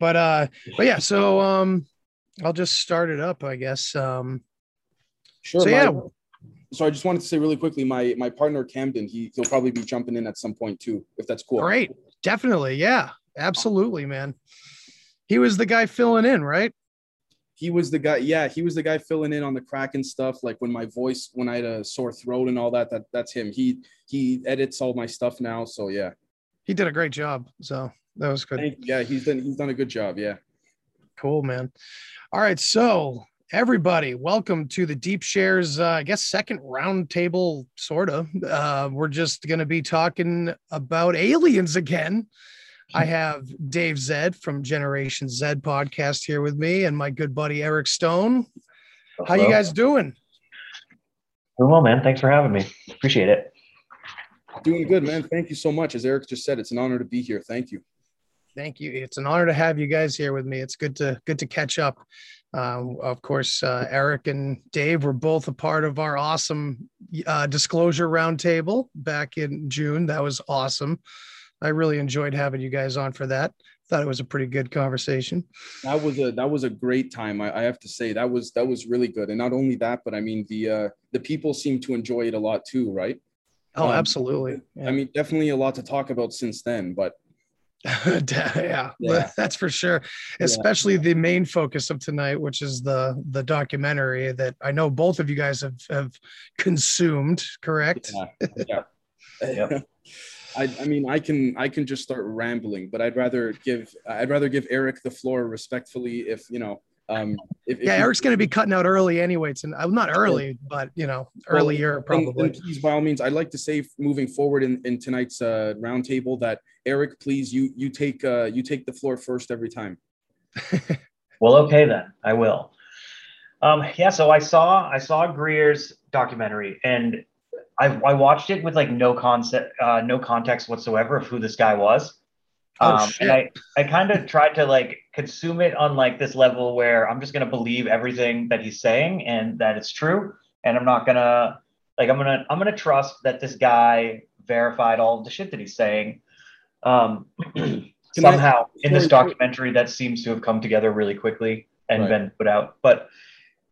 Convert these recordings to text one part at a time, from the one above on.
but uh, but yeah. So um, I'll just start it up, I guess. Um, sure. So, yeah. So I just wanted to say really quickly, my my partner Camden, he he'll probably be jumping in at some point too, if that's cool. Great, definitely, yeah, absolutely, man. He was the guy filling in, right? he was the guy yeah he was the guy filling in on the crack and stuff like when my voice when i had a sore throat and all that that that's him he he edits all my stuff now so yeah he did a great job so that was good yeah he's done he's done a good job yeah cool man all right so everybody welcome to the deep shares uh, i guess second round table sort of uh, we're just going to be talking about aliens again I have Dave Zed from Generation Z podcast here with me, and my good buddy Eric Stone. How you guys doing? Doing well, man. Thanks for having me. Appreciate it. Doing good, man. Thank you so much. As Eric just said, it's an honor to be here. Thank you. Thank you. It's an honor to have you guys here with me. It's good to good to catch up. Um, of course, uh, Eric and Dave were both a part of our awesome uh, disclosure roundtable back in June. That was awesome. I really enjoyed having you guys on for that. Thought it was a pretty good conversation. That was a that was a great time. I, I have to say that was that was really good. And not only that, but I mean the uh, the people seem to enjoy it a lot too, right? Oh, um, absolutely. Yeah. I mean, definitely a lot to talk about since then, but yeah, yeah, that's for sure. Especially yeah. the main focus of tonight, which is the the documentary that I know both of you guys have have consumed. Correct? Yeah. yeah. I, I mean, I can I can just start rambling, but I'd rather give I'd rather give Eric the floor respectfully. If you know, um, if, yeah, if Eric's going to be cutting out early anyway. It's uh, not early, but you know, earlier well, probably. And, and please, by all means, I'd like to say, moving forward in, in tonight's uh, roundtable, that Eric, please, you you take uh, you take the floor first every time. well, okay then, I will. Um, yeah, so I saw I saw Greer's documentary, and I, I watched it with like no concept, uh, no context whatsoever of who this guy was. Oh, um, shit. and I, I kind of tried to like consume it on like this level where I'm just gonna believe everything that he's saying and that it's true, and I'm not gonna like I'm gonna I'm gonna trust that this guy verified all of the shit that he's saying. Um, somehow I, in this documentary that seems to have come together really quickly and right. been put out, but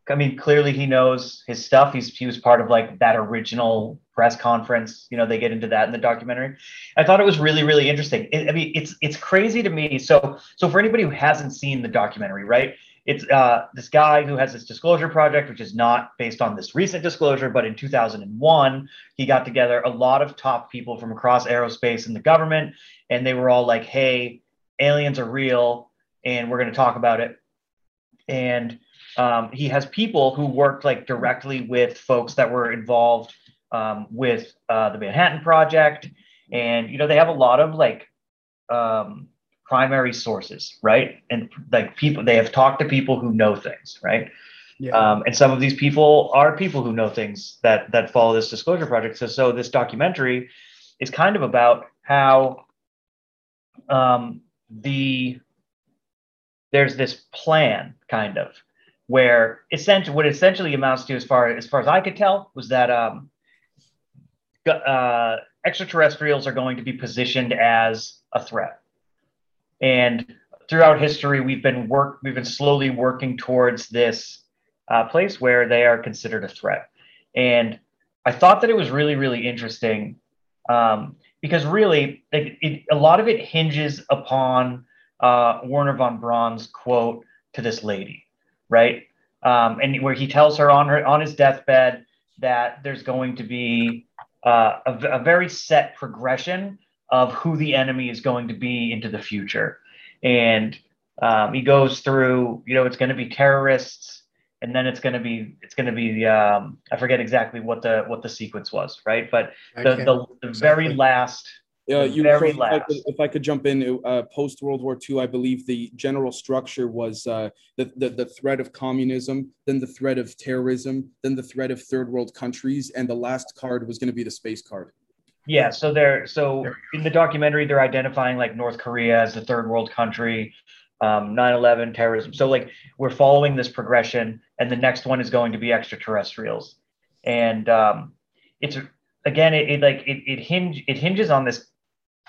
I mean, clearly he knows his stuff. He's he was part of like that original press conference. You know, they get into that in the documentary. I thought it was really really interesting. It, I mean, it's it's crazy to me. So so for anybody who hasn't seen the documentary, right? It's uh, this guy who has this disclosure project, which is not based on this recent disclosure, but in 2001, he got together a lot of top people from across aerospace and the government, and they were all like, "Hey, aliens are real, and we're going to talk about it." And um, he has people who worked like directly with folks that were involved um, with uh, the Manhattan Project, and you know they have a lot of like um, primary sources, right? And like people, they have talked to people who know things, right? Yeah. Um, and some of these people are people who know things that that follow this disclosure project. So, so this documentary is kind of about how um, the there's this plan, kind of, where essentially what essentially amounts to, as far as far as I could tell, was that um, uh, extraterrestrials are going to be positioned as a threat, and throughout history, we've been work we've been slowly working towards this uh, place where they are considered a threat, and I thought that it was really really interesting um, because really it, it, a lot of it hinges upon uh, Wernher von Braun's quote to this lady right? Um, and where he tells her on her on his deathbed that there's going to be uh, a, a, very set progression of who the enemy is going to be into the future, and um, he goes through, you know, it's going to be terrorists, and then it's going to be it's going to be um, I forget exactly what the what the sequence was, right? But the the, the very last uh, you, very if, I could, if I could jump in, uh, post World War II, I believe the general structure was uh, the, the, the threat of communism, then the threat of terrorism, then the threat of third world countries, and the last card was going to be the space card. Yeah, so they're so in the documentary they're identifying like North Korea as the third world country, um, 9/11 terrorism. So like we're following this progression, and the next one is going to be extraterrestrials, and um, it's again it, it like it it hinge it hinges on this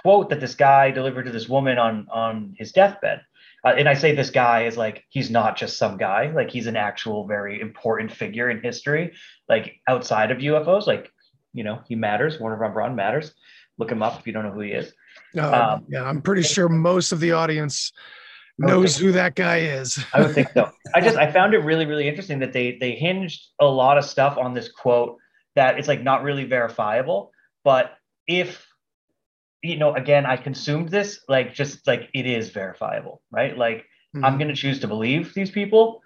quote that this guy delivered to this woman on on his deathbed. Uh, and I say this guy is like he's not just some guy, like he's an actual very important figure in history, like outside of UFOs. Like you know, he matters. Wernher von Braun matters. Look him up if you don't know who he is. Uh, um, yeah, I'm pretty sure most of the audience knows who that guy is. I would think so. I just I found it really really interesting that they they hinged a lot of stuff on this quote that it's like not really verifiable, but if you know again I consumed this like just like it is verifiable, right? Like mm-hmm. I'm going to choose to believe these people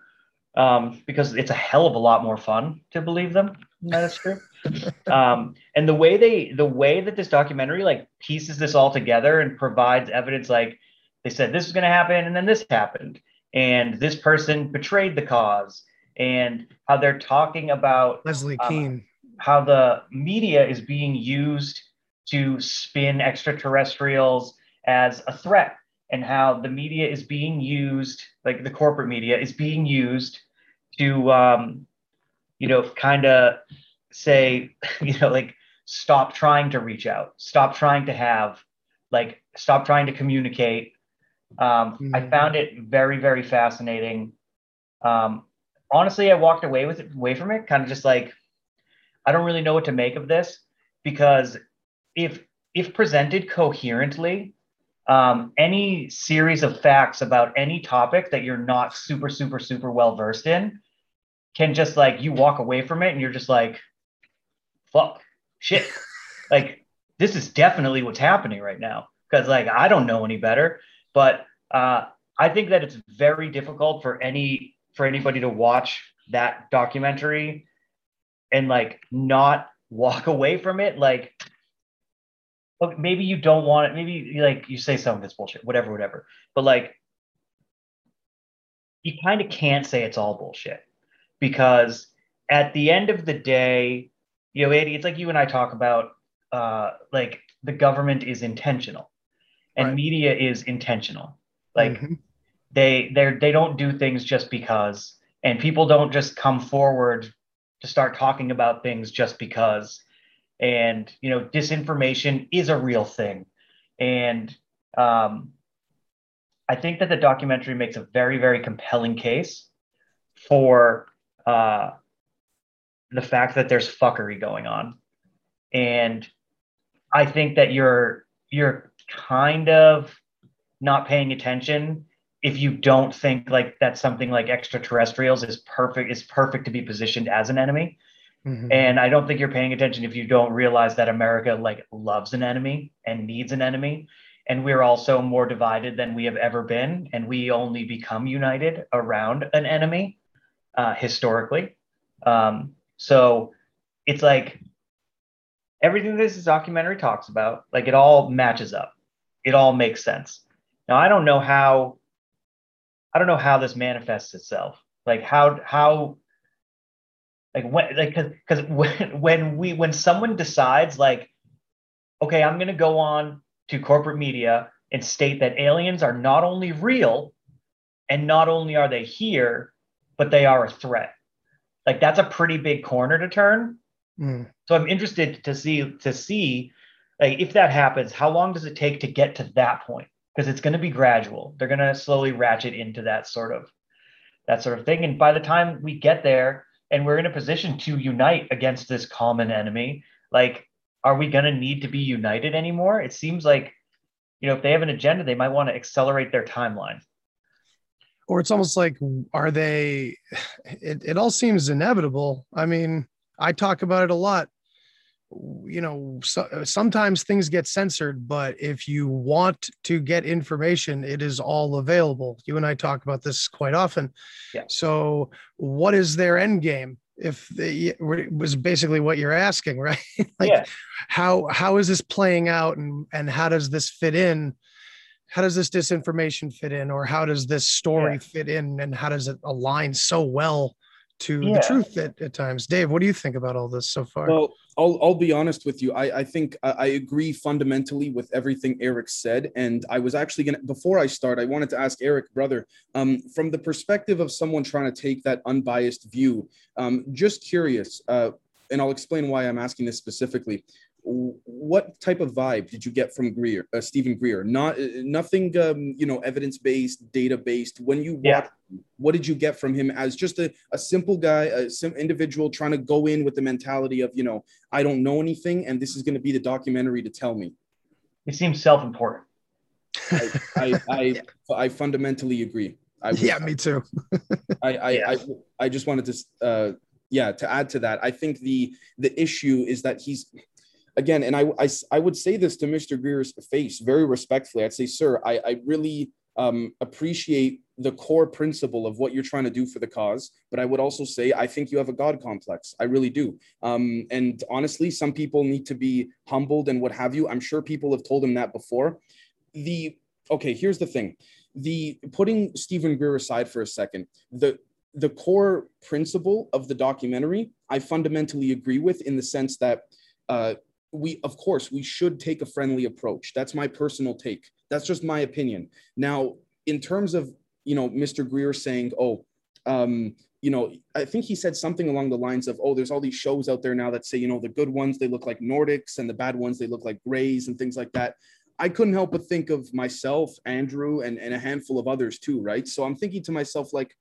um, because it's a hell of a lot more fun to believe them. That is true. um, and the way they the way that this documentary like pieces this all together and provides evidence like they said this is going to happen and then this happened and this person betrayed the cause and how they're talking about Leslie um, how the media is being used to spin extraterrestrials as a threat and how the media is being used like the corporate media is being used to um, you know kind of say you know like stop trying to reach out stop trying to have like stop trying to communicate um, mm-hmm. I found it very, very fascinating. Um, honestly, I walked away with it, away from it, kind of just like, I don't really know what to make of this because if if presented coherently, um, any series of facts about any topic that you're not super, super, super well versed in can just like you walk away from it and you're just like, fuck, shit. like, this is definitely what's happening right now. Cause like, I don't know any better. But uh, I think that it's very difficult for any for anybody to watch that documentary and like not walk away from it. Like, maybe you don't want it. Maybe like you say some of this bullshit, whatever, whatever. But like, you kind of can't say it's all bullshit because at the end of the day, you know, Andy, it's like you and I talk about uh, like the government is intentional and right. media is intentional like mm-hmm. they they they don't do things just because and people don't just come forward to start talking about things just because and you know disinformation is a real thing. And um, i think that the documentary makes a very very compelling case for uh, the fact that there's fuckery going on. And i think that you're you're kind of not paying attention if you don't think like that something like extraterrestrials is perfect is perfect to be positioned as an enemy mm-hmm. and i don't think you're paying attention if you don't realize that america like loves an enemy and needs an enemy and we're also more divided than we have ever been and we only become united around an enemy uh, historically um, so it's like everything this documentary talks about like it all matches up it all makes sense. Now I don't know how I don't know how this manifests itself. Like how how like when like because when when we when someone decides like okay i'm going to go on to corporate media and state that aliens are not only real and not only are they here but they are a threat. Like that's a pretty big corner to turn. Mm. so i'm interested to see to see like if that happens how long does it take to get to that point? Because it's going to be gradual. They're going to slowly ratchet into that sort of that sort of thing. And by the time we get there and we're in a position to unite against this common enemy. Like are we going to need to be united anymore? It seems like you know if they have an agenda they might want to accelerate their timeline. Or it's almost like are they it, it all seems inevitable. I mean i talk about it a lot you know so, uh, sometimes things get censored but if you want to get information it is all available you and i talk about this quite often yeah. so what is their end game if they was basically what you're asking right like yeah. how how is this playing out and and how does this fit in how does this disinformation fit in or how does this story yeah. fit in and how does it align so well to yeah. the truth at, at times. Dave, what do you think about all this so far? Well, I'll, I'll be honest with you. I, I think I, I agree fundamentally with everything Eric said. And I was actually going to, before I start, I wanted to ask Eric, brother, um, from the perspective of someone trying to take that unbiased view, um, just curious, uh, and I'll explain why I'm asking this specifically. What type of vibe did you get from Greer, uh, Steven Greer? Not uh, nothing, um, you know, evidence based, data based. When you yeah. what did you get from him as just a, a simple guy, a sim- individual trying to go in with the mentality of, you know, I don't know anything, and this is going to be the documentary to tell me. He seems self important. I, I, I, I, fundamentally agree. I, yeah, me too. I, I, yeah. I, I just wanted to, uh, yeah, to add to that, I think the the issue is that he's again, and I, I, I would say this to Mr. Greer's face very respectfully. I'd say, sir, I, I really um, appreciate the core principle of what you're trying to do for the cause. But I would also say, I think you have a God complex. I really do. Um, and honestly, some people need to be humbled and what have you. I'm sure people have told him that before. The okay, here's the thing. The putting Steven Greer aside for a second, the the core principle of the documentary, I fundamentally agree with in the sense that uh, we of course we should take a friendly approach. That's my personal take. That's just my opinion. Now in terms of you know mr greer saying oh um you know i think he said something along the lines of oh there's all these shows out there now that say you know the good ones they look like nordics and the bad ones they look like grays and things like that. I couldn't help but think of myself andrew and, and a handful of others too right? So i'm thinking to myself like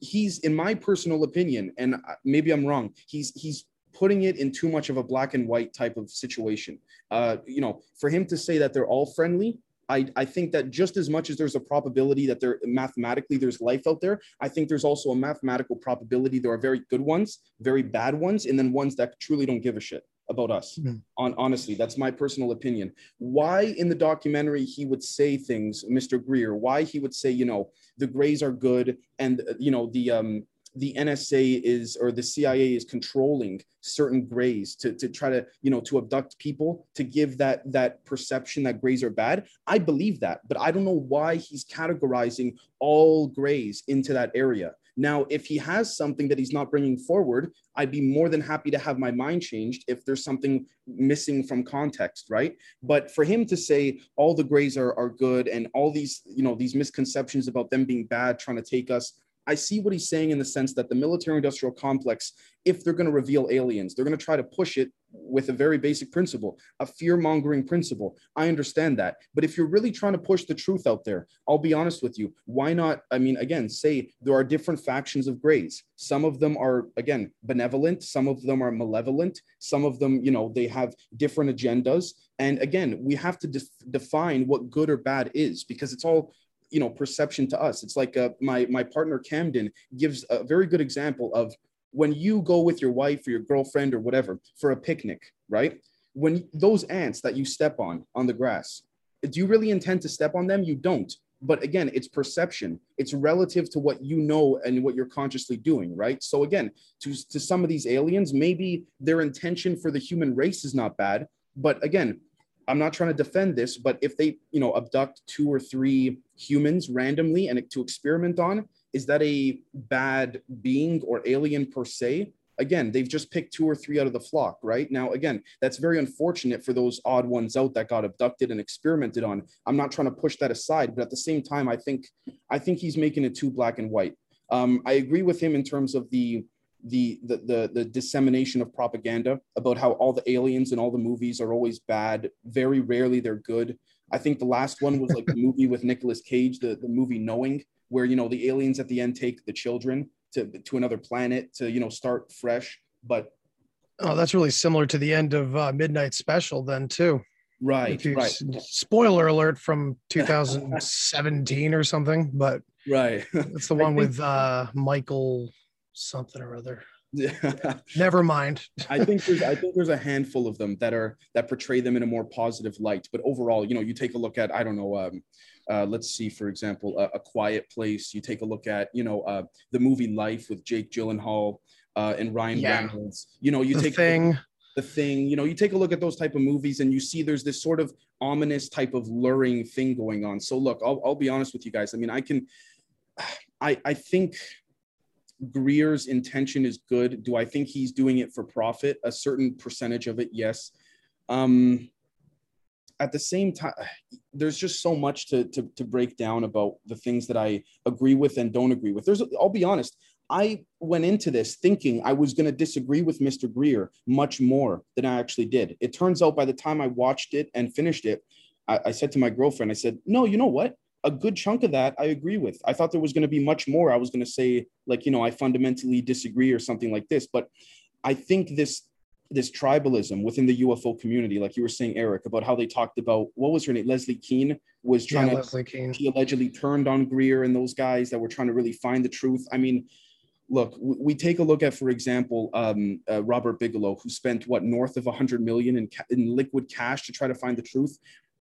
he's in my personal opinion and maybe i'm wrong he's he's putting it in too much of a black and white type of situation. Uh, you know, for him to say that they're all friendly, I, I think that just as much as there's a probability that there mathematically there's life out there, I think there's also a mathematical probability there are very good ones, very bad ones, and then ones that truly don't give a shit about us. Mm-hmm. On honestly, that's my personal opinion. Why in the documentary he would say things, Mr. Greer, why he would say, you know, the Greys are good and you know the um the NSA is or the CIA is controlling certain grays to, to try to you know to abduct people to give that that perception that grays are bad. I believe that, but I don't know why he's categorizing all grays into that area. Now, if he has something that he's not bringing forward, I'd be more than happy to have my mind changed if there's something missing from context, right? But for him to say all the grays are, are good and all these, you know, these misconceptions about them being bad, trying to take us, I see what he's saying in the sense that the military industrial complex, if they're going to reveal aliens, they're going to try to push it with a very basic principle, a fear mongering principle. I understand that. But if you're really trying to push the truth out there, I'll be honest with you. Why not? I mean, again, say there are different factions of grays. Some of them are, again, benevolent. Some of them are malevolent. Some of them, you know, they have different agendas. And again, we have to def- define what good or bad is because it's all you know perception to us. It's like uh, my my partner camden gives a very good example of when you go with your wife or your girlfriend or whatever for a picnic right? When those ants that you step on on the grass do you really intend to step on them? You don't. But again it's perception. It's relative to what you know and what you're consciously doing right? So again to, to some of these aliens maybe their intention for the human race is not bad. But again I'm not trying to defend this, but if they, you know, abduct two or three humans randomly and to experiment on, is that a bad being or alien per se? Again, they've just picked two or three out of the flock, right? Now, again, that's very unfortunate for those odd ones out that got abducted and experimented on. I'm not trying to push that aside, but at the same time, I think I think he's making it too black and white. Um, I agree with him in terms of the the, the the the dissemination of propaganda about how all the aliens in all the movies are always bad. Very rarely they're good. I think the last one was like the movie with Nicolas Cage, the, the movie Knowing, where you know the aliens at the end take the children to to another planet to you know start fresh. But oh, that's really similar to the end of uh, Midnight Special, then too. Right, you, right. Spoiler alert from 2017 or something, but right. It's the one with uh, Michael something or other. Never mind. I think there's I think there's a handful of them that are that portray them in a more positive light. But overall, you know, you take a look at I don't know, um, uh, let's see, for example, a Quiet Place. You take a look at you know uh, the movie Life with Jake Gyllenhaal uh, and Ryan yeah. Reynolds. You know, you the take thing. The thing, you know, you take a look at those type of movies and you see there's this sort of ominous type of luring thing going on. So look, I'll, I'll be honest with you guys. I mean, I can, I, I think Greer's intention is good. Do I think he's doing it for profit? A certain percentage of it, yes. Um, at the same time, there's just so much to, to, to break down about the things that I agree with and don't agree with. There's, I'll be honest, I went into this thinking I was going to disagree with Mr. Greer much more than I actually did. It turns out by the time I watched it and finished it, I, I said to my girlfriend, I said, no, you know what? A good chunk of that I agree with. I thought there was going to be much more. I was going to say, like, you know, I fundamentally disagree or something like this. But I think this this tribalism within the UFO community, like you were saying, Eric, about how they talked about what was her name? Leslie Kean was trying yeah, to. She allegedly turned on Greer and those guys that were trying to really find the truth. I mean, look, we take a look at, for example, um, uh, Robert Bigelow, who spent what north of 100 million in, ca- in liquid cash to try to find the truth.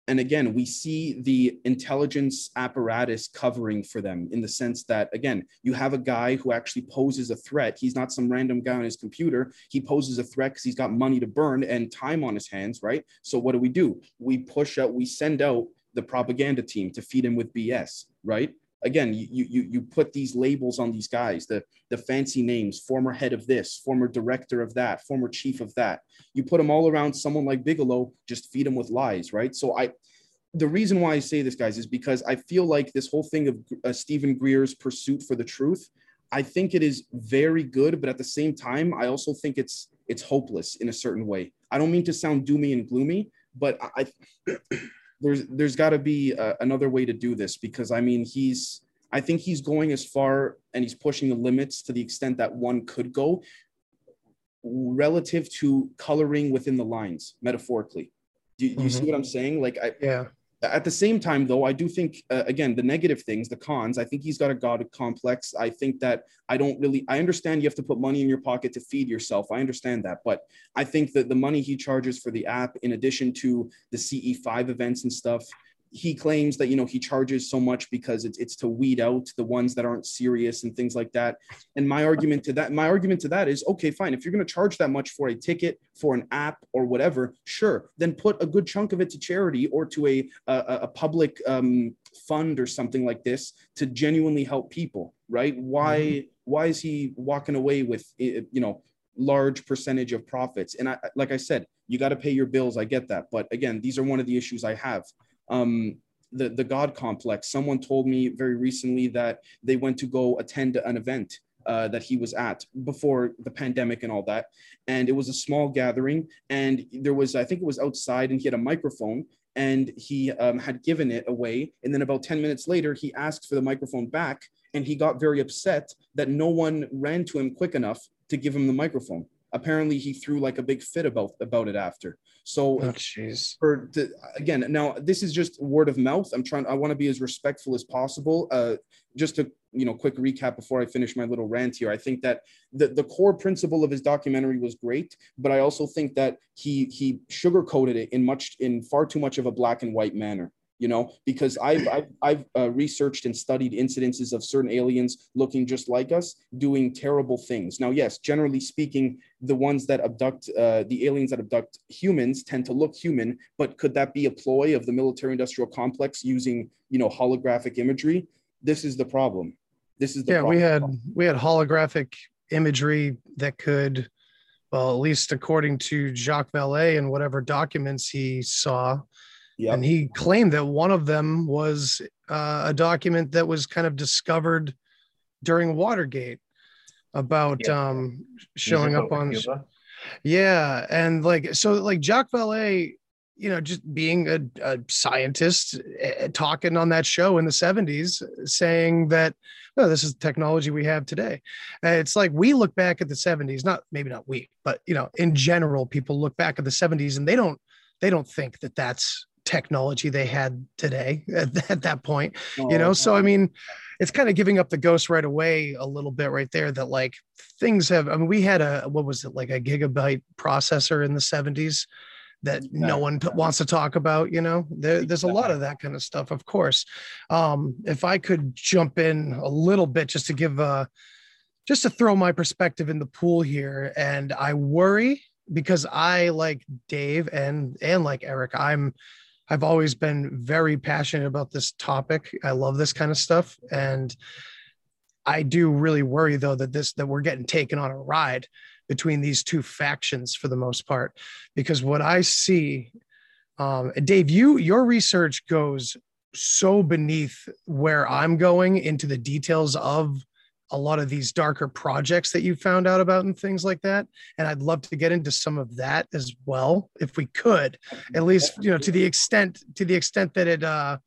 And again, we see the intelligence apparatus covering for them in the sense that, again, you have a guy who actually poses a threat. He's not some random guy on his computer. He poses a threat because he's got money to burn and time on his hands, right? So, what do we do? We push out, we send out the propaganda team to feed him with BS, right? Again, you, you, you put these labels on these guys, the, the fancy names, former head of this, former director of that, former chief of that. You put them all around someone like Bigelow, just feed them with lies, right? So I, the reason why I say this, guys, is because I feel like this whole thing of uh, Steven Greer's pursuit for the truth, I think it is very good, but at the same time, I also think it's it's hopeless in a certain way. I don't mean to sound doomy and gloomy, but I there's there's got to be a, uh, another way to do this because I mean he's I think he's going as far and he's pushing the limits to the extent that one could go relative to coloring within the lines metaphorically. Do, you mm-hmm. see what I'm saying? Like I yeah at the same time though i do think uh, again the negative things the cons i think he's got a god complex. I think that i don't really i understand you have to put money in your pocket to feed yourself. I understand that. But i think that the money he charges for the app in addition to the ce5 events and stuff he claims that you know he charges so much because it's it's to weed out the ones that aren't serious and things like that. And my argument to that my argument to that is okay fine. If you're going to charge that much for a ticket for an app or whatever sure. Then put a good chunk of it to charity or to a a, a public um, fund or something like this to genuinely help people right? Why mm-hmm. why is he walking away with eh, you know large percentage of profits? And i like i said you got to pay your bills. I get that. But again these are one of the issues i have um, the, the God complex. Someone told me very recently that they went to go attend an event uh, that he was at before the pandemic and all that. And it was a small gathering. And there was, I think it was outside, and he had a microphone and he um, had given it away. And then about 10 minutes later, he asked for the microphone back. And he got very upset that no one ran to him quick enough to give him the microphone apparently he threw like a big fit about about it after. So oh, jeez. for the, again, now this is just word of mouth. I'm trying. I want to be as respectful as possible. Uh, just to you know, quick recap before I finish my little rant here. I think that the the core principle of his documentary was great, but I also think that he he sugarcoated it in much in far too much of a black and white manner you know because i've i've, I've uh, researched and studied incidences of certain aliens looking just like us doing terrible things. Now yes generally speaking the ones that abduct uh, the aliens that abduct humans tend to look human but could that be a ploy of the military industrial complex using you know holographic imagery? This is the problem. This is the yeah problem. we had we had holographic imagery that could well at least according to jacques vallée and whatever documents he saw Yep. And he claimed that one of them was uh, a document that was kind of discovered during Watergate about yep. um, showing up on. Cuba. Yeah. And like, so like Jacques Vallée, you know, just being a, a scientist uh, talking on that show in the 70s, saying that, oh, this is the technology we have today. Uh, it's like we look back at the 70s, not maybe not we, but, you know, in general, people look back at the 70s and they don't, they don't think that that's technology they had today at, at that point oh, you know? so i mean it's kind of giving up the ghost right away a little bit right there that like things have i mean we had a what was it like a gigabyte processor in the 70s that no one wants to talk about you know? There, there's a lot of that kind of stuff of course. Um if i could jump in a little bit just to give uh just to throw my perspective in the pool here and i worry because i like dave and and like eric i'm I've always been very passionate about this topic. I love this kind of stuff. And I do really worry though that this that we're getting taken on a ride between these two factions for the most part. Because what I see, um, Dave, you your research goes so beneath where I'm going into the details of a lot of these darker projects that you found out about and things like that. And I'd love to get into some of that as well, if we could, at least, you know, to the extent, to the extent that it, uh,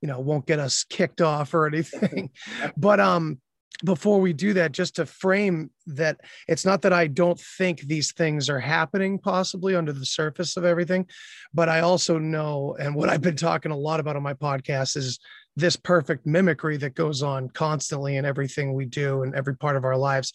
you know, won't get us kicked off or anything. but, um, before we do that, just to frame that it's not that I don't think these things are happening possibly under the surface of everything, but I also know, and what I've been talking a lot about on my podcast is this perfect mimicry that goes on constantly in everything we do and every part of our lives.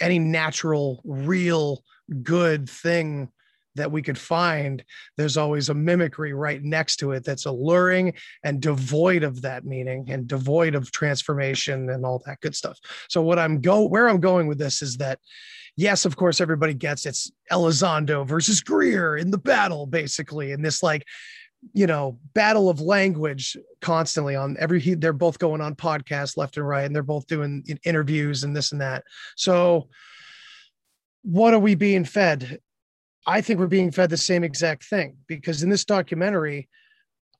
Any natural, real, good thing that we could find, there's always a mimicry right next to it that's alluring and devoid of that meaning and devoid of transformation and all that good stuff. So what I'm go where I'm going with this is that yes, of course, everybody gets it's Elizondo versus Greer in the battle, basically, in this like you know battle of language constantly on every they're both going on podcasts left and right and they're both doing interviews and this and that. So what are we being fed? I think we're being fed the same exact thing because in this documentary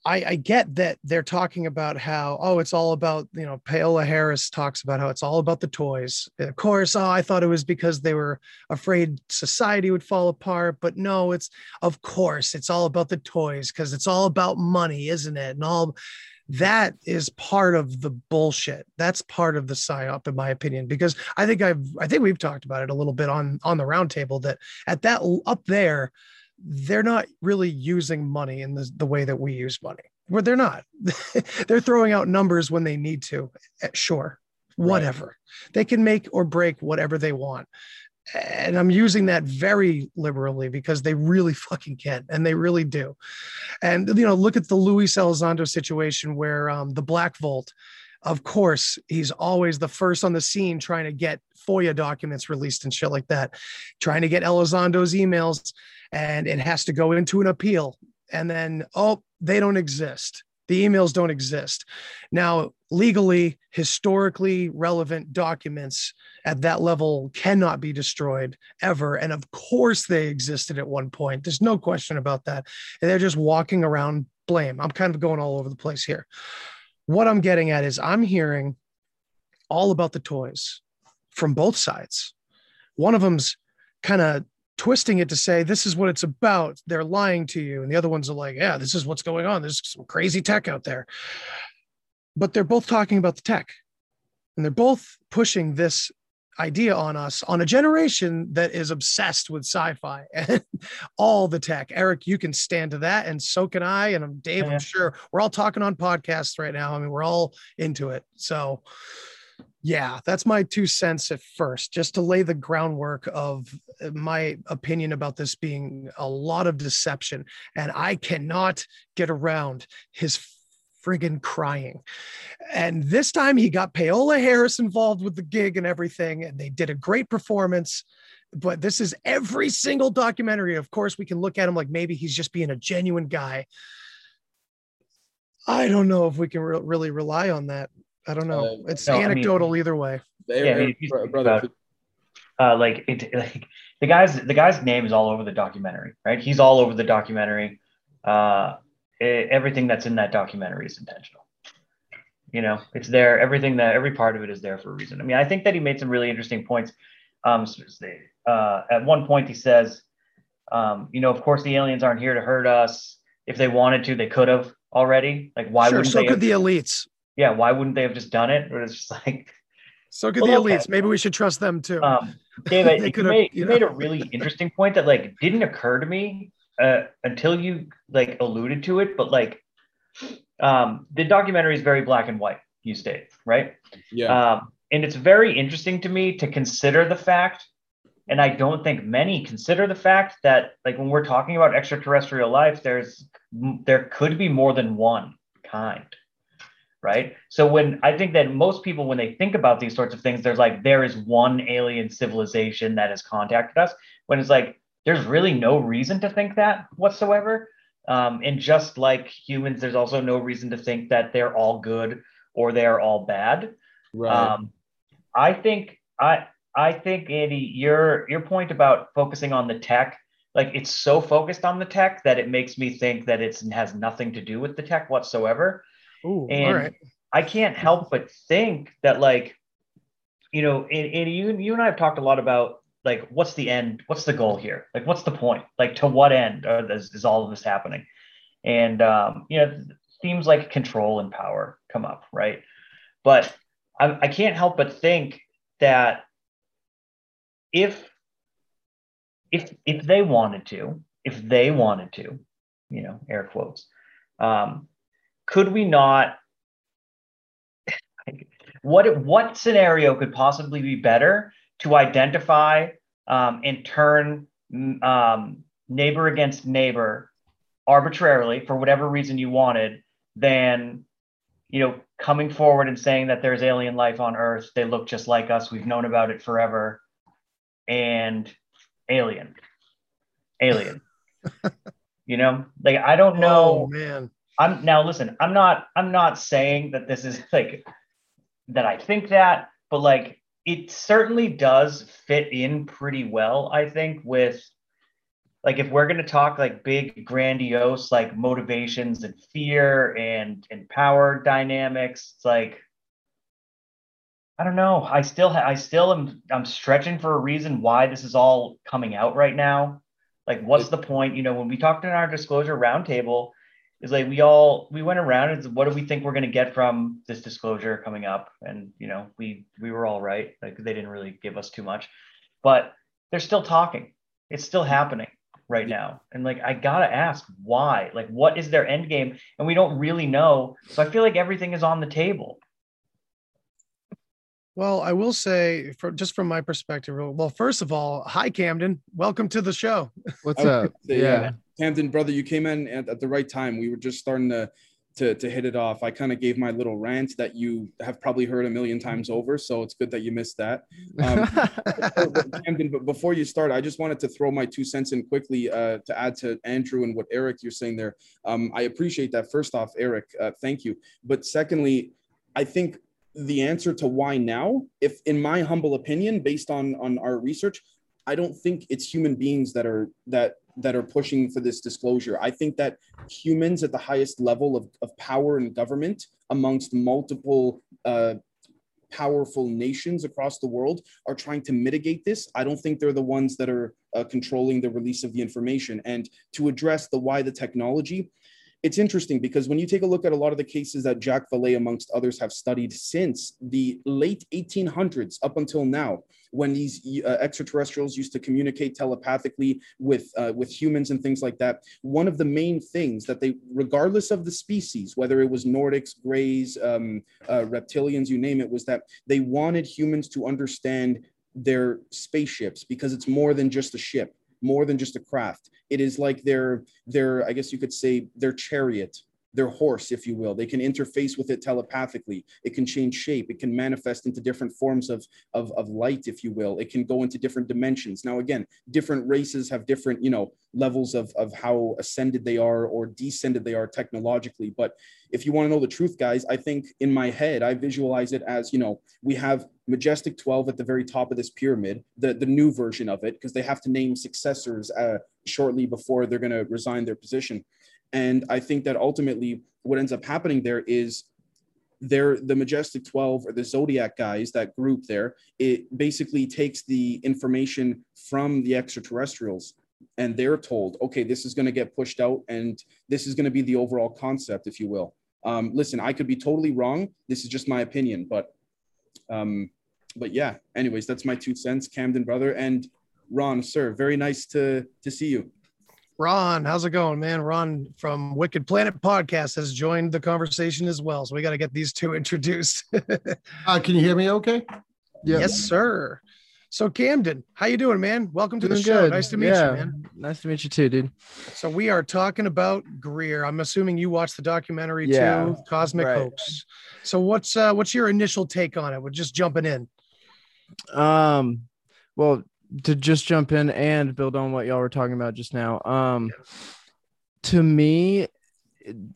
I, I get that they're talking about how oh it's all about you know Paola Harris talks about how it's all about the toys. And of course, oh I thought it was because they were afraid society would fall apart, but no, it's of course it's all about the toys because it's all about money, isn't it? And all that is part of the bullshit. That's part of the psyop, in my opinion, because I think I've I think we've talked about it a little bit on on the roundtable that at that up there they're not really using money in the, the way that we use money. Where they're not. they're throwing out numbers when they need to. Eh, sure, whatever. Right. They can make or break whatever they want. And I'm using that very liberally because they really fucking can, and they really do. And you know, look at the Luis Elizondo situation where um, the Black Vault, of course, he's always the first on the scene trying to get FOIA documents released and shit like that, trying to get Elizondo's emails and it has to go into an appeal. And then, oh, they don't exist. The emails don't exist. Now, legally, historically relevant documents at that level cannot be destroyed ever. And of course, they existed at one point. There's no question about that. And they're just walking around blame. I'm kind of going all over the place here. What I'm getting at is I'm hearing all about the toys from both sides. One of them's kind of twisting it to say this is what it's about. They're lying to you. And the other ones are like yeah this is what's going on. There's some crazy tech out there. But they're both talking about the tech. And they're both pushing this idea on us on a generation that is obsessed with sci-fi and all the tech. Eric you can stand to that and so can i and i'm dave yeah. i'm sure. We're all talking on podcasts right now. I mean we're all into it. So yeah, that's my two cents at first, just to lay the groundwork of uh, my opinion about this being a lot of deception. And I cannot get around his friggin' crying. And this time he got Paola Harris involved with the gig and everything, and they did a great performance. But this is every single documentary. Of course, we can look at him like maybe he's just being a genuine guy. I don't know if we can re- really rely on that. I don't know. Uh, it's no, anecdotal I mean, either way. Yeah, I mean, brother. uh, like, it, like the guy's the guy's name is all over the documentary, right? He's all over the documentary. Uh, it, everything that's in that documentary is intentional. You know, it's there. Everything that every part of it is there for a reason. I mean, I think that he made some really interesting points. Um, uh, at one point, he says, um, you know, of course, the aliens aren't here to hurt us. If they wanted to, they could have already. Like, why sure, wouldn't so they? could have- the elites yeah, why wouldn't they have just done it? Or it's just like so could well, the elites. Okay. Maybe we should trust them too. Um, David, you, made, you, you know. made a really interesting point that like didn't occur to me uh, until you like alluded to it, but like um, the documentary is very black and white. You state right, yeah, um, and it's very interesting to me to consider the fact, and I don't think many consider the fact that like when we're talking about extraterrestrial life, there's there could be more than one kind right? So when I think that most people, when they think about these sorts of things, there's like there is one alien civilization that has contacted us. When it's like there's really no reason to think that whatsoever. Um, and just like humans, there's also no reason to think that they're all good or they're all bad. Right. Um, I think I I think Andy, your your point about focusing on the tech, like it's so focused on the tech that it makes me think that it has nothing to do with the tech whatsoever. Ooh, and I can't help but think that like you know, and, and you you and I have talked a lot about like what's the end, what's the goal here, like what's the point, like to what end is, is all of this happening, and um, you know, themes like control and power come up, right? But I, I can't help but think that if if if they wanted to, if they wanted to, you know, air quotes, um, could we not? what what scenario could possibly be better to identify um, and turn um, neighbor against neighbor arbitrarily for whatever reason you wanted than you know coming forward and saying that there's alien life on earth they look just like us we've known about it forever and alien alien you know like i don't know oh, man i'm now listen i'm not i'm not saying that this is like that i think that but like it certainly does fit in pretty well i think with like if we're going to talk like big grandiose like motivations and fear and and power dynamics it's like I don't know. I still, ha- I still am, I'm stretching for a reason why this is all coming out right now. Like, what's the point? You know, when we talked in our disclosure roundtable, is like we all we went around and what do we think we're going to get from this disclosure coming up? And you know, we we were all right. Like they didn't really give us too much, but they're still talking. It's still happening right now. And like I gotta ask why? Like, what is their end game? And we don't really know. So I feel like everything is on the table. Well, I will say, for just from my perspective, well, first of all, hi Camden, welcome to the show. What's up? Say, yeah. Camden, brother, you came in at, at, the right time. We were just starting to to, to hit it off. I kind of gave my little rant that you have probably heard a million times over, so it's good that you missed that. Um, Camden, but before you start, I just wanted to throw my two cents in quickly uh, to add to Andrew and what Eric you're saying there. Um, I appreciate that. First off, Eric, uh, thank you. But secondly, I think the answer to why now, if in my humble opinion, based on on our research, I don't think it's human beings that are that that are pushing for this disclosure. I think that humans at the highest level of, of power and government amongst multiple uh, powerful nations across the world are trying to mitigate this. I don't think they're the ones that are uh, controlling the release of the information. And to address the why the technology, it's interesting because when you take a look at a lot of the cases that Jacques Vallée, amongst others, have studied since the late 1800s up until now, when these uh, extraterrestrials used to communicate telepathically with uh, with humans and things like that, one of the main things that they, regardless of the species, whether it was Nordics, Greys, um, uh, reptilians, you name it, was that they wanted humans to understand their spaceships because it's more than just a ship more than just a craft. It is like their their I guess you could say their chariot their horse, if you will. They can interface with it telepathically. It can change shape. It can manifest into different forms of, of, of light, if you will. It can go into different dimensions. Now, again, different races have different, you know, levels of, of how ascended they are or descended they are technologically. But if you want to know the truth, guys, I think in my head, I visualize it as, you know, we have Majestic 12 at the very top of this pyramid, the, the new version of it, because they have to name successors uh, shortly before they're going to resign their position. And I think that ultimately what ends up happening there is they're the majestic 12 or the zodiac guys that group there it basically takes the information from the extraterrestrials and they're told okay this is going to get pushed out and this is going to be the overall concept if you will um, listen i could be totally wrong this is just my opinion but um, but yeah anyways that's my two cents camden brother and ron sir very nice to to see you Ron, how's it going, man? Ron from Wicked Planet Podcast has joined the conversation as well. So we got to get these two introduced. uh, can you hear me okay? Yeah. Yes, sir. So Camden, how you doing, man? Welcome to doing the show. Good. Nice to meet yeah. you, man. Nice to meet you too, dude. So we are talking about Greer. I'm assuming you watched the documentary yeah. too, Cosmic right. Hoax. So what's uh what's your initial take on it? We're just jumping in. Um well, to just jump in and build on what y'all were talking about just now. Um, to me,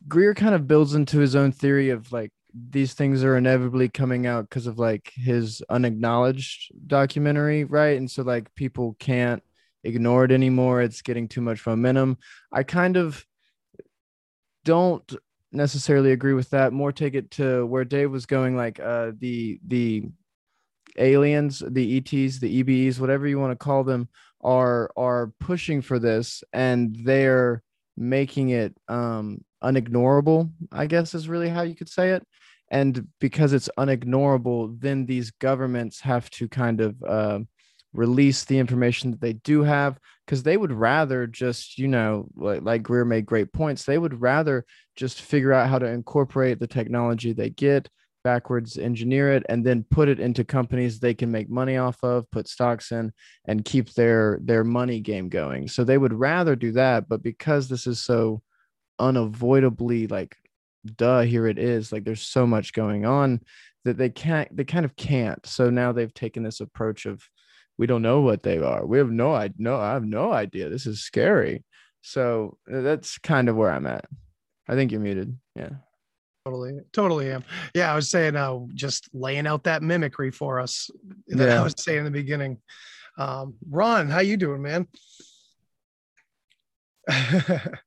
Greer kind of builds into his own theory of like these things are inevitably coming out because of like his unacknowledged documentary, right? And so like people can't ignore it anymore. It's getting too much momentum. I kind of don't necessarily agree with that. More take it to where Dave was going, like uh the the aliens, the ETs, the EBEs, whatever you want to call them, are are pushing for this, and they're making it um, unignorable. I guess is really how you could say it. And because it's unignorable, then these governments have to kind of uh, release the information that they do have because they would rather just you know like, like greer made great points they would rather just figure out how to incorporate the technology they get backwards engineer it and then put it into companies they can make money off of put stocks in and keep their their money game going. So they would rather do that but because this is so unavoidably like duh here it is like there's so much going on that they can't they kind of can't so now they've taken this approach of we don't know what they are. We have no I no I have no idea. This is scary. So uh, that's kind of where I'm at. I think you're muted. Yeah. Totally, totally am. Yeah, I was saying, uh, just laying out that mimicry for us that yeah. I was saying in the beginning. Um, Ron, how you doing, man?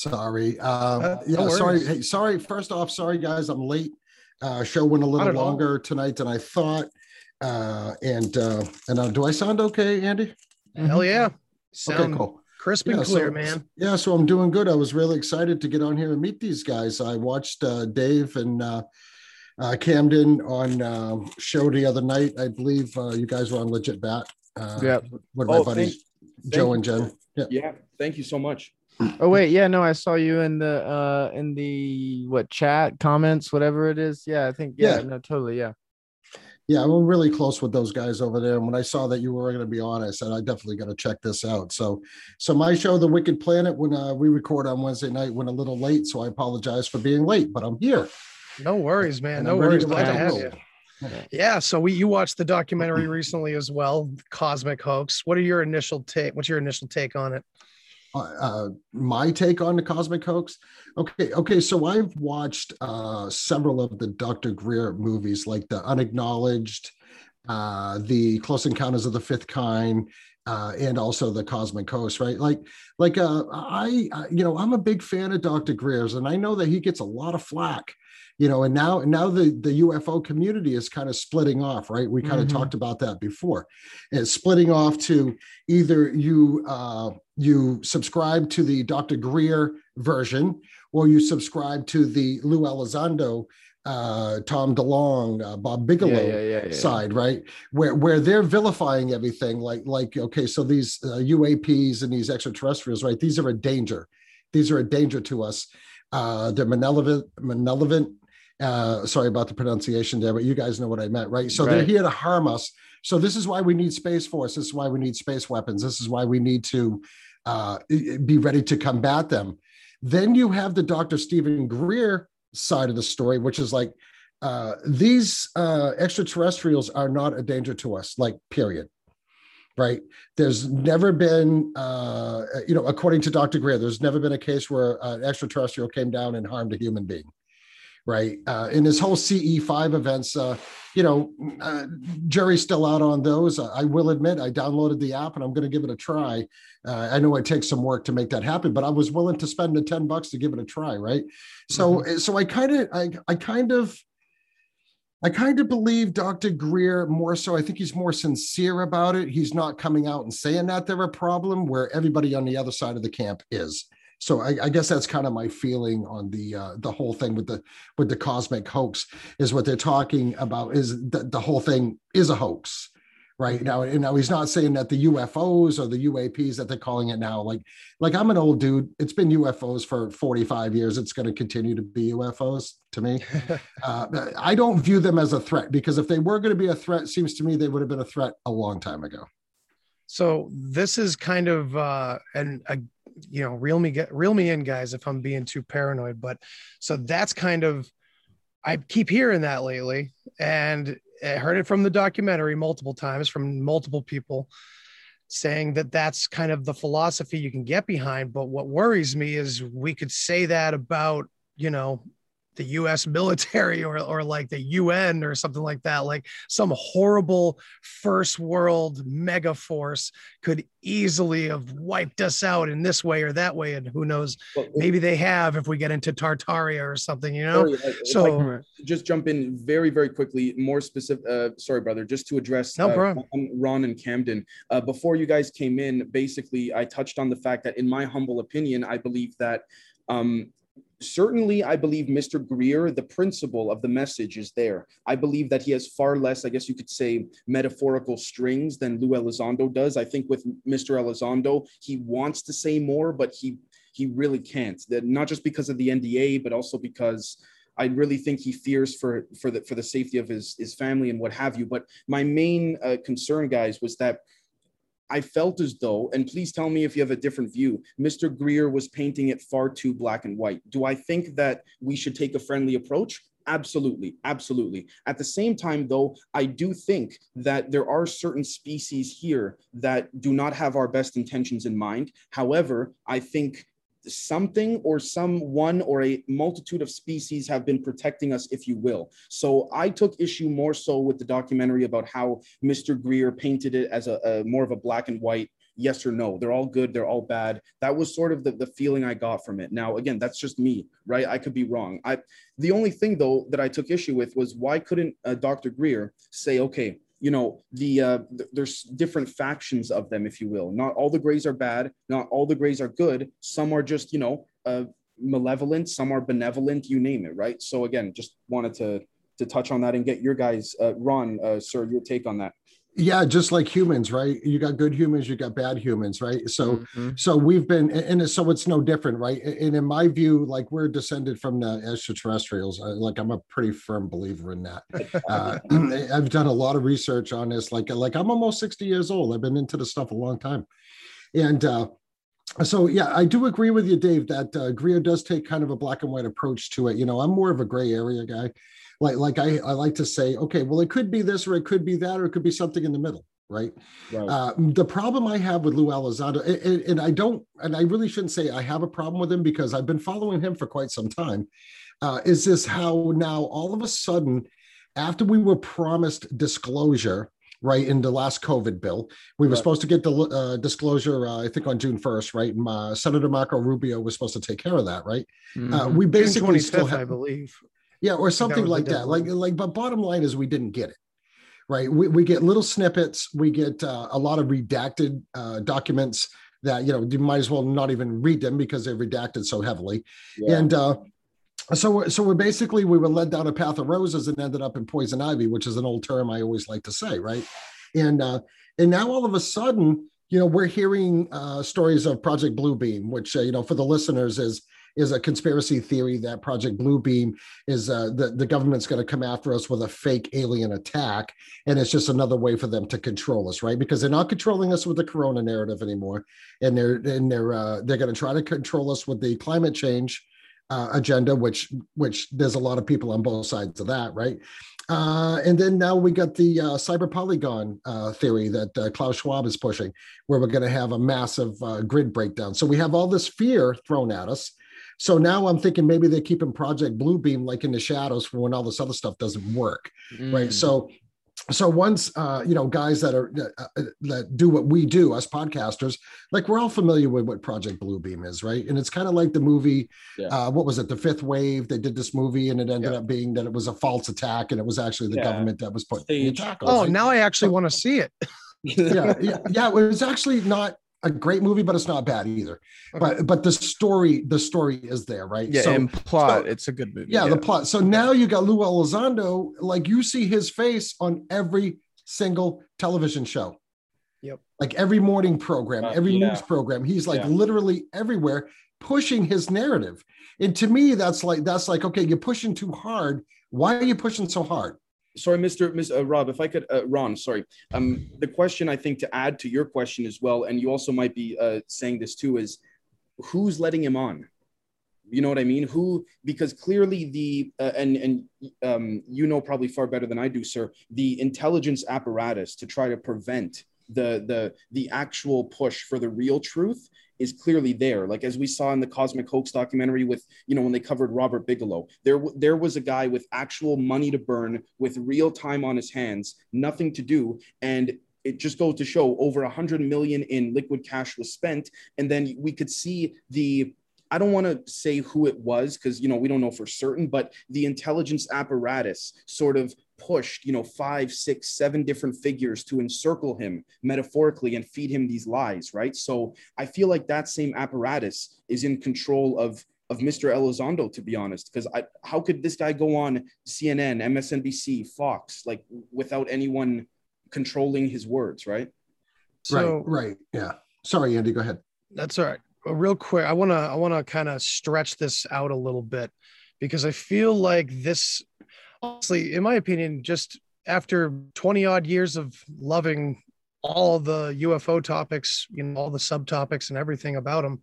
sorry. Uh, uh, yeah, no sorry. Hey, sorry. First off, sorry guys, I'm late. Uh, show went a little longer tonight than I thought. Uh, and uh, and uh, do I sound okay, Andy? Hell yeah! Sound okay, cool. Crisp and yeah, clear, so, man. Yeah, so I'm doing good. I was really excited to get on here and meet these guys. I watched uh, Dave and uh, uh, Camden on uh, show the other night. I believe uh, you guys were on Legit Bat. Uh, yeah. With my oh, buddies thank, Joe thank and Jen. Yeah. yeah. Thank you so much. Oh wait, yeah, no, I saw you in the uh in the what chat comments, whatever it is. Yeah, I think yeah, yeah. no, totally, yeah yeah, we're really close with those guys over there. And when I saw that you were going to be on, I said I definitely got to check this out. So, so my show, The Wicked Planet, when uh, we record on Wednesday night, went a little late, so I apologize for being late, but I'm here. No worries, man. And no worries. Glad to have you. Yeah. So we you watched the documentary recently as well, Cosmic Hoax. What are your initial take? What's your initial take on it? Uh, my take on the cosmic hoax? Okay okay so i've watched uh, several of the dr greer movies like the unacknowledged uh, the close encounters of the fifth kind uh, and also the cosmic hoax right? Like like uh, i you know i'm a big fan of dr greer's and i know that he gets a lot of flack you know and now now the the ufo community is kind of splitting off right we kind mm-hmm. of talked about that before it's splitting off to either you uh you subscribe to the dr greer version or you subscribe to the lou elizondo uh, Tom DeLonge, uh, Bob Bigelow yeah, yeah, yeah, side, right? Where where they're vilifying everything, like like okay, so these uh, UAPs and these extraterrestrials, right? These are a danger. These are a danger to us. Uh, they're malevolent, malevolent, uh, sorry about the pronunciation there, but you guys know what I meant, right? So right. they're here to harm us. So this is why we need Space Force. This is why we need space weapons. This is why we need to uh, be ready to combat them. Then you have the Dr. Steven Greer side of the story, which is like uh, these uh, extraterrestrials are not a danger to us, like period. Right? There's never been, uh, you know, according to Dr. Greer, there's never been a case where an extraterrestrial came down and harmed a human being right? Uh, in his whole CE5 events, uh, you know, uh, jury's still out on those. I will admit, I downloaded the app and I'm going to give it a try. Uh, I know it takes some work to make that happen, but I was willing to spend the 10 bucks to give it a try, right? So, mm-hmm. so I kind of, I, I kind of, I kind of believe Dr. Greer more so. I think he's more sincere about it. He's not coming out and saying that they're a problem where everybody on the other side of the camp is so I, I, guess that's kind of my feeling on the uh, the whole thing with the with the cosmic hoax is what they're talking about is that the whole thing is a hoax right? Now and now he's not saying that the ufos or the uaps that they're calling it now like like i'm an old dude. It's been ufos for 45 years. It's going to continue to be ufos to me. Uh, i don't view them as a threat because if they were going to be a threat seems to me they would have been a threat a long time ago so this is kind of uh, an a you know, reel me get reel me in, guys, if I'm being too paranoid. But so that's kind of I keep hearing that lately, and I heard it from the documentary multiple times from multiple people saying that that's kind of the philosophy you can get behind. But what worries me is we could say that about, you know, the US military or, or like the UN or something like that. Like some horrible first world mega force could easily have wiped us out in this way or that way. And who knows, maybe they have if we get into Tartaria or something, you know? Sorry, so just jump in very, very quickly, more specific. Uh, sorry, brother, just to address no, uh, Ron and Camden. Uh, before you guys came in, basically, I touched on the fact that, in my humble opinion, I believe that um, certainly I believe Mr. Greer, the principle of the message is there. I believe that he has far less, I guess you could say, metaphorical strings than Lou Elizondo does. I think with Mr. Elizondo, he wants to say more, but he he really can't. That not just because of the NDA, but also because I really think he fears for for the for the safety of his his family and what have you. But my main uh, concern, guys, was that I felt as though, and please tell me if you have a different view, Mr. Greer was painting it far too black and white. Do I think that we should take a friendly approach? Absolutely, absolutely. At the same time, though, I do think that there are certain species here that do not have our best intentions in mind. However, I think something or someone or a multitude of species have been protecting us, if you will. So I took issue more so with the documentary about how Mr. Greer painted it as a, a more of a black and white yes or no. They're all good, they're all bad. That was sort of the, the feeling I got from it. Now, again, that's just me, right? I could be wrong. I the only thing though that I took issue with was why couldn't uh, Dr. Greer say, okay, you know the uh, th- there's different factions of them if you will. Not all the grays are bad not all the grays are good. Some are just you know uh, malevolent some are benevolent you name it right? So again just wanted to to touch on that and get your guys uh, ron uh, sir your take on that yeah just like humans right? You got good humans you got bad humans right? So mm-hmm. so we've been and so it's no different right? And in my view like we're descended from the extraterrestrials. Uh, like i'm a pretty firm believer in that. Uh, i've done a lot of research on this like like i'm almost 60 years old. I've been into the stuff a long time. And uh so yeah i do agree with you dave that uh, does take kind of a black and white approach to it. You know i'm more of a gray area guy like like I, I like to say okay well it could be this or it could be that or it could be something in the middle right, right. Uh, the problem i have with lou elizondo and, and, i don't and i really shouldn't say i have a problem with him because i've been following him for quite some time uh, is this how now all of a sudden after we were promised disclosure right in the last covid bill we were right. supposed to get the uh, disclosure uh, i think on june 1st right uh, senator marco rubio was supposed to take care of that right uh, mm-hmm. we basically still have, i believe yeah, or something that like that. Like like, but bottom line is we didn't get it. Right. We, we get little snippets. We get uh, a lot of redacted uh, documents that you know you might as well not even read them because they're redacted so heavily. Yeah. And uh, so so we're basically we were led down a path of roses and ended up in poison ivy, which is an old term I always like to say, right? And uh, and now all of a sudden, you know, we're hearing uh, stories of Project Bluebeam, which uh, you know for the listeners is is a conspiracy theory that Project Bluebeam is uh, the, the government's going to come after us with a fake alien attack. And it's just another way for them to control us, right? Because they're not controlling us with the corona narrative anymore. And they're, and they're, uh, they're going to try to control us with the climate change uh, agenda, which, which there's a lot of people on both sides of that, right? Uh, and then now we got the uh, cyber polygon uh, theory that uh, Klaus Schwab is pushing, where we're going to have a massive uh, grid breakdown. So we have all this fear thrown at us, so now I'm thinking maybe they're keeping Project Bluebeam like in the shadows for when all this other stuff doesn't work, mm. right? So so once uh, you know guys that are uh, uh, that do what we do us podcasters like we're all familiar with what project bluebeam is right and it's kind of like the movie yeah. uh, what was it the fifth wave they did this movie and it ended yeah. up being that it was a false attack and it was actually the yeah. government that was put the attack oh right? now i actually want to see it yeah, yeah yeah it was actually not a great movie, but it's not bad either. Okay. But but the story, the story is there, right? Yeah, so, and plot, so, it's a good movie. Yeah, yeah, the plot. So now you got Lou Elizondo, like you see his face on every single television show. Yep. Like every morning program, uh, every yeah. news program, he's like yeah. literally everywhere pushing his narrative. And to me, that's like that's like okay, you're pushing too hard. Why are you pushing so hard? Sorry, Mr. Ms. Uh, Rob, if I could, uh, Ron, sorry. Um, the question I think to add to your question as well, and you also might be uh, saying this too, is who's letting him on? You know what I mean? Who? Because clearly the uh, and and um, you know probably far better than I do, sir. The intelligence apparatus to try to prevent the the the actual push for the real truth is clearly there. Like as we saw in the Cosmic Hoax documentary with, you know, when they covered Robert Bigelow, there there was a guy with actual money to burn, with real time on his hands, nothing to do, and it just goes to show over a hundred million in liquid cash was spent, and then we could see the I don't want to say who it was because you know we don't know for certain, but the intelligence apparatus sort of pushed you know five, six, seven different figures to encircle him metaphorically and feed him these lies, right? So I feel like that same apparatus is in control of of Mr. Elizondo, to be honest, because I how could this guy go on CNN, MSNBC, Fox, like without anyone controlling his words, right? So, right, right, yeah. Sorry, Andy, go ahead. That's all right real quick, I want to I want to kind of stretch this out a little bit because I feel like this honestly, in my opinion, just after 20 odd years of loving all the UFO topics, you know, all the subtopics and everything about them,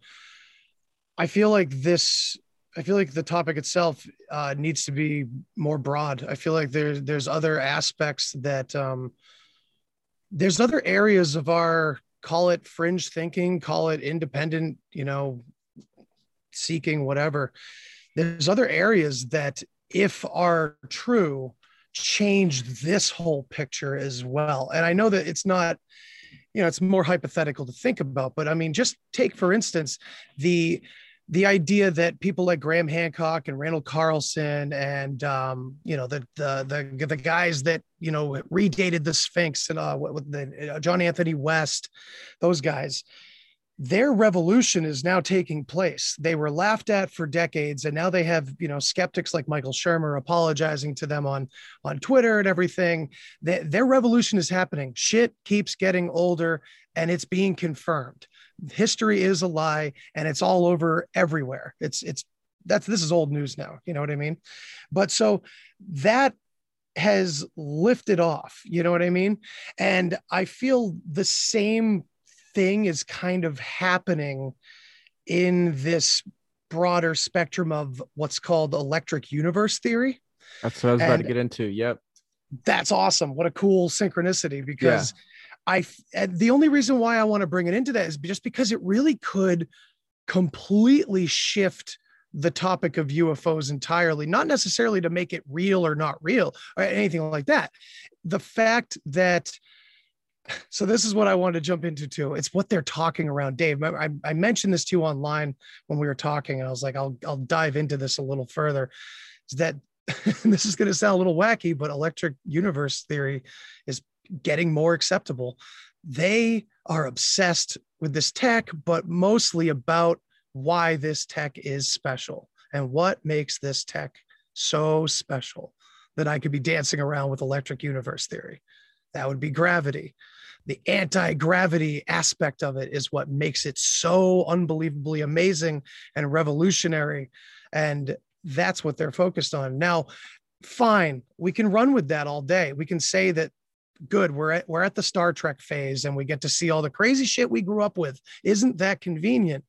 I feel like this I feel like the topic itself uh, needs to be more broad. I feel like there's there's other aspects that um, there's other areas of our call it fringe thinking, call it independent, you know, seeking, whatever. There's other areas that, if are true, change this whole picture as well. And I know that it's not, you know, it's more hypothetical to think about, but I mean, just take, for instance, the the idea that people like Graham Hancock and Randall Carlson and um, you know the, the the the guys that you know redated the Sphinx and uh, the uh, John Anthony West, those guys, their revolution is now taking place. They were laughed at for decades, and now they have you know skeptics like Michael Shermer apologizing to them on on Twitter and everything. They, their revolution is happening. Shit keeps getting older, and it's being confirmed history is a lie and it's all over everywhere. It's it's that's this is old news now, you know what I mean? But so that has lifted off, you know what I mean? And I feel the same thing is kind of happening in this broader spectrum of what's called electric universe theory. That's what I was and about to get into. Yep. That's awesome. What a cool synchronicity because yeah I the only reason why I want to bring it into that is just because it really could completely shift the topic of UFOs entirely, not necessarily to make it real or not real or anything like that. The fact that so this is what I wanted to jump into too. It's what they're talking around. Dave, I, I mentioned this to you online when we were talking, and I was like, I'll I'll dive into this a little further. Is that this is going to sound a little wacky, but electric universe theory is getting more acceptable. They are obsessed with this tech, but mostly about why this tech is special and what makes this tech so special that I could be dancing around with electric universe theory. That would be gravity. The anti gravity aspect of it is what makes it so unbelievably amazing and revolutionary. And that's what they're focused on. Now, fine, we can run with that all day. We can say that good we're at we're at the star trek phase and we get to see all the crazy shit we grew up with isn't that convenient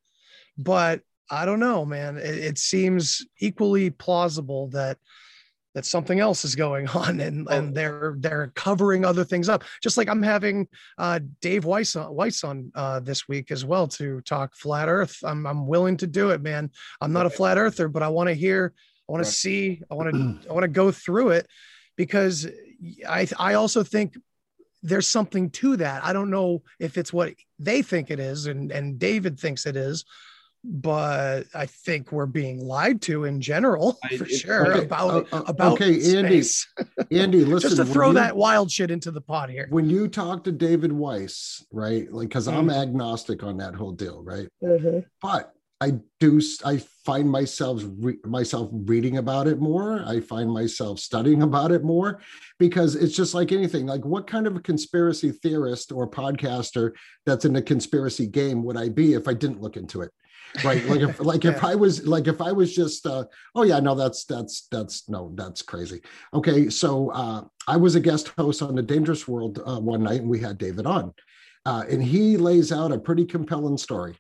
but i don't know man it, it seems equally plausible that that something else is going on and, oh. and they're they're covering other things up. Just like i'm having uh, dave weiss on, weiss on uh, this week as well to talk flat earth. I'm, I'm willing to do it man. I'm not a flat earther but i want to hear i want to see i want to i want to go through it because I I also think there's something to that. I don't know if it's what they think it is and and David thinks it is, but I think we're being lied to in general for I, sure okay, about uh, uh, about okay, Andy. Andy, listen. Just to throw you, that wild shit into the pot here. When you talk to David Weiss, right? Like, because mm-hmm. I'm agnostic on that whole deal, right? Mm-hmm. But I do I find myself re- myself reading about it more. I find myself studying about it more because it's just like anything. Like what kind of a conspiracy theorist or podcaster that's in a conspiracy game would I be if I didn't look into it? Right. Like if like yeah. if I was like if I was just uh oh yeah, no, that's that's that's no, that's crazy. Okay. So uh I was a guest host on the Dangerous World uh, one night and we had David on. Uh, and he lays out a pretty compelling story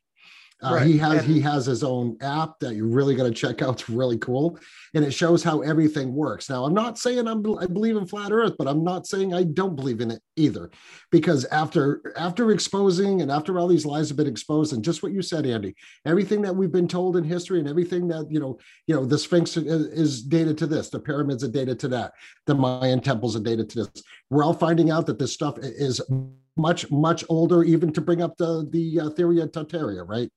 Uh, right. He has and, he has his own app that you're really going to check out. It's really cool, and it shows how everything works. Now, I'm not saying I'm, I believe in flat Earth, but I'm not saying I don't believe in it either, because after after exposing and after all these lies have been exposed, and just what you said, Andy, everything that we've been told in history, and everything that you know, you know, the Sphinx is, is dated to this, the pyramids are dated to that, the Mayan temples are dated to this. We're all finding out that this stuff is much much older even to bring up the the uh, theory of tartaria right?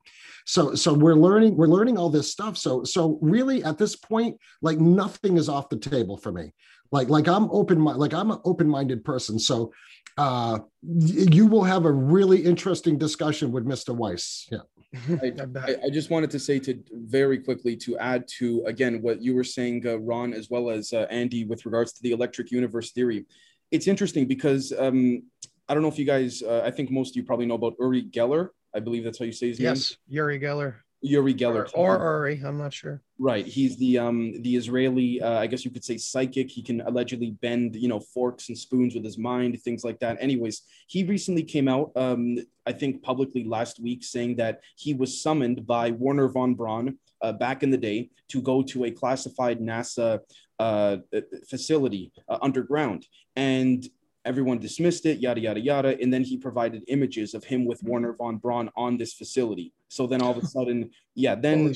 So so we're learning we're learning all this stuff. So so really at this point like nothing is off the table for me. Like like i'm open like i'm an open-minded person. So uh you will have a really interesting discussion with mr weiss. Yeah. I, I, just wanted to say to very quickly to add to again what you were saying, uh, Ron, as well as uh, Andy, with regards to the electric universe theory. It's interesting because um, I don't know if you guys, uh, I think most of you probably know about Uri Geller. I believe that's how you say his yes, name. Yes, Uri Geller. Uri Geller. Or, or Uri, I'm not sure. Right. He's the um the Israeli, uh, I guess you could say psychic. He can allegedly bend, you know, forks and spoons with his mind, things like that. Anyways, he recently came out, um, I think publicly last week, saying that he was summoned by Wernher von Braun uh, back in the day to go to a classified NASA uh, facility uh, underground. And everyone dismissed it, yada, yada, yada. And then he provided images of him with mm-hmm. Von Braun on this facility. So then all of a sudden, yeah, then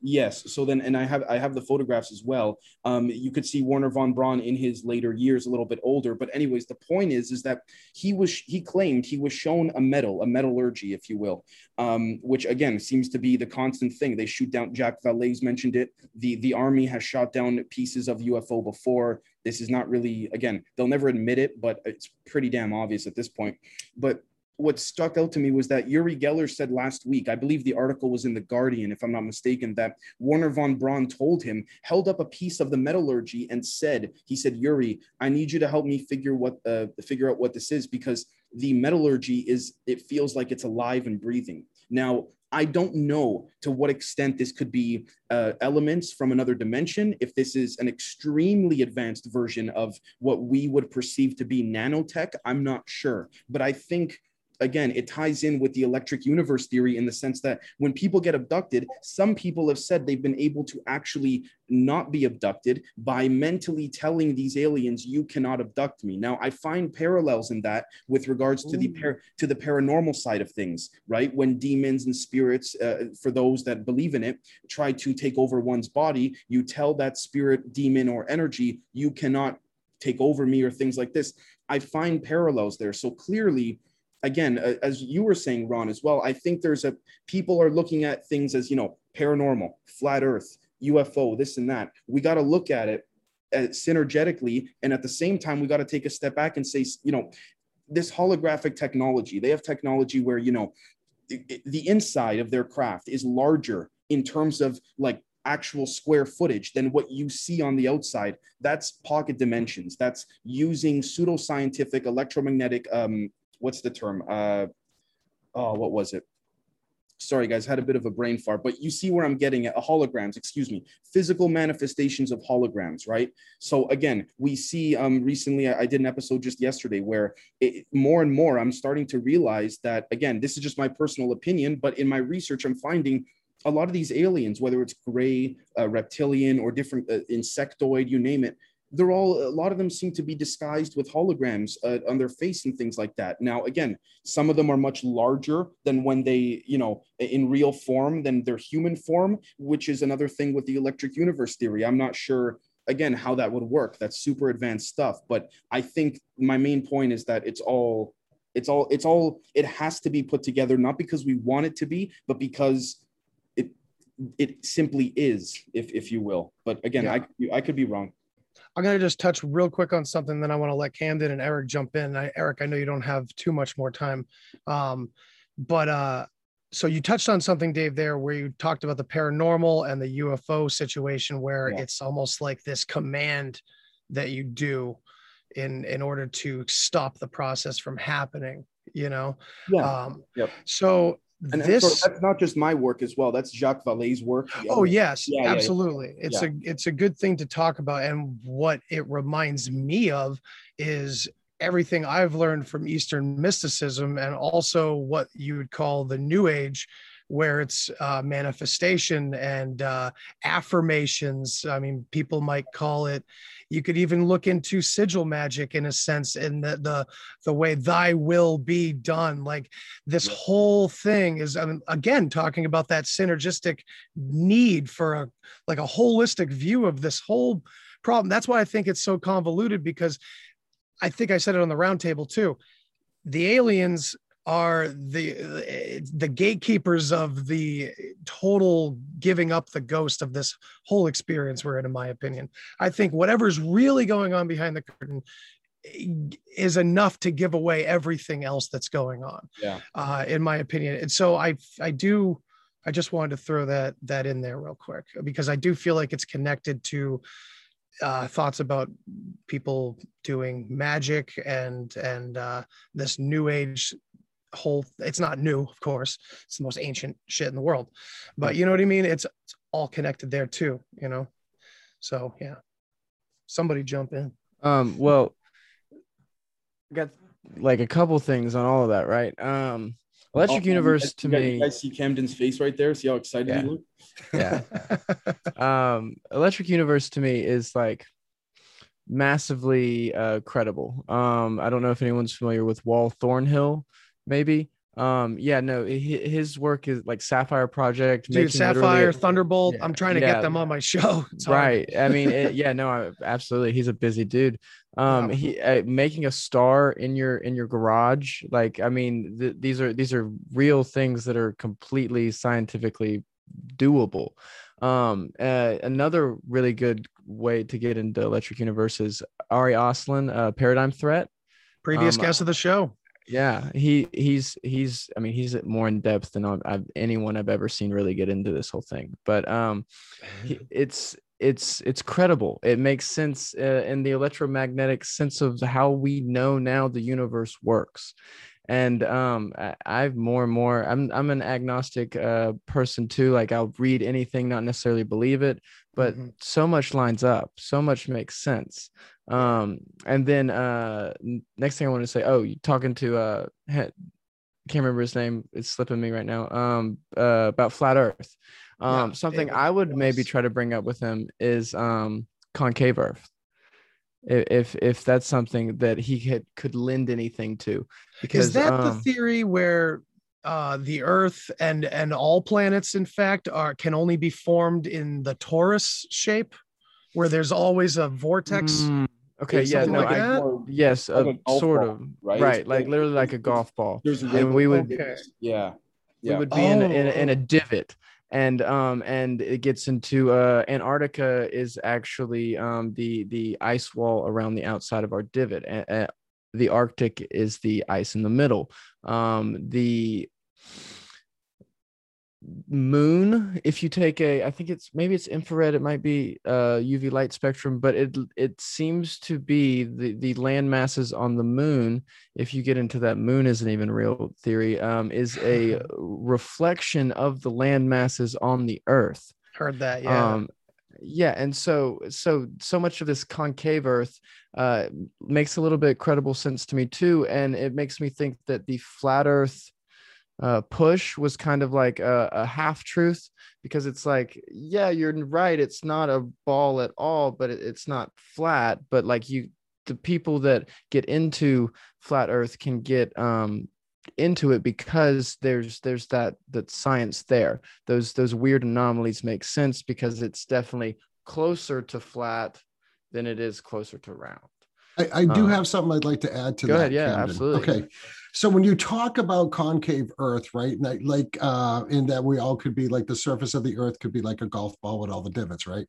Yes. So then, and I have I have the photographs as well. Um, you could see Wernher von Braun in his later years, a little bit older. But anyways, the point is, is that he was he claimed he was shown a medal, a metallurgy, if you will, um, which again seems to be the constant thing. They shoot down. Jacques Vallée mentioned it. The the army has shot down pieces of UFO before. This is not really again. They'll never admit it, but it's pretty damn obvious at this point. But what stuck out to me was that Yuri Geller said last week, I believe the article was in The Guardian, if I'm not mistaken, that Wernher von Braun told him, held up a piece of the metallurgy and said, he said, Yuri, I need you to help me figure what uh, figure out what this is because the metallurgy is, it feels like it's alive and breathing. Now, I don't know to what extent this could be uh, elements from another dimension, if this is an extremely advanced version of what we would perceive to be nanotech, I'm not sure. But I think again, it ties in with the electric universe theory in the sense that when people get abducted, some people have said they've been able to actually not be abducted by mentally telling these aliens, "You cannot abduct me." Now, I find parallels in that with regards to the par- to the paranormal side of things, right? When demons and spirits, uh, for those that believe in it, try to take over one's body, you tell that spirit, demon, or energy, "You cannot." take over me or things like this i find parallels there so clearly again, as you were saying, Ron, as well, I think there's a people are looking at things as you know paranormal, flat Earth, UFO, this and that. We got to look at it uh, synergetically, and at the same time, we got to take a step back and say, you know, this holographic technology. They have technology where you know the inside of their craft is larger in terms of like actual square footage than what you see on the outside. That's pocket dimensions. That's using pseudoscientific electromagnetic um, what's the term? Uh, oh, what was it? Sorry, guys, had a bit of a brain fart, but you see where I'm getting at. Holograms, excuse me, physical manifestations of holograms, right? So again, we see um, recently, I, did an episode just yesterday where it, more and more I'm starting to realize that, again, this is just my personal opinion, but in my research, I'm finding a lot of these aliens, whether it's gray, uh, reptilian, or different uh, insectoid, you name it, they're all a lot of them seem to be disguised with holograms uh, on their face and things like that. Now again some of them are much larger than when they you know in real form than their human form which is another thing with the electric universe theory. I'm not sure again how that would work. That's super advanced stuff. But i think my main point is that it's all it's all it's all it has to be put together not because we want it to be but because it it simply is if if you will. But again yeah. i i could be wrong I'm going to just touch real quick on something, then I want to let Camden and Eric jump in. I, Eric, I know you don't have too much more time, um, but uh, so you touched on something, Dave, there where you talked about the paranormal and the UFO situation, where yeah. it's almost like this command that you do in in order to stop the process from happening. You know, yeah. Um, yep. So and this that's not just my work as well. That's Jacques Vallée's work. Oh yes, yeah, absolutely. Yeah, It's a it's a good thing to talk about. And what it reminds me of is everything I've learned from Eastern mysticism and also what you would call the New Age where it's uh, manifestation and uh, affirmations. I mean, people might call it. You could even look into sigil magic in a sense, in the the the way "Thy will be done." Like this whole thing is um, again talking about that synergistic need for a like a holistic view of this whole problem. That's why I think it's so convoluted because I think I said it on the roundtable too. The aliens are the the gatekeepers of the total giving up the ghost of this whole experience we're in in my opinion. I think whatever's really going on behind the curtain is enough to give away everything else that's going on yeah. uh, in my opinion. And so i i do i just wanted to throw that that in there real quick because i do feel like it's connected to uh, thoughts about people doing magic and and uh, this new age whole it's not new of course. It's the most ancient shit in the world. But you know what i mean? It's, it's all connected there too you know? So yeah. Somebody jump in. Um well I got like a couple things on all of that right? Um electric Oh, universe you guys- to you guys- me You guys see Camden's face right there? See how excited Yeah. he looked? yeah. Um electric universe to me is like massively uh credible. Um i don't know if anyone's familiar with Wal Thornhill maybe. Um yeah no his work is like SAFIRE project dude SAFIRE a- thunderbolt Yeah, i'm trying to yeah. get them on my show. Right. I mean it, yeah no I, absolutely he's a busy dude. Um Yeah. he uh, making a star in your in your garage like i mean th- these are these are real things that are completely scientifically doable. Um uh, another really good way to get into electric universe is ari oslin uh, paradigm threat. Previous Um, guest of the show yeah he he's he's i mean he's more in depth than I've, I've anyone i've ever seen really get into this whole thing but um he- it's it's it's credible. It makes sense uh, in the electromagnetic sense of how we know now the universe works. And um I, i've more and more i'm i'm an agnostic uh person too like i'll read anything not necessarily believe it but Mhm. so much lines up so much makes sense. Um and then uh next thing i want to say oh you talking to uh can't remember his name it's slipping me right now um uh about flat earth. Um Yeah, something i would maybe try to bring up with him is um concave earth. If if that's something that he could could lend anything to because is that um, the theory where uh, the earth and and all planets in fact are can only be formed in the torus shape where there's always a vortex Mm, okay yeah no, like I, more- yes like uh, a sort ball, of right? right, It's like like- literally like a golf ball There's And we would- in it. Yeah. we Yeah. would be in, a, in, a, in a Oh. divot and um and it gets into uh antarctica is actually um the the ice wall around the outside of our divot and the arctic is the ice in the middle. Um the moon if you take a i think it's maybe it's infrared it might be uh uv light spectrum but it it seems to be the the land masses on the moon if you get into that moon isn't even real theory um is a reflection of the land masses on the earth. Heard that yeah. Um yeah and so so so much of this concave earth uh makes a little bit credible sense to me too and it makes me think that the flat earth uh push was kind of like a, a half truth because it's like yeah you're right it's not a ball at all but it, it's not flat but like you the people that get into flat earth can get um into it because there's there's that that science there. Those those weird anomalies make sense because it's definitely closer to flat than it is closer to round I, I do Uh, have something I'd like to add to go that. ahead, yeah, Camden. absolutely. Okay. So when you talk about concave Earth, right? Like, like uh, in that we all could be like the surface of the Earth could be like a golf ball with all the divots, right?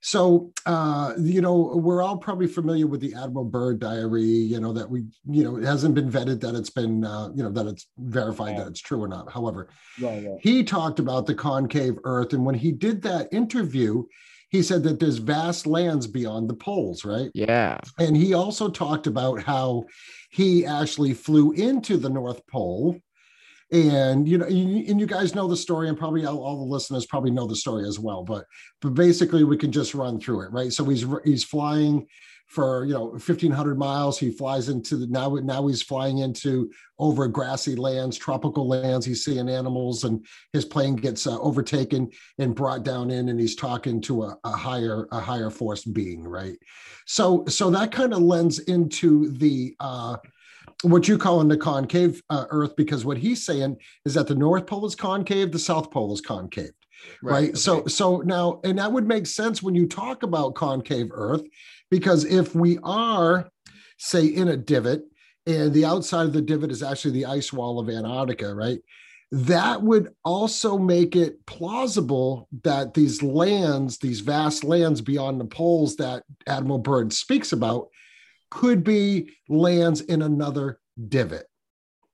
So uh, you know, we're all probably familiar with the Admiral Byrd diary. You know that we, you know, it hasn't been vetted that it's been, uh, you know, that it's verified that it's true or not. However, Right, right. he talked about the concave Earth, and when he did that interview, he said that there's vast lands beyond the poles, right? yeah And he also talked about how he actually flew into the North Pole. And you know, and you guys know the story, and probably all, all the listeners probably know the story as well. But but basically, we can just run through it, right? So he's he's flying for you know 1500 miles. He flies into the now now he's flying into over grassy lands tropical lands. He's seeing animals and his plane gets uh, overtaken and brought down in and he's talking to a, a higher a higher force being right? So so that kind of lends into the uh what you call in the concave uh, earth because what he's saying is that the north pole is concave the south pole is concave right, right? Okay. so so now and that would make sense when you talk about concave earth because if we are, say, in a divot, and the outside of the divot is actually the ice wall of Antarctica, right? That would also make it plausible that these lands, these vast lands beyond the poles that Admiral Byrd speaks about, could be lands in another divot.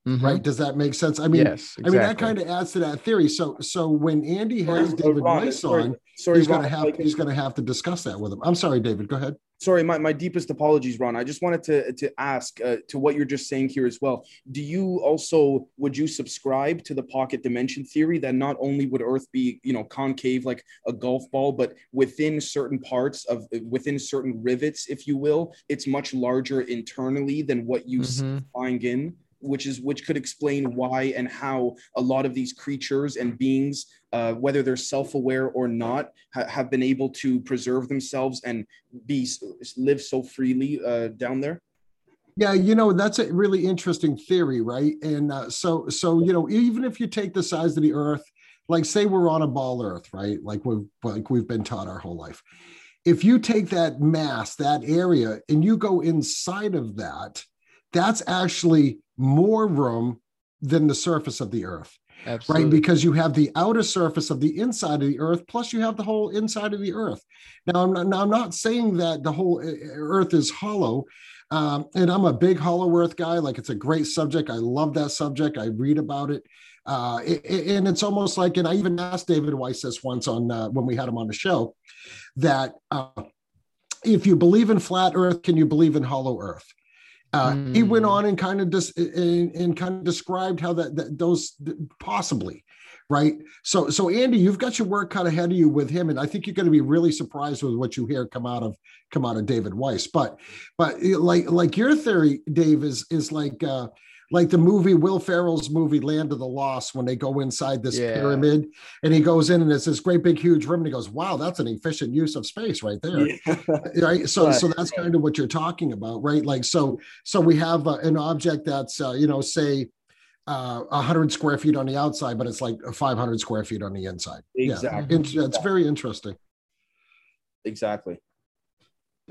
Mm-hmm. Right? Does that make sense? I mean, yes, exactly. I mean that kind of adds to that theory. So, so when Andy has David Ron, Weiss on, sorry, he's going to have he's going to have to discuss that with him. I'm sorry, David. Go ahead sorry, my, my deepest apologies, Ron. I just wanted to, to ask uh, to what you're just saying here as well. Do you also, would you subscribe to the pocket dimension theory that not only would Earth be, you know, concave like a golf ball, but within certain parts of, within certain rivets, if you will, it's much larger internally than what you mm-hmm. see flying in? Which is which could explain why and how a lot of these creatures and beings uh, whether they're self-aware or not ha- have been able to preserve themselves and be live so freely uh, down there? Yeah you know that's a really interesting theory right? And uh, so so you know even if you take the size of the earth like say we're on a ball earth right? Like we've like we've been taught our whole life. If you take that mass that area and you go inside of that that's actually more room than the surface of the earth. Absolutely. Right, because you have the outer surface of the inside of the earth, plus you have the whole inside of the earth. Now, I'm not, now I'm not saying that the whole earth is hollow, um, and I'm a big hollow earth guy. Like it's a great subject. I love that subject. I read about it, uh, it, it and it's almost like, and I even asked David Weiss this once on uh, when we had him on the show, that uh, if you believe in flat Earth, can you believe in hollow Earth? Uh, mm. He went hmm. on and kind of dis- and, and, kind of described how that, that those possibly right. So so Andy, you've got your work cut ahead of you with him, and I think you're going to be really surprised with what you hear come out of come out of David Weiss. But but like like your theory, Dave, is is like. Uh, like the movie Will Ferrell's movie Land of the Lost when they go inside this yeah. pyramid and he goes in and it's this great big huge room and he goes, "Wow, that's an efficient use of space right there." Yeah. right? So right. so that's kind of what you're talking about, right? Like so so we have uh, an object that's uh, you know say uh, 100 square feet on the outside, but it's like 500 square feet on the inside. Exactly. Yeah, it's very interesting. Exactly.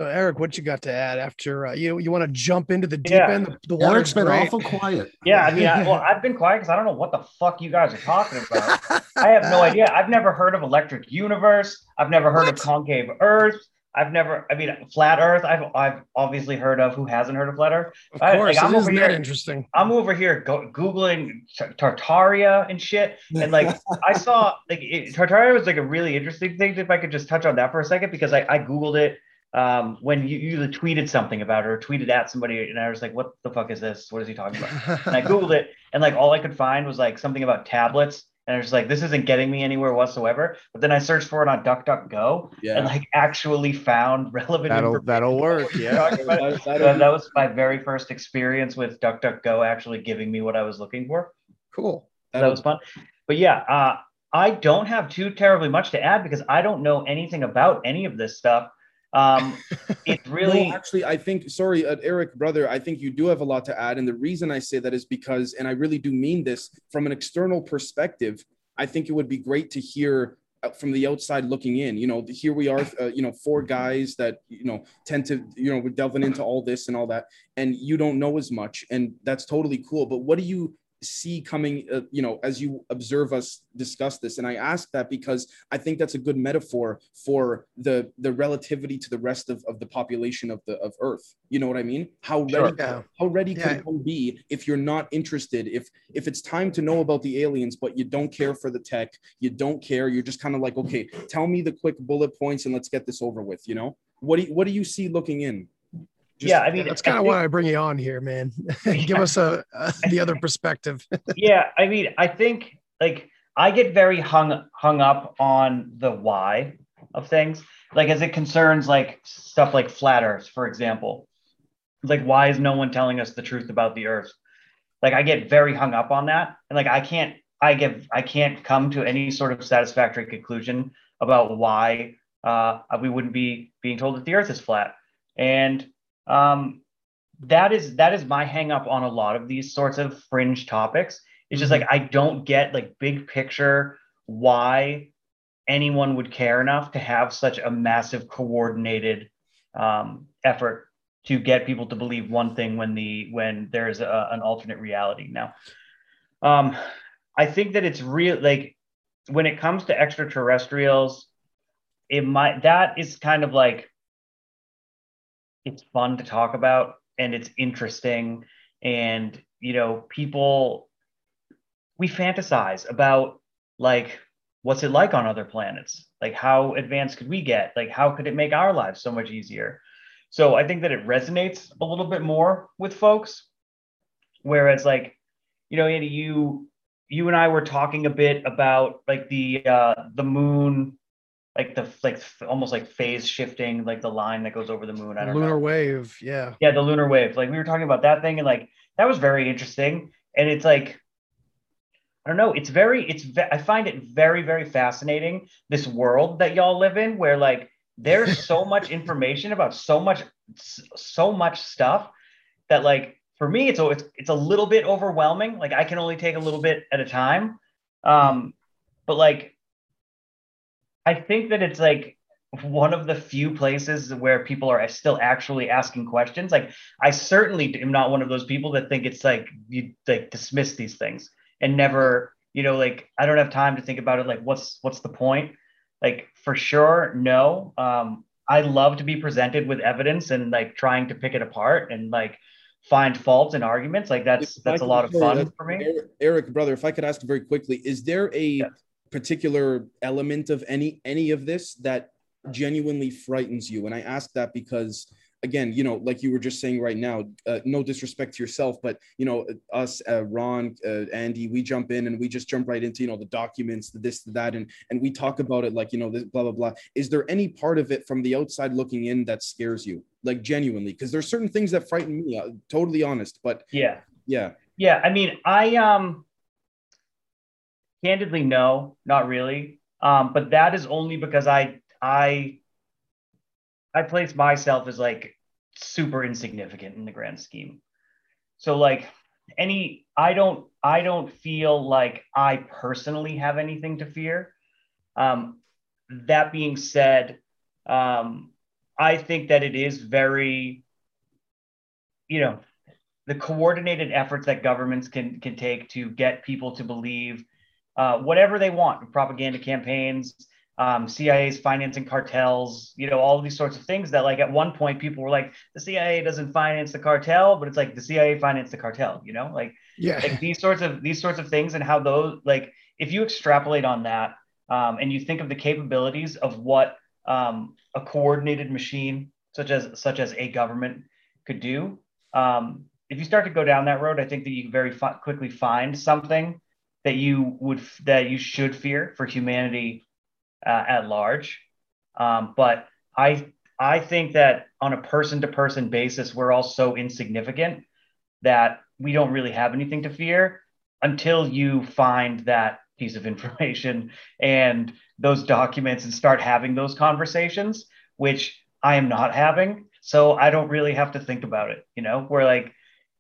So Eric, what you got to add after uh, you you want to jump into the deep yeah. end? The, the Eric's been great. awful quiet. Yeah, I mean, I, well, I've been quiet because I don't know what the fuck you guys are talking about. I have no idea. I've never heard of electric universe. I've never heard what? of concave Earth. I've never, I mean, flat Earth. I've I've obviously heard of. Who hasn't heard of flat Earth? Of course, I, like, I'm over here, interesting. I'm over here go, googling Tartaria and shit, and like I saw like it, Tartaria was like a really interesting thing. If I could just touch on that for a second, because I, I googled it um, when you, you tweeted something about it or tweeted at somebody, and I was like, "What the fuck is this? What is he talking about?" and I googled it, and like all I could find was like something about tablets, and I was like, "This isn't getting me anywhere whatsoever." But then I searched for it on DuckDuckGo, yeah. and like actually found relevant. That'll that'll work. Yeah, that, that was my very first experience with DuckDuckGo actually giving me what I was looking for. Cool. That was fun. But yeah, uh, I don't have too terribly much to add because I don't know anything about any of this stuff. Um, it's really no, actually, I think, sorry, uh, Eric, brother, I think you do have a lot to add. And the reason I say that is because, and I really do mean this from an external perspective, I think it would be great to hear uh, from the outside looking in you know here we are uh, you know four guys that you know tend to you know we're delving into all this and all that and you don't know as much and that's totally cool but what do you see coming uh, you know as you observe us discuss this. And i ask that because i think that's a good metaphor for the the relativity to the rest of, of the population of the of earth. You know what i mean? How ready yeah. how ready yeah. can one be if you're not interested? If if it's time to know about the aliens but you don't care for the tech you don't care you're just kind of like okay tell me the quick bullet points and let's get this over with you know? What do you, what do you see looking in just, yeah, I mean, that's kind of why I bring you on here, man. Give us a, a the other perspective. yeah, I mean, I think like I get very hung hung up on the why, of things. Like as it concerns like stuff like flat Earth, for example. Like why is no one telling us the truth about the Earth? Like I get very hung up on that, and like I can't I give, I can't come to any sort of satisfactory conclusion about why uh, we wouldn't be being told that the Earth is flat. And um, that is that is my hang up on a lot of these sorts of fringe topics. It's just like mm-hmm. I don't get like big picture why anyone would care enough to have such a massive coordinated um, effort to get people to believe one thing when the when there's a, an alternate reality. Now, um, I think that it's real like when it comes to extraterrestrials, it might that is kind of like it's fun to talk about and it's interesting. And you know people we fantasize about like what's it like on other planets? Like how advanced could we get? Like how could it make our lives so much easier? So i think that it resonates a little bit more with folks whereas like you know Andy, you you and i were talking a bit about like the uh the moon like the like almost like phase shifting, like the line that goes over the moon. I don't lunar know. wave, yeah. Yeah, the lunar wave. Like we were talking about that thing, and like that was very interesting. And it's like I don't know. It's very. It's. I find it very, very fascinating. This world that y'all live in, where like there's so much information about so much, so much stuff that like for me, it's it's it's a little bit overwhelming. Like I can only take a little bit at a time. Um, but like I think that it's like one of the few places where people are still actually asking questions. Like I certainly am not one of those people that think it's like you like dismiss these things and never, you know, like I don't have time to think about it. Like what's what's the point? Like for sure, no. Um, I love to be presented with evidence and like trying to pick it apart and like find faults and arguments. Like that's if that's a lot of fun for me. Eric, brother, if I could ask very quickly, is there a particular element of any any of this that genuinely frightens you. And i ask that because again you know like you were just saying right now uh, no disrespect to yourself but you know us uh, ron uh, andy we jump in and we just jump right into you know the documents the this the that and and we talk about it like you know this blah blah blah. Is there any part of it from the outside looking in that scares you like genuinely? Because there's certain things that frighten me uh, totally honest but yeah. Yeah. Yeah i mean i um Candidly, no, not really. Um, but that is only because I I I place myself as like super insignificant in the grand scheme. So like any I don't I don't feel like I personally have anything to fear. Um, that being said, um, I think that it is very, you know, the coordinated efforts that governments can can take to get people to believe uh, whatever they want, propaganda campaigns, um, CIA's financing cartels, you know, all of these sorts of things that like at one point people were like, the CIA doesn't finance the cartel, but it's like the CIA financed the cartel, you know, like, yeah, like these sorts of these sorts of things and how those like if you extrapolate on that um, and you think of the capabilities of what um, a coordinated machine such as such as a government could do, um, if you start to go down that road, I think that you very fi- quickly find something that you would that you should fear for humanity uh, at large. Um, but I I think that on a person to person basis, we're all so insignificant that we don't really have anything to fear until you find that piece of information and those documents and start having those conversations, which I am not having. So I don't really have to think about it. You know, where like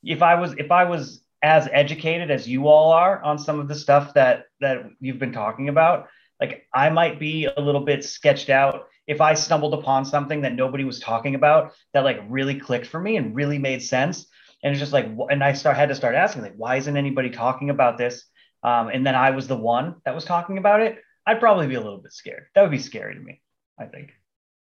if I was if I was as educated as you all are on some of the stuff that that you've been talking about like i might be a little bit sketched out if i stumbled upon something that nobody was talking about that like really clicked for me and really made sense. And it's just like and i start had to start asking like why isn't anybody talking about this? Um, and then i was the one that was talking about it. I'd probably be a little bit scared. That would be scary to me i think.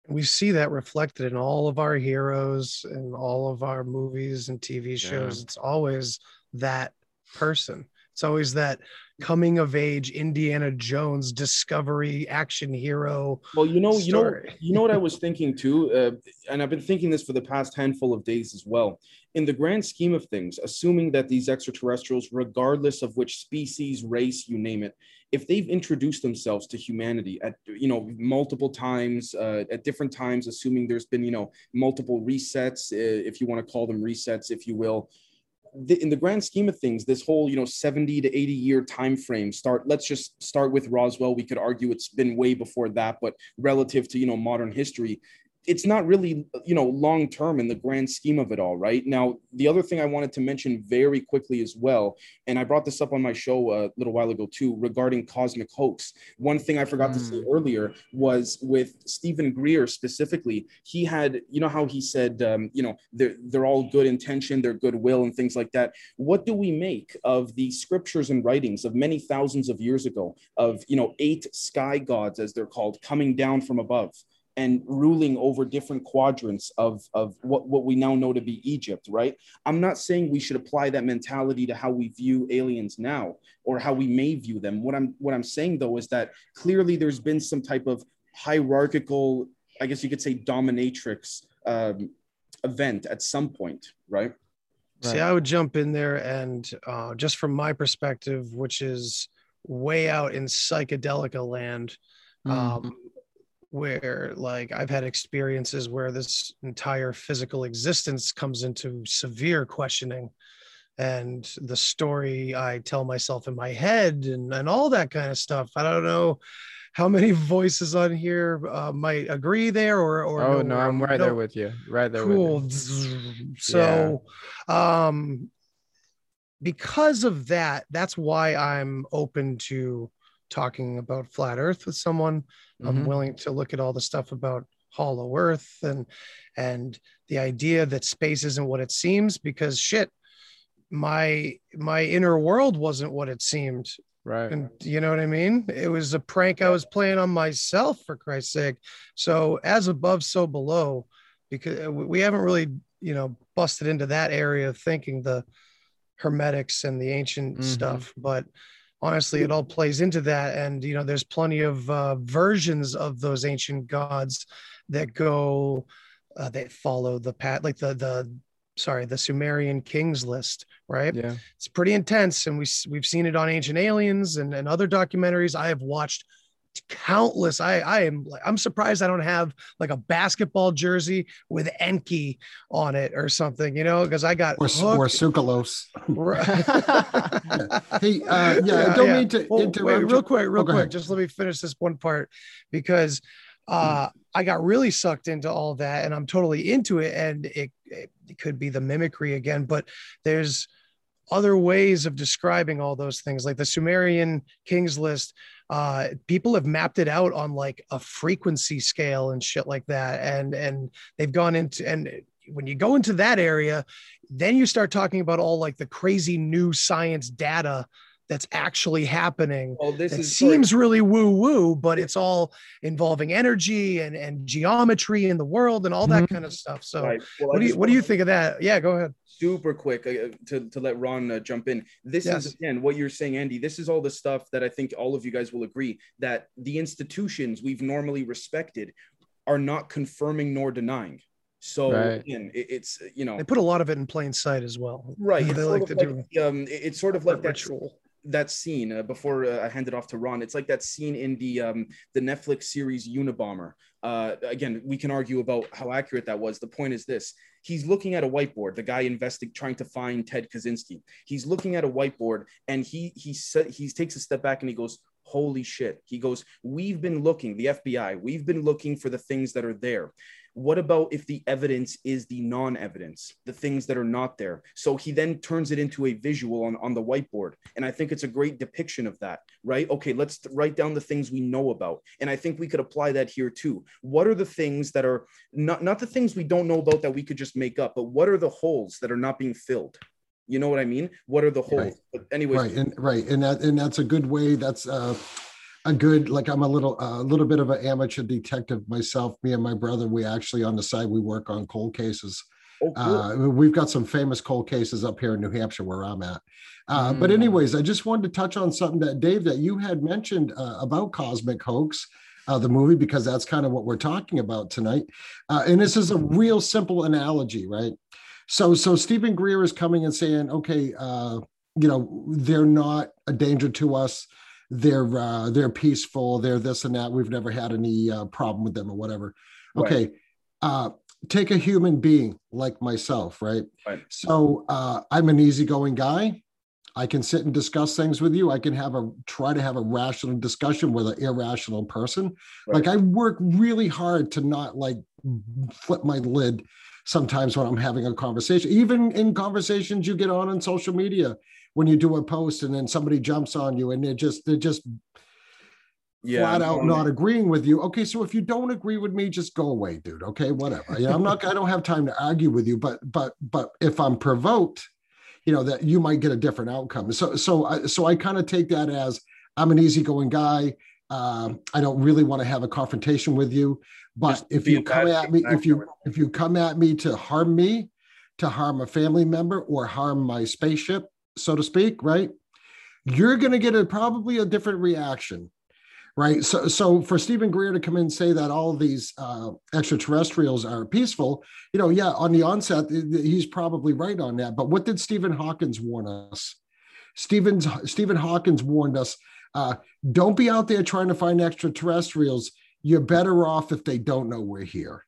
We see that reflected in all of our heroes and all of our movies and tv shows. Yeah. it's always that person. It's always that, coming of age Indiana Jones discovery action hero. Well, you know, you know, you know what I was thinking too, uh, and I've been thinking this for the past handful of days as well. In the grand scheme of things, assuming that these extraterrestrials, regardless of which species, race, you name it, if they've introduced themselves to humanity at you know multiple times uh, at different times, assuming there's been you know multiple resets, uh, if you want to call them resets, if you will the, in the grand scheme of things, this whole you know 70 to 80 year time frame start. Let's just start with Roswell. We could argue it's been way before that, but relative to you know modern history, it's not really you know long term in the grand scheme of it all right now the other thing i wanted to mention very quickly as well and i brought this up on my show a little while ago too regarding cosmic hoax one thing i forgot mm. to say hmm. earlier was with Steven Greer specifically he had you know how he said um, you know they're, they're all good intention they're goodwill and things like that what do we make of the scriptures and writings of many thousands of years ago of you know eight sky gods as they're called coming down from above and ruling over different quadrants of, of what, what we now know to be Egypt, right? I'm not saying we should apply that mentality to how we view aliens now or how we may view them. What I'm what I'm saying though is that clearly there's been some type of hierarchical, I guess you could say dominatrix um, event at some point, right? Right. See, I would jump in there and uh, just from my perspective, which is way out in psychedelica land, mm. um, where like I've had experiences where this entire physical existence comes into severe questioning and the story I tell myself in my head and, and all that kind of stuff. I don't know how many voices on here uh, might agree there or, or oh no, I'm right no. there with you. Right there. Cool. So, yeah. um, because of that, that's why I'm open to talking about flat earth with someone i'm mm-hmm. willing to look at all the stuff about hollow earth and and the idea that space isn't what it seems because shit my my inner world wasn't what it seemed. Right. And you know what i mean? It was a prank i was playing on myself for christ's sake. So as above so below because we haven't really you know busted into that area of thinking the hermetics and the ancient mm-hmm. stuff but honestly it all plays into that. And you know there's plenty of uh, versions of those ancient gods that go uh, that follow the path like the the sorry the sumerian kings list right? Yeah. It's pretty intense. And we, we've seen it on ancient aliens and, and other documentaries. I have watched countless. I I am I'm surprised I don't have like a basketball jersey with Enki on it or something, you know, because I got or, or Sukalos. Hey, uh, yeah, yeah, I don't yeah. mean to well, interrupt. Wait, real quick, real oh, quick. Just let me finish this one part because uh, mm. I got really sucked into all that and I'm totally into it. And it, it, it could be the mimicry again, but there's other ways of describing all those things, like the Sumerian kings list uh, people have mapped it out on like a frequency scale and shit like that and and they've gone into and when you go into that area then you start talking about all like the crazy new science data that's actually happening. Well, this it seems really woo woo, but it's all involving energy and, and geometry in the world and all that mm-hmm. kind of stuff. So, right. well, what do you what do you think of that? Yeah, go ahead. Super quick uh, to, to let Ron uh, jump in. This yes. is again what you're saying, Andy. This is all the stuff that I think all of you guys will agree that the institutions we've normally respected are not confirming nor denying. So right. again, it, it's you know they put a lot of it in plain sight as well. Right. They like to like, do. Um, it's sort of like that ritual that scene uh, before uh, I hand it off to Ron. It's like that scene in the um, the Netflix series Unabomber. Uh, again, we can argue about how accurate that was. The point is this: he's looking at a whiteboard. The guy investing, trying to find Ted Kaczynski. He's looking at a whiteboard, and he he said he takes a step back and he goes, "Holy shit!" He goes, "We've been looking, the FBI. We've been looking for the things that are there." What about if the evidence is the non evidence, the things that are not there? So he then turns it into a visual on, on the whiteboard. And I think it's a great depiction of that, right? Okay, let's write down the things we know about. And I think we could apply that here too. What are the things that are not, not the things we don't know about that we could just make up, but what are the holes that are not being filled? You know what I mean? What are the holes? Right. But anyways, right, and right, and that and that's a good way. That's uh, a good like i'm a little a uh, little bit of an amateur detective myself me and my brother we actually on the side we work on cold cases Oh, cool. uh, we've got some famous cold cases up here in New Hampshire where I'm at. Uh, mm. But anyways, I just wanted to touch on something that Dave that you had mentioned uh, about Cosmic Hoax. Uh, the movie because that's kind of what we're talking about tonight uh, and this is a real simple analogy right so so Steven Greer is coming and saying okay uh, you know they're not a danger to us they're uh, they're peaceful they're this and that we've never had any uh, problem with them or whatever okay right. uh, take a human being like myself right, right. so uh, i'm an easygoing guy i can sit and discuss things with you i can have a try to have a rational discussion with an irrational person right. like i work really hard to not like flip my lid sometimes when i'm having a conversation even in conversations you get on on social media when you do a post and then somebody jumps on you and they're just they're just yeah, flat out not agreeing with you. Okay, so if you don't agree with me, just go away, dude. Okay, whatever. Know, I'm not. I don't have time to argue with you. But but but if I'm provoked, you know that you might get a different outcome. So so I, so I kind of take that as I'm an easygoing guy. Um, I don't really want to have a confrontation with you. But just if you come at me, if you if you come at me to harm me, to harm a family member or harm my spaceship, so to speak, right? You're going to get a probably a different reaction, right? So, so for Steven Greer to come in and say that all these uh, extraterrestrials are peaceful, you know, yeah, on the onset, he's probably right on that. But what did Stephen Hawkins warn us? Stephen's Stephen Hawkins warned us: uh, don't be out there trying to find extraterrestrials. You're better off if they don't know we're here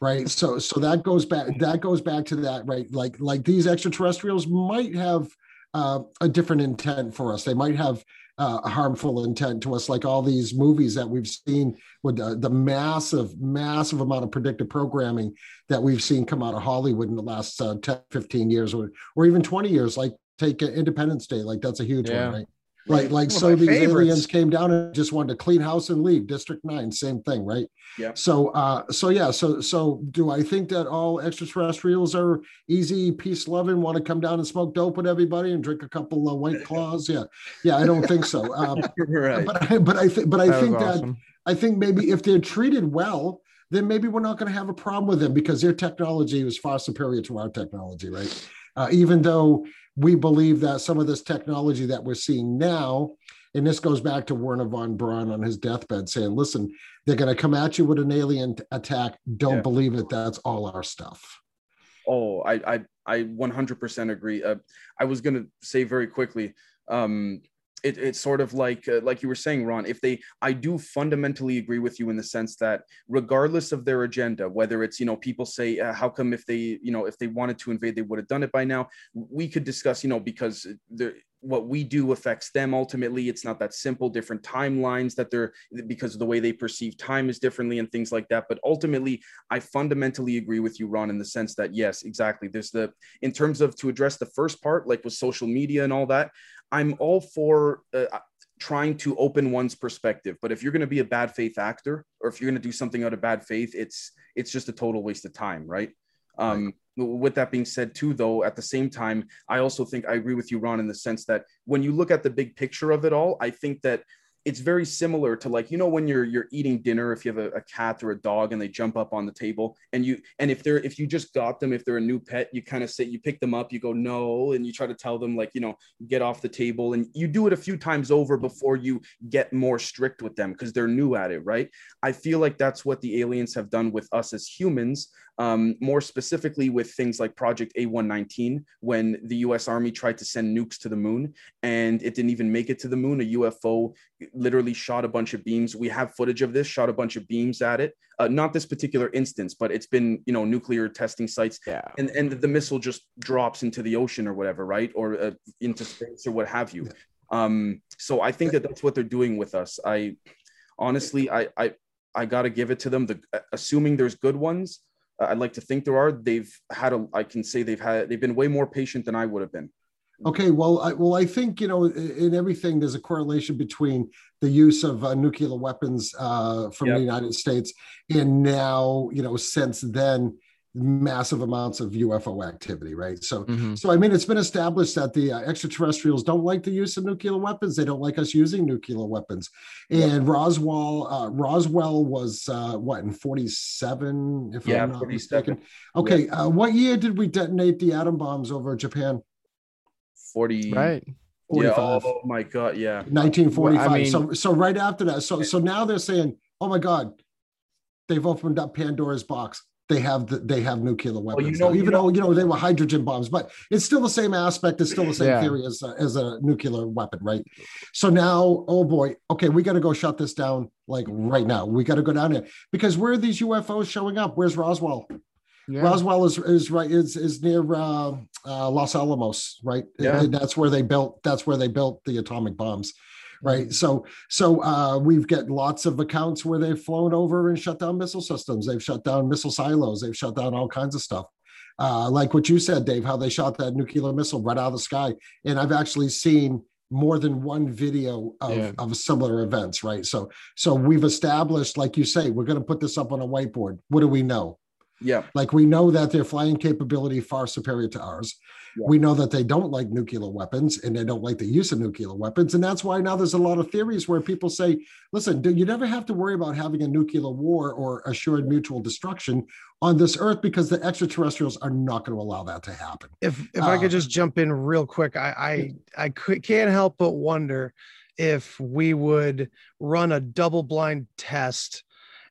right so so that goes back that goes back to that right like like these extraterrestrials might have uh, a different intent for us. They might have uh, a harmful intent to us, like all these movies that we've seen with the, the, massive, massive amount of predictive programming that we've seen come out of Hollywood in the last uh, 10, 15 years or, or even 20 years. Like take Independence Day, like that's a huge yeah. one, right? Like like so these favorites. aliens came down and just wanted to clean house and leave. District Nine, same thing, right? Yeah. So uh so yeah, so so do I think that all extraterrestrials are easy, peace loving, want to come down and smoke dope with everybody and drink a couple of white claws? Yeah, yeah, I don't think so. Um, right. But I, but I think but I that think awesome. that I think maybe if they're treated well, then maybe we're not going to have a problem with them because their technology is far superior to our technology, right? Uh, even though we believe that some of this technology that we're seeing now, and this goes back to Wernher von Braun on his deathbed saying, listen, they're going to come at you with an alien attack. Don't yeah. believe it. That's all our stuff. Oh, I, I, I 100% agree. Uh, I was going to say very quickly, um, it, it's sort of like uh, like you were saying ron if they i do fundamentally agree with you in the sense that regardless of their agenda whether it's you know people say uh, how come if they you know if they wanted to invade they would have done it by now we could discuss you know because the what we do affects them ultimately. It's not that simple different timelines that they're because of the way they perceive time is differently and things like that. But ultimately i fundamentally agree with you ron in the sense that yes exactly. There's the in terms of to address the first part like with social media and all that I'm all for uh, trying to open one's perspective. But if you're going to be a bad faith actor, or if you're going to do something out of bad faith, it's it's just a total waste of time, right? Um, with that being said, too, though, at the same time, I also think I agree with you, Ron, in the sense that when you look at the big picture of it all, I think that it's very similar to like you know when you're you're eating dinner if you have a, a, cat or a dog and they jump up on the table and you and if they're if you just got them if they're a new pet you kind of say you pick them up you go no and you try to tell them like you know get off the table and you do it a few times over before you get more strict with them because they're new at it right i feel like that's what the aliens have done with us as humans um, more specifically with things like Project A119, when the US Army tried to send nukes to the moon and it didn't even make it to the moon. A UFO literally shot a bunch of beams. We have footage of this, shot a bunch of beams at it. Uh, not this particular instance, but it's been, you know, nuclear testing sites. Yeah. And, and the missile just drops into the ocean or whatever, right? Or uh, into space or what have you. Um, so I think that that's what they're doing with us. I honestly, I, I, I got to give it to them. The, assuming there's good ones, I'd like to think there are. They've had a. I can say they've had. They've been way more patient than I would have been. Okay, well, I, well, I think you know, in everything, there's a correlation between the use of uh, nuclear weapons uh, from yep. the United States, and now, you know, since then, massive amounts of UFO activity, right? So, mm-hmm. so I mean, it's been established that the uh, extraterrestrials don't like the use of nuclear weapons. They don't like us using nuclear weapons. And Roswell, uh, Roswell was uh, what in forty-seven, if yeah, I'm not 47. mistaken. Okay, yeah. uh, what year did we detonate the atom bombs over Japan? Forty. Right. 45. Yeah, oh my god, yeah. 1945. Well, I mean, so so right after that. So so now they're saying, "Oh my god, they've opened up Pandora's box." they have the, they have nuclear weapons. Well, you know, even you know, though you know they were hydrogen bombs, but it's still the same aspect. It's still the same yeah. theory as a, as a nuclear weapon, right? So now, oh boy, okay, we got to go shut this down like right now. We got to go down there because where are these UFOs showing up? Where's Roswell? Yeah. Roswell is is right is is near uh, uh, Los Alamos, right? Yeah. And that's where they built. That's where they built the atomic bombs right? Mm-hmm. So so uh, we've got lots of accounts where they've flown over and shut down missile systems. They've shut down missile silos. They've shut down all kinds of stuff. Uh, like what you said, Dave, how they shot that nuclear missile right out of the sky. And I've actually seen more than one video of, yeah. of similar events, right? So so we've established, like you say, we're going to put this up on a whiteboard. What do we know? Yeah. Like we know that their flying capability far superior to ours. Yeah. We know that they don't like nuclear weapons and they don't like the use of nuclear weapons. And that's why now there's a lot of theories where people say, listen, you never have to worry about having a nuclear war or assured mutual destruction on this earth because the extraterrestrials are not going to allow that to happen. If if uh, I could uh, just jump in real quick, I I, I can't help but wonder if we would run a double blind test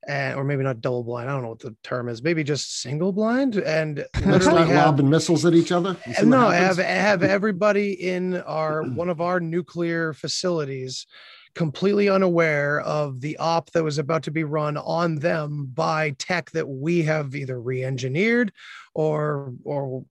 and or maybe not double blind. I don't know what the term is. Maybe just single blind and literally have, lobbing missiles at each other. No, have have everybody in our one of our nuclear facilities completely unaware of the op that was about to be run on them by tech that we have either re-engineered or or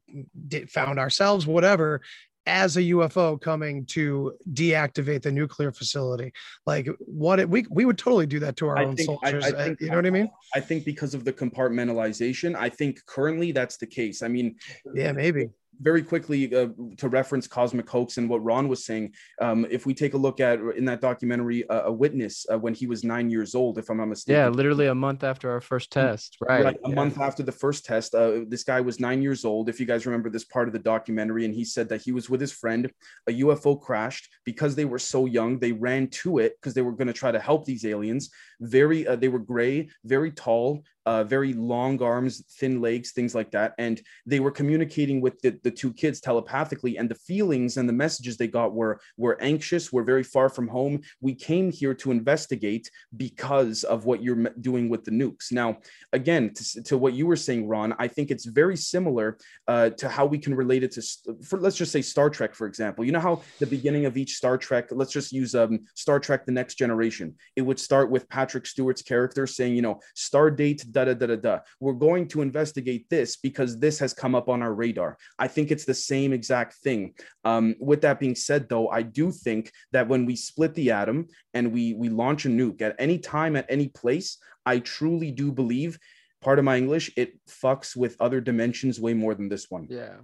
found ourselves whatever as a UFO coming to deactivate the nuclear facility. Like what it, we we would totally do that to our I own think, soldiers. I, I uh, think, you know what I mean? I think because of the compartmentalization, I think currently that's the case. I mean, yeah, maybe very quickly uh, to reference cosmic hoax and what ron was saying um, if we take a look at in that documentary uh, a witness uh, when he was nine years old if i'm not mistaken. Yeah literally a month after our first test right, right a yeah. month after the first test uh, this guy was nine years old if you guys remember this part of the documentary and he said that he was with his friend a ufo crashed because they were so young they ran to it because they were going to try to help these aliens very uh, they were gray very tall uh, very long arms, thin legs, things like that. And they were communicating with the, the two kids telepathically. And the feelings and the messages they got were, were anxious, we're very far from home. We came here to investigate because of what you're doing with the nukes. Now, again, to, to what you were saying, Ron, I think it's very similar uh, to how we can relate it to, for, let's just say Star Trek, for example. You know how the beginning of each Star Trek, let's just use um, Star Trek The Next Generation, it would start with Patrick Stewart's character saying, you know, star date da da da da da. We're going to investigate this because this has come up on our radar. I think it's the same exact thing. Um, with that being said, though, I do think that when we split the atom and we we launch a nuke at any time at any place, I truly do believe. Part of my English, it fucks with other dimensions way more than this one. Yeah.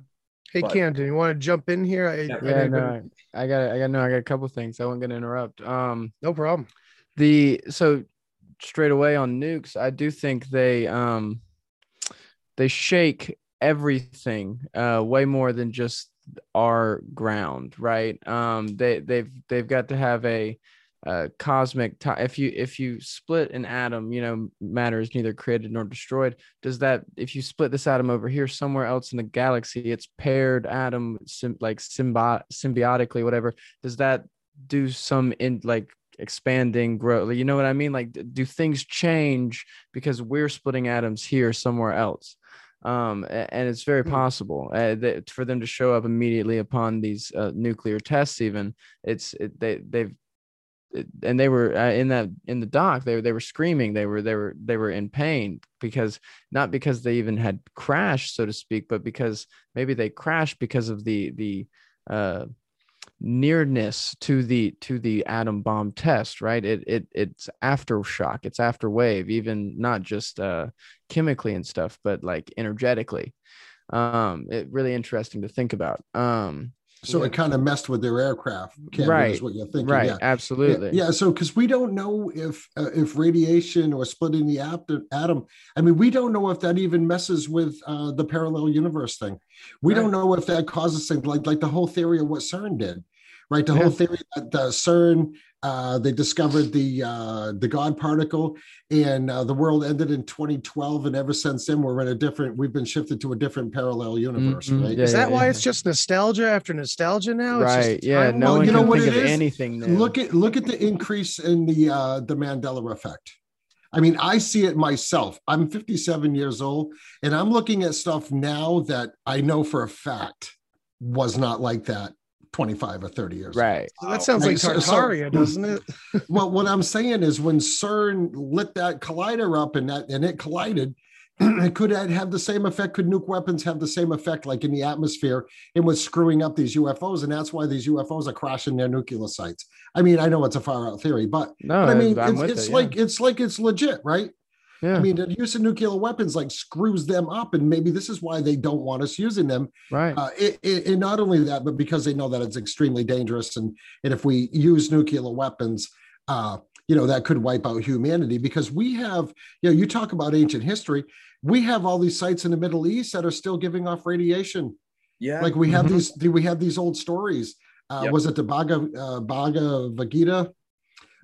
Hey but, Camden, you want to jump in here? I, yeah, I, no, I got, I got, no, I got a couple things. I wasn't gonna interrupt. Um, no problem. The so straight away on nukes, I do think they um they shake everything uh way more than just our ground, right? Um they they've they've got to have a uh, cosmic if you if you split an atom you know matter is neither created nor destroyed does that if you split this atom over here somewhere else in the galaxy it's paired atom sim- like symbi- symbiotically whatever does that do some in like expanding grow you know what i mean like do things change because we're splitting atoms here somewhere else um, and it's very hmm. possible uh, that for them to show up immediately upon these uh, nuclear tests even it's it, they they've and they were uh, in that in the dock they, they were screaming they were they were they were in pain because not because they even had crashed so to speak but because maybe they crashed because of the the uh nearness to the to the atom bomb test right it, it it's aftershock it's after wave even not just uh chemically and stuff but like energetically um it really interesting to think about um So Yeah. it kind of messed with their aircraft. Camden, Right, Is what you're thinking. right, Yeah. absolutely. Yeah, yeah, so because we don't know if uh, if radiation or splitting the atom, I mean, we don't know if that even messes with uh, the parallel universe thing. We don't know if that causes things like like the whole theory of what CERN did, right? The Yeah. whole theory that the CERN uh, they discovered the uh, the God particle, and uh, the world ended in 2012, and ever since then we're in a different. We've been shifted to a different parallel universe, Mhm, right? yeah, Is that yeah, why yeah. it's just nostalgia after nostalgia now? It's just right. Yeah. No Well, one you can know what think it of is? anything new. look at look at the increase in the uh the mandela effect i mean i see it myself i'm 57 years old and i'm looking at stuff now that i know for a fact was not like that 25 or 30 years ago. right. So that sounds like Right, so- so- Tartaria, doesn't it? well what i'm saying is when cern lit that collider up and that and it collided it could have have the same effect could nuke weapons have the same effect like in the atmosphere and was screwing up these ufos and that's why these ufos are crashing their nuclear sites i mean i know it's a far out theory but No, but I mean, I'm it's, it's it, yeah. like it's like it's legit, right? Yeah. I mean, the use of nuclear weapons like screws them up, and maybe this is why they don't want us using them. right. Uh, it, it, and not only that, but because they know that it's extremely dangerous, and and if we use nuclear weapons, uh, you know, that could wipe out humanity. Because we have, you know, you talk about ancient history, we have all these sites in the Middle East that are still giving off radiation. Yeah. Like we have Mhm. these, we have these old stories. Uh, Yep. Was it the Bhagavad, uh, Bhagavad Gita?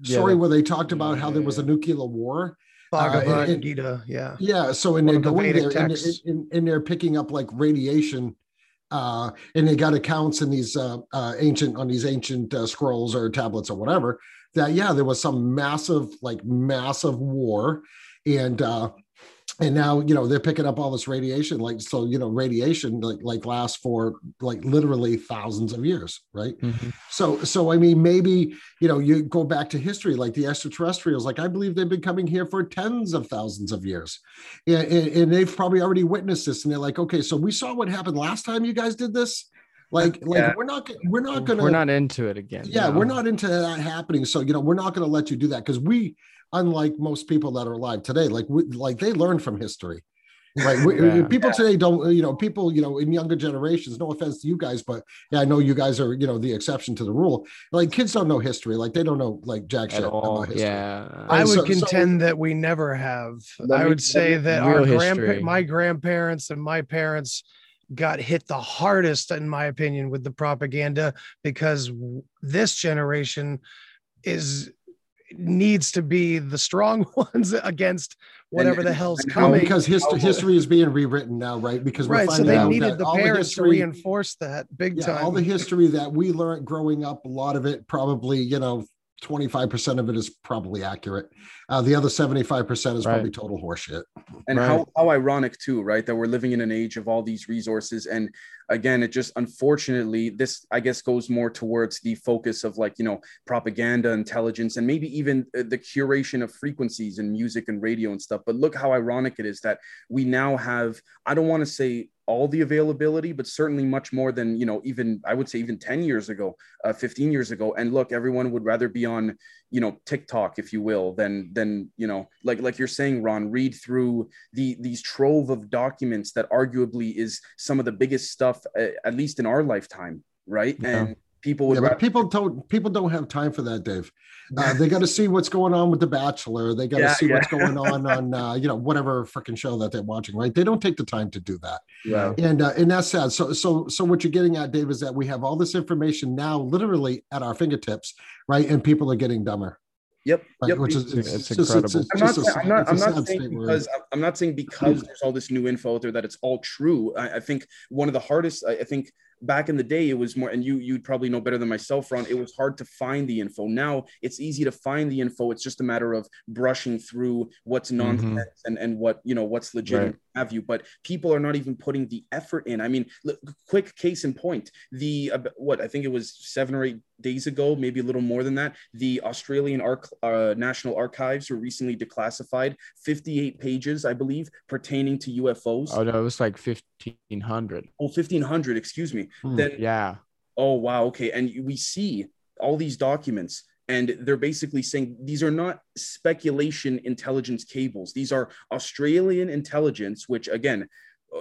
Yeah, story the- where they talked about how there was a nuclear war. Bhagavad it- Gita. Yeah. Yeah, so and One they're of the going Vedic there and, texts. and, and they're picking up like radiation, uh, and they got accounts in these uh, uh, ancient on these ancient uh, scrolls or tablets or whatever that yeah there was some massive like massive war, and uh, and now you know they're picking up all this radiation like so you know radiation like like lasts for like literally thousands of years, right? Mhm. So, so I mean, maybe you know, you go back to history, like the extraterrestrials. Like I believe they've been coming here for tens of thousands of years, and, and, and they've probably already witnessed this. And they're like, okay, so we saw what happened last time you guys did this. Like, like Yeah. we're not, we're not gonna, We're not into it again. yeah, no. we're not into that happening. So you know, we're not gonna let you do that because we, unlike most people that are alive today, like we, like they learn from history. Right. We, Yeah. People today don't, you know, people, you know, in younger generations, no offense to you guys, but yeah, I know you guys are, you know, the exception to the rule. Like kids don't know history. Like they don't know like jack shit about history. Yeah. I would so- so- contend that we never have. Let I me- would say that our history. grandpa- my grandparents and my parents got hit the hardest, in my opinion, with the propaganda because this generation is needs to be the strong ones against whatever the hell's and Well, coming. because history history is being rewritten now, right? Because we're right, so they out needed that the all parents history, to reinforce that big yeah, time. all the history that we learned growing up, a lot of it probably, you know, 25% of it is probably accurate. Uh, the other 75% is Right. probably total horseshit. and Right. how, how ironic too right that we're living in an age of all these resources and again it just unfortunately this i guess goes more towards the focus of like you know propaganda intelligence and maybe even uh, the curation of frequencies and music and radio and stuff. But look how ironic it is that we now have i don't want to say all the availability but certainly much more than you know even i would say even 10 years ago uh, 15 years ago. And look everyone would rather be on you know tiktok if you will then then you know like like you're saying ron read through the these trove of documents that arguably is some of the biggest stuff uh, at least in our lifetime right Yeah. and people would Yeah, but people don't people don't have time for that, Dave. Uh, they got to see what's going on with The Bachelor. They got to Yeah, see yeah. what's going on on uh, you know whatever freaking show that they're watching. Right? They don't take the time to do that, yeah. and uh, and that's sad. So so so what you're getting at, Dave, is that we have all this information now, literally at our fingertips, right? And people are getting dumber. Yep. Right? yep. Which is It's it's, incredible. just, it's, I'm not, just a saying, sad- I'm not, it's a I'm not saying state we're because I'm not saying because there's all this new info out there that it's all true. I, I think one of the hardest, I, I think back in the day, it was more, and you you'd probably know better than myself, Ron. It was hard to find the info. Now it's easy to find the info. It's just a matter of brushing through what's nonsense and and what you know what's legit. Right. Have you? But people are not even putting the effort in. I mean, look, quick case in point. The uh, what I think it was seven or eight days ago, maybe a little more than that. The Australian Arch- uh, National Archives were recently declassified 58 pages, I believe, pertaining to UFOs. Oh no, it was like fifteen hundred. oh, 1500, excuse me. Hmm. Then, Yeah. oh, wow. Okay. And we see all these documents, and they're basically saying these are not speculation intelligence cables. These are Australian intelligence, which, again,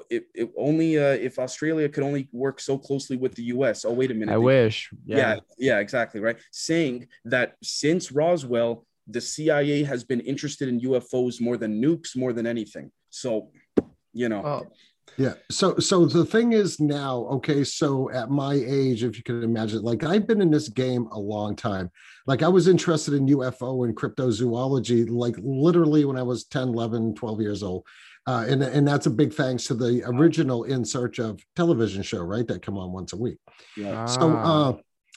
it, it only uh, if Australia could only work so closely with the US. Oh, wait a minute. I wish. Yeah. yeah, yeah, exactly. Right. Saying that since Roswell, the CIA has been interested in UFOs more than nukes, more than anything. So, you know. Oh. Yeah. So so the thing is now, okay, so at my age, if you can imagine, like I've been in this game a long time. Like I was interested in UFO and cryptozoology, like literally when I was 10, 11, 12 years old. Uh, and, and that's a big thanks to the original In Search of television show, right? That come on once a week. Yeah. So uh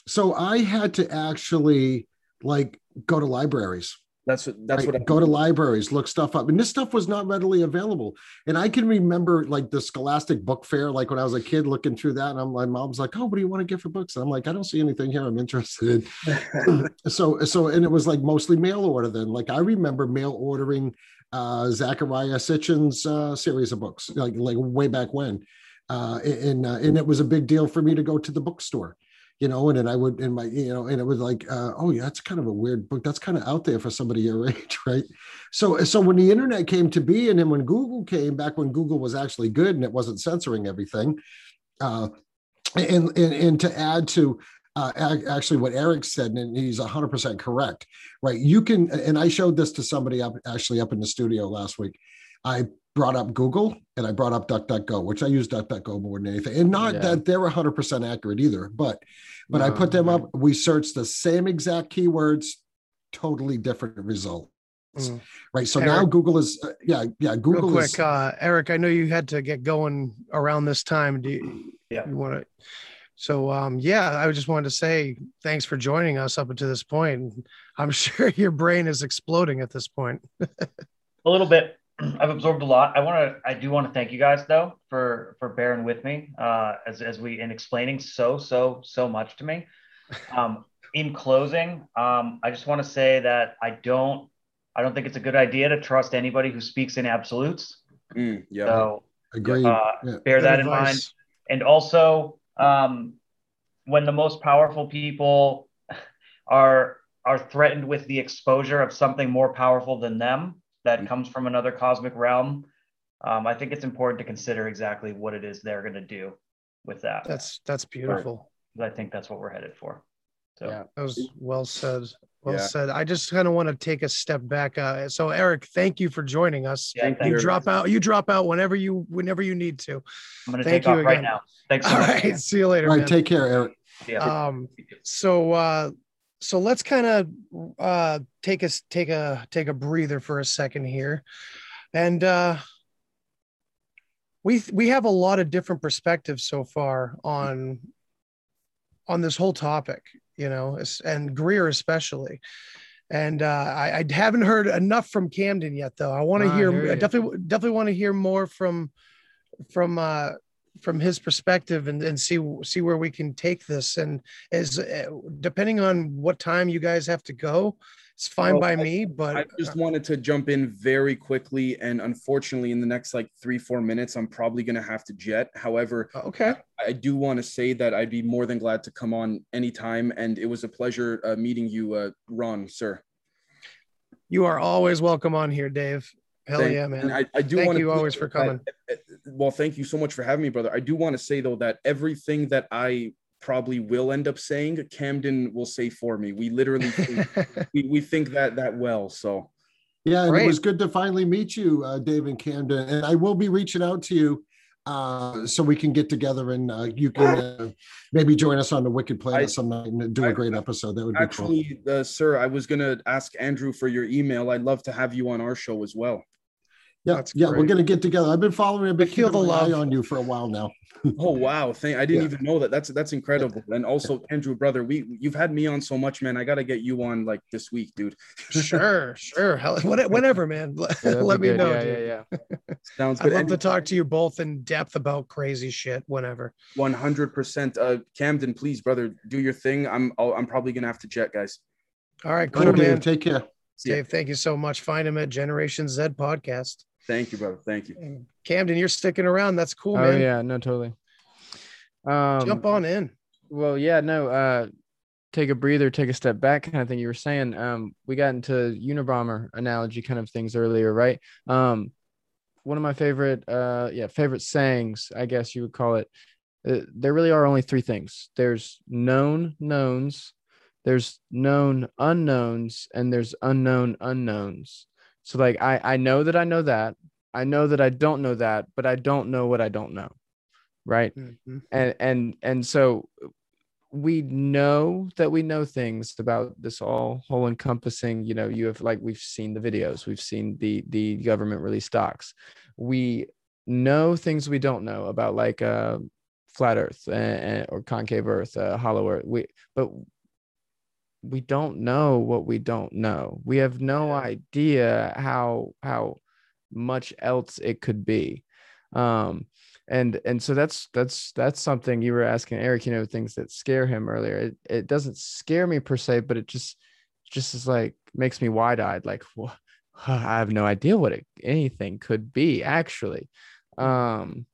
so I had to actually like go to libraries that's what that's right. what I go to libraries, look stuff up. And this stuff was not readily available. And I can remember like the Scholastic Book Fair, like when I was a kid looking through that, and I'm, my mom's like, "Oh, what do you want to get for books?" And I'm like, "I don't see anything here. I'm interested." so so, and it was like mostly mail order then. Like I remember mail ordering uh Zecharia Sitchin's uh, series of books, like like way back when. Uh, and uh, and it was a big deal for me to go to the bookstore you know, and then I would, in my, you know, and it was like, uh, oh yeah, that's kind of a weird book. That's kind of out there for somebody your age, right? So, so when the internet came to be, and then when Google came back, when Google was actually good and it wasn't censoring everything, uh, and and and to add to uh, actually what Eric said, and he's 100% correct, right? You can, and I showed this to somebody up actually up in the studio last week. I brought up Google and I brought up DuckDuckGo, which I use DuckDuckGo more than anything. And not yeah. that they're 100% accurate either, but but no, I put them up. We searched the same exact keywords, totally different results. Mm. Right. So Eric, now Google is, uh, yeah, yeah. Google real quick, is, uh, Eric. I know you had to get going around this time. Do you, yeah. you want to? So, um, yeah, I just wanted to say thanks for joining us up until this point. I'm sure your brain is exploding at this point. a little bit. I've absorbed a lot. I want to, I do want to thank you guys though for for bearing with me uh, as as we in explaining so so so much to me. Um, in closing, um, I just want to say that I don't, I don't think it's a good idea to trust anybody who speaks in absolutes. Mm, yeah. So agree. Uh, yeah. Bear good that advice. in mind, and also um, when the most powerful people are are threatened with the exposure of something more powerful than them that mm-hmm. comes from another cosmic realm, um, I think it's important to consider exactly what it is they're going to do with that. That's that's beautiful. I think that's what we're headed for. So yeah, that was well said. Well yeah. said. I just kind of want to take a step back. Uh, so Eric, thank you for joining us. Yeah, you drop out. You drop out whenever you whenever you need to. I'm going to take off again. right now. Thanks. So All much. right. See you later. All right. Man. Take care, Eric. Yeah. Um. So uh, so let's kind of uh, take us take a take a breather for a second here, and uh, we we have a lot of different perspectives so far on on this whole topic, you know, and Greer especially. And uh, I, I, haven't heard enough from Camden yet, though. I want to ah, hear. I definitely definitely want to hear more from from uh, from his perspective and, and see see where we can take this. And as uh, depending on what time you guys have to go it's fine well, by I, me but i just wanted to jump in very quickly and unfortunately in the next like three four minutes i'm probably going to have to jet. However uh, okay. I, I, do want to say that i'd be more than glad to come on anytime and it was a pleasure uh, meeting you uh, ron sir. You are always welcome on here dave Hell thank, yeah, man! I, I, do thank want you always for coming. That, well, thank you so much for having me, brother. I do want to say though that everything that I probably will end up saying, Camden will say for me. We literally think, we, we think that that well. So yeah, it was good to finally meet you, uh, Dave and Camden. And I will be reaching out to you uh, so we can get together and uh, you can uh, maybe join us on the Wicked Planet I, some night and do a great episode. That would be actually, cool. Uh, sir. I was going to ask Andrew for your email. I'd love to have you on our show as well. Yeah, That's yeah, great. we're gonna get together. I've been following a bit feel the love on you for a while now. oh wow, thank I didn't yeah. even know that. That's that's incredible. And also Andrew, brother, we you've had me on so much, man. I gotta get you on like this week, dude. sure, sure. Hell, whenever, man. Yeah, Let me good. know. Yeah, yeah, yeah. Sounds good. I'd love and, to talk to you both in depth about crazy shit. Whenever. One hundred percent. Uh, Camden, please, brother, do your thing. I'm i I'm probably gonna have to jet, guys. All right, cool, man. Take care. Dave, thank you so much. Find him at Generation Z Podcast. Thank you, brother. Thank you. Camden, you're sticking around. That's cool, oh, man. yeah, no, totally. Um, Jump on in. Well, yeah, no, uh, take a breather, take a step back kind of thing you were saying. Um, we got into Unabomber analogy kind of things earlier, right? Um, one of my favorite uh yeah favorite sayings i guess you would call it uh, there really are only three things there's known knowns there's known unknowns and there's unknown unknowns so like i i know that i know that. I know that i don't know that but i don't know what i don't know right? Mm-hmm. and and and so we know that we know things about this all whole encompassing you know you have like we've seen the videos we've seen the the government release docs we know things we don't know about like uh flat earth and, or concave earth uh, hollow earth. We but we don't know what we don't know. We have no idea how how much else it could be. Um and and so that's that's that's something you were asking eric you know things that scare him earlier. It, it doesn't scare me per se but it just just is like makes me wide-eyed like well, i have no idea what it, anything could be actually. Um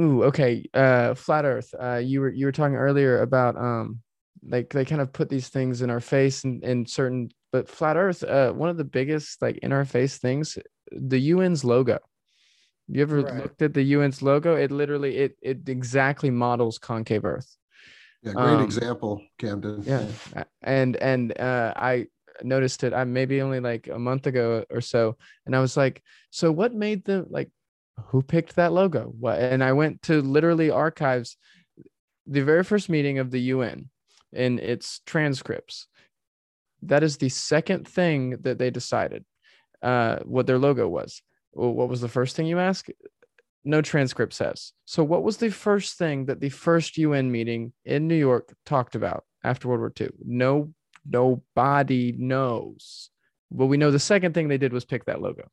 ooh okay uh flat earth uh you were you were talking earlier about um like they kind of put these things in our face and in certain but flat earth uh one of the biggest like in our face things the un's logo you ever right. looked at the UN's logo? It literally it it exactly models concave Earth. Yeah, great um, example, Camden. Yeah. And and uh I noticed it I maybe only like a month ago or so. And I was like, so what made the like who picked that logo? What and I went to literally archives the very first meeting of the UN in its transcripts. That is the second thing that they decided uh, what their logo was well, what was the first thing you ask? No transcript says. So, what was the first thing that the first UN meeting in New York talked about after World War II? No, nobody knows. But we know the second thing they did was pick that logo.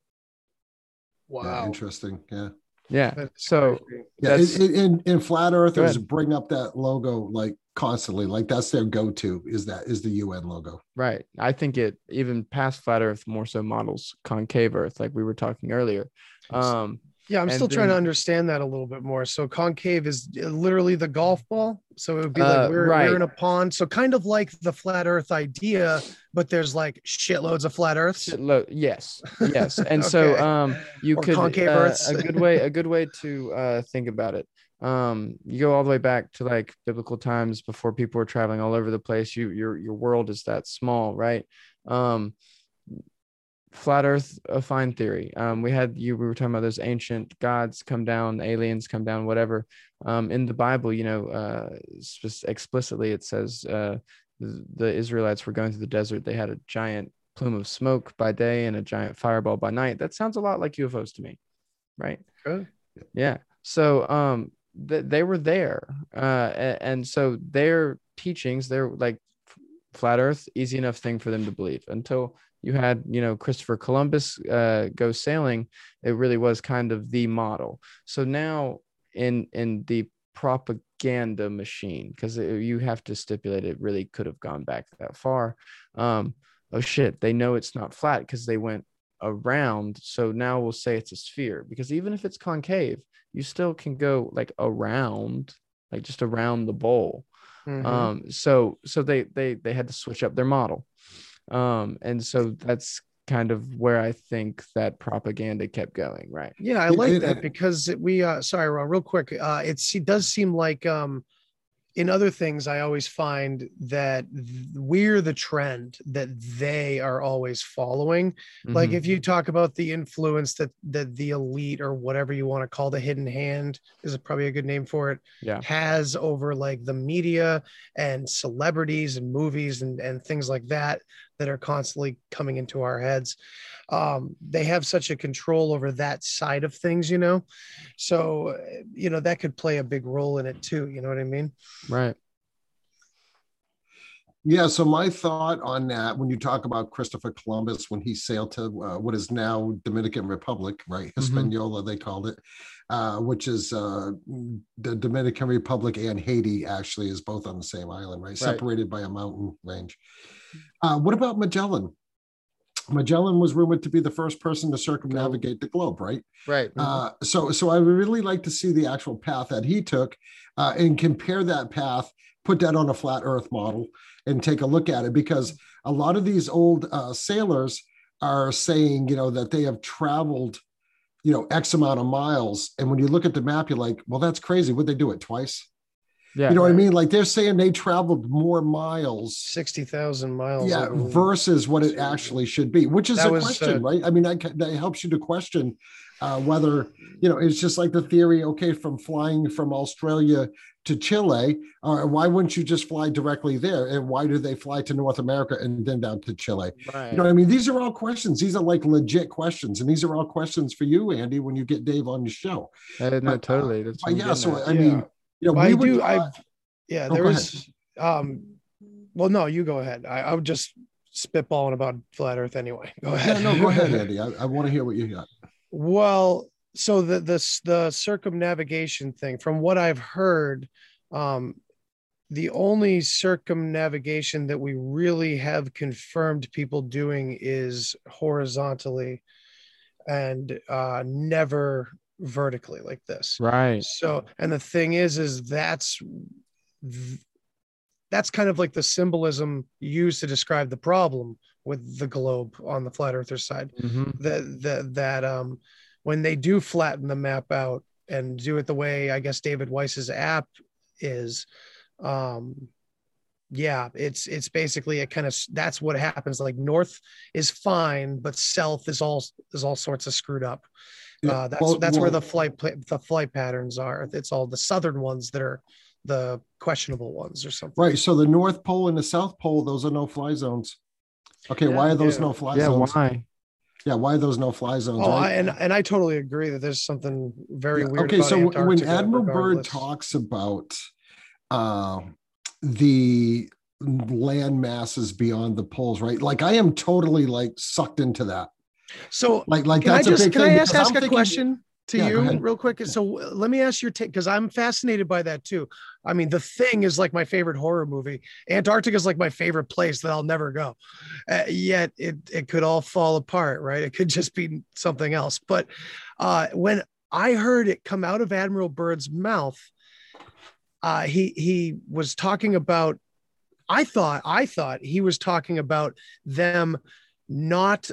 Wow, yeah, interesting. Yeah, yeah. That's so, yeah, in, in, in flat was bring up that logo like constantly like that's their go-to is that is the un logo. Right. I think it even past flat earth more so models concave earth like we were talking earlier. Um yeah i'm still then, trying to understand that a little bit more. So concave is literally the golf ball? So it would be like uh, we're, right. we're in a pond. So kind of like the flat earth idea but there's like shitloads of flat earths? Shitload, yes yes. And okay. so um you or could concave uh, earths. a good way a good way to uh think about it um you go all the way back to like biblical times before people were traveling all over the place you your your world is that small right? Um flat earth a fine theory. Um we had you we were talking about those ancient gods come down aliens come down whatever. Um in the bible you know uh explicitly it says uh the, israelites were going through the desert. They had a giant plume of smoke by day and a giant fireball by night. That sounds a lot like ufos to me right? Yeah. So um that they were there uh, and so their teachings they're like flat earth easy enough thing for them to believe. Until you had you know christopher columbus uh, go sailing it really was kind of the model. So now in in the propaganda machine because you have to stipulate it really could have gone back that far um oh shit they know it's not flat because they went around so now we'll say it's a sphere because even if it's concave you still can go like around, like just around the bowl. Mm-hmm. Um, so so they they they had to switch up their model. Um, and so that's kind of where I think that propaganda kept going, right? Yeah, I like that because we uh sorry, Ron, real quick. Uh it's it does seem like um in other things, I always find that we're the trend that they are always following. Mm-hmm. Like if you talk about the influence that that the elite or whatever you want to call the hidden hand is probably a good name for it, yeah. has over like the media and celebrities and movies and, and things like that that are constantly coming into our heads um, they have such a control over that side of things, you know. So, you know, that could play a big role in it too. You know what I mean? Right. Yeah. So my thought on that, when you talk about Christopher Columbus, when he sailed to uh, what is now Dominican Republic, right, mm-hmm. Hispaniola, mm-hmm. they called it, uh, which is uh, the Dominican Republic and Haiti. Actually, is both on the same island, right, right. separated by a mountain range. Uh, what about Magellan? Magellan was rumored to be the first person to circumnavigate the globe, right? Right. Uh, so, so I would really like to see the actual path that he took, uh, and compare that path, put that on a flat Earth model, and take a look at it because a lot of these old uh, sailors are saying, you know, that they have traveled, you know, X amount of miles. And when you look at the map, you're like, well, that's crazy. Would they do it twice? Yeah. You know what I mean? Like they're saying they traveled more miles, 60,000 miles. Yeah. Versus what it actually should be, which is that a was, question, uh, right? I mean, that, that helps you to question uh, whether, you know, it's just like the theory, okay, from flying from Australia to Chile, uh, why wouldn't you just fly directly there? And why do they fly to North America and then down to Chile? Right. You know what I mean? These are all questions. These are like legit questions. And these are all questions for you, Andy, when you get Dave on the show. Uh, no, but, totally. That's yeah. So, at. I mean, yeah. You know, we I do, I, yeah, oh, there was, um, well, no, you go ahead. I, I would just spitballing about flat earth anyway. Go ahead. Yeah, no, go ahead, Andy. I, I want to hear what you got. Well, so the the the circumnavigation thing, from what I've heard, um, the only circumnavigation that we really have confirmed people doing is horizontally, and uh, never vertically like this. Right. So, and the thing is, is that's that's kind of like the symbolism used to describe the problem with the globe on the flat earther side mm-hmm. that that that um when they do flatten the map out and do it the way i guess david weiss's app is um yeah it's it's basically a kind of that's what happens like north is fine but south is all is all sorts of screwed up. Uh that's well, that's well, where the flight the flight patterns are it's all the southern ones that are the questionable ones or something right so the north pole and the south pole those are no fly zones Okay, yeah, why are those yeah. no fly zones? yeah, zones? why? Yeah, why are those no fly zones? Oh, right? I, and and I totally agree that there's something very yeah. weird. Okay, so Antarctica when Admiral regardless. Byrd talks about uh, the land masses beyond the poles, right? Like I am totally like sucked into that. So like like that's I just, a big can thing. I ask, ask a thinking, question? to yeah, you real quick. So let me ask your take because I'm fascinated by that too. I mean, The Thing is like my favorite horror movie. Antarctica is like my favorite place that I'll never go. Uh, yet it it could all fall apart, right? It could just be something else. But uh, when I heard it come out of Admiral Byrd's mouth, uh, he he was talking about. I thought I thought he was talking about them not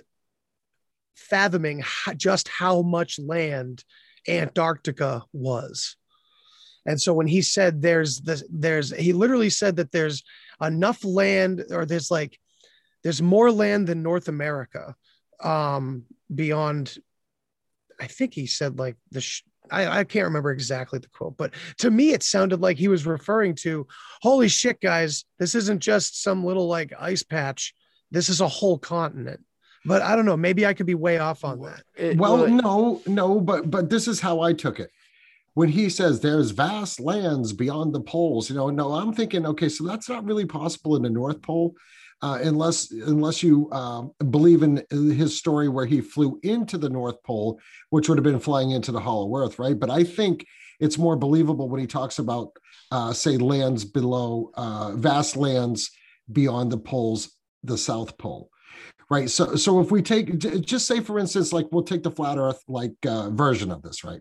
fathoming just how much land Antarctica was. And so when he said there's this, there's, he literally said that there's enough land or there's like, there's more land than North America um, beyond, I think he said like the, sh- I, I can't remember exactly the quote, but to me, it sounded like he was referring to, holy shit, guys, this isn't just some little like ice patch. This is a whole continent but I don't know. Maybe I could be way off on that. It, well, well, no, no, but but this is how I took it. When he says there's vast lands beyond the poles, you know, no, I'm thinking, okay, so that's not really possible in the North Pole, uh, unless unless you um, believe in his story where he flew into the North Pole, which would have been flying into the Hollow Earth, right? But I think it's more believable when he talks about, uh, say, lands below, uh, vast lands beyond the poles, the South Pole right so so if we take just say for instance like we'll take the flat earth like uh, version of this right?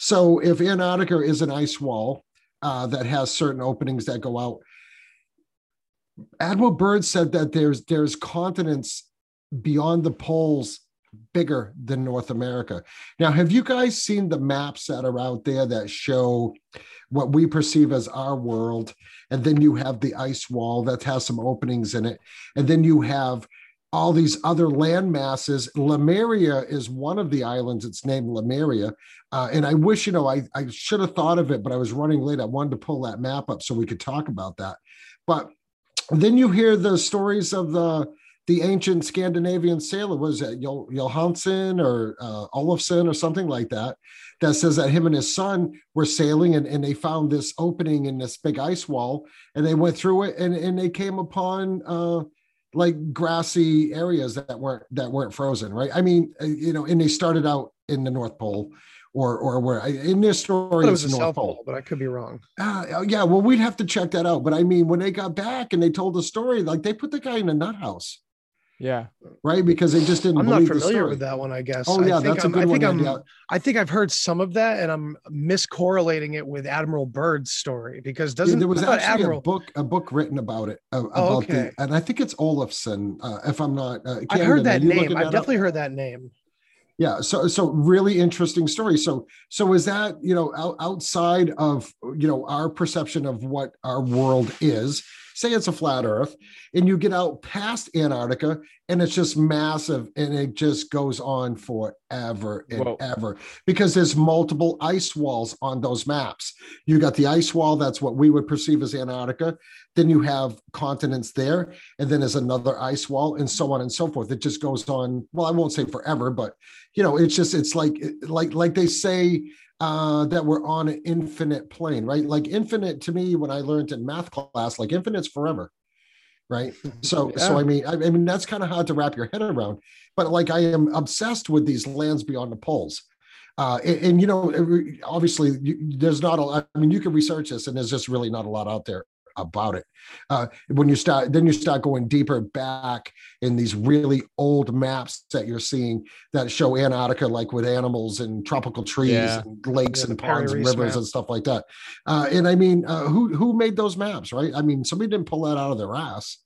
So if antarctica is an ice wall uh, that has certain openings that go out admiral byrd said that there's there's continents beyond the poles bigger than north america. Now have you guys seen the maps that are out there that show what we perceive as our world? And then you have the ice wall that has some openings in it. And then you have all these other land masses. Lemuria is one of the islands. It's named Lemuria. Uh, and I wish, you know, I, I should have thought of it, but I was running late. I wanted to pull that map up so we could talk about that. But then you hear the stories of the the ancient Scandinavian sailor was it Johansson or uh, Olafson or something like that that says that him and his son were sailing and, and they found this opening in this big ice wall and they went through it and, and they came upon uh, like grassy areas that weren't that weren't frozen, right? I mean, uh, you know, and they started out in the North Pole or or where in this story it was the North Pole. Pole. but I could be wrong. Uh, yeah, well, we'd have to check that out. But I mean, when they got back and they told the story, like they put the guy in a nut house. Yeah. Right. Because they just didn't. I'm not familiar with that one. I guess. Oh yeah, I that's I'm, a good I think one. I'm, yeah. I think I've heard some of that, and I'm miscorrelating it with Admiral Byrd's story because doesn't yeah, there was actually Admiral... a book a book written about it uh, Oh, okay. the and I think it's Olafson uh, if I'm not. Uh, I've heard that name. I've that up? definitely heard that name. yeah so so really interesting story so so is that you know out, outside of you know our perception of what our world is say it's a flat earth and you get out past antarctica and it's just massive and it just goes on forever and Whoa. ever because there's multiple ice walls on those maps you got the ice wall that's what we would perceive as antarctica then you have continents there and then there's another ice wall and so on and so forth it just goes on well i won't say forever but you know it's just it's like like like they say uh that we're on an infinite plane right? Like infinite to me when i learned in math class like infinite's forever right? So so i mean i, I mean that's kind of hard to wrap your head around. But like i am obsessed with these lands beyond the poles. Uh, and, and, you know, obviously, you, there's not a. I mean, you can research this, and there's just really not a lot out there about it. Uh, when you start, then you start going deeper back in these really old maps that you're seeing that show Antarctica, like with animals and tropical trees Yeah. and lakes Yeah, and ponds and rivers map. and stuff like that. Uh, and I mean, uh, who who made those maps, right? I mean, somebody didn't pull that out of their ass.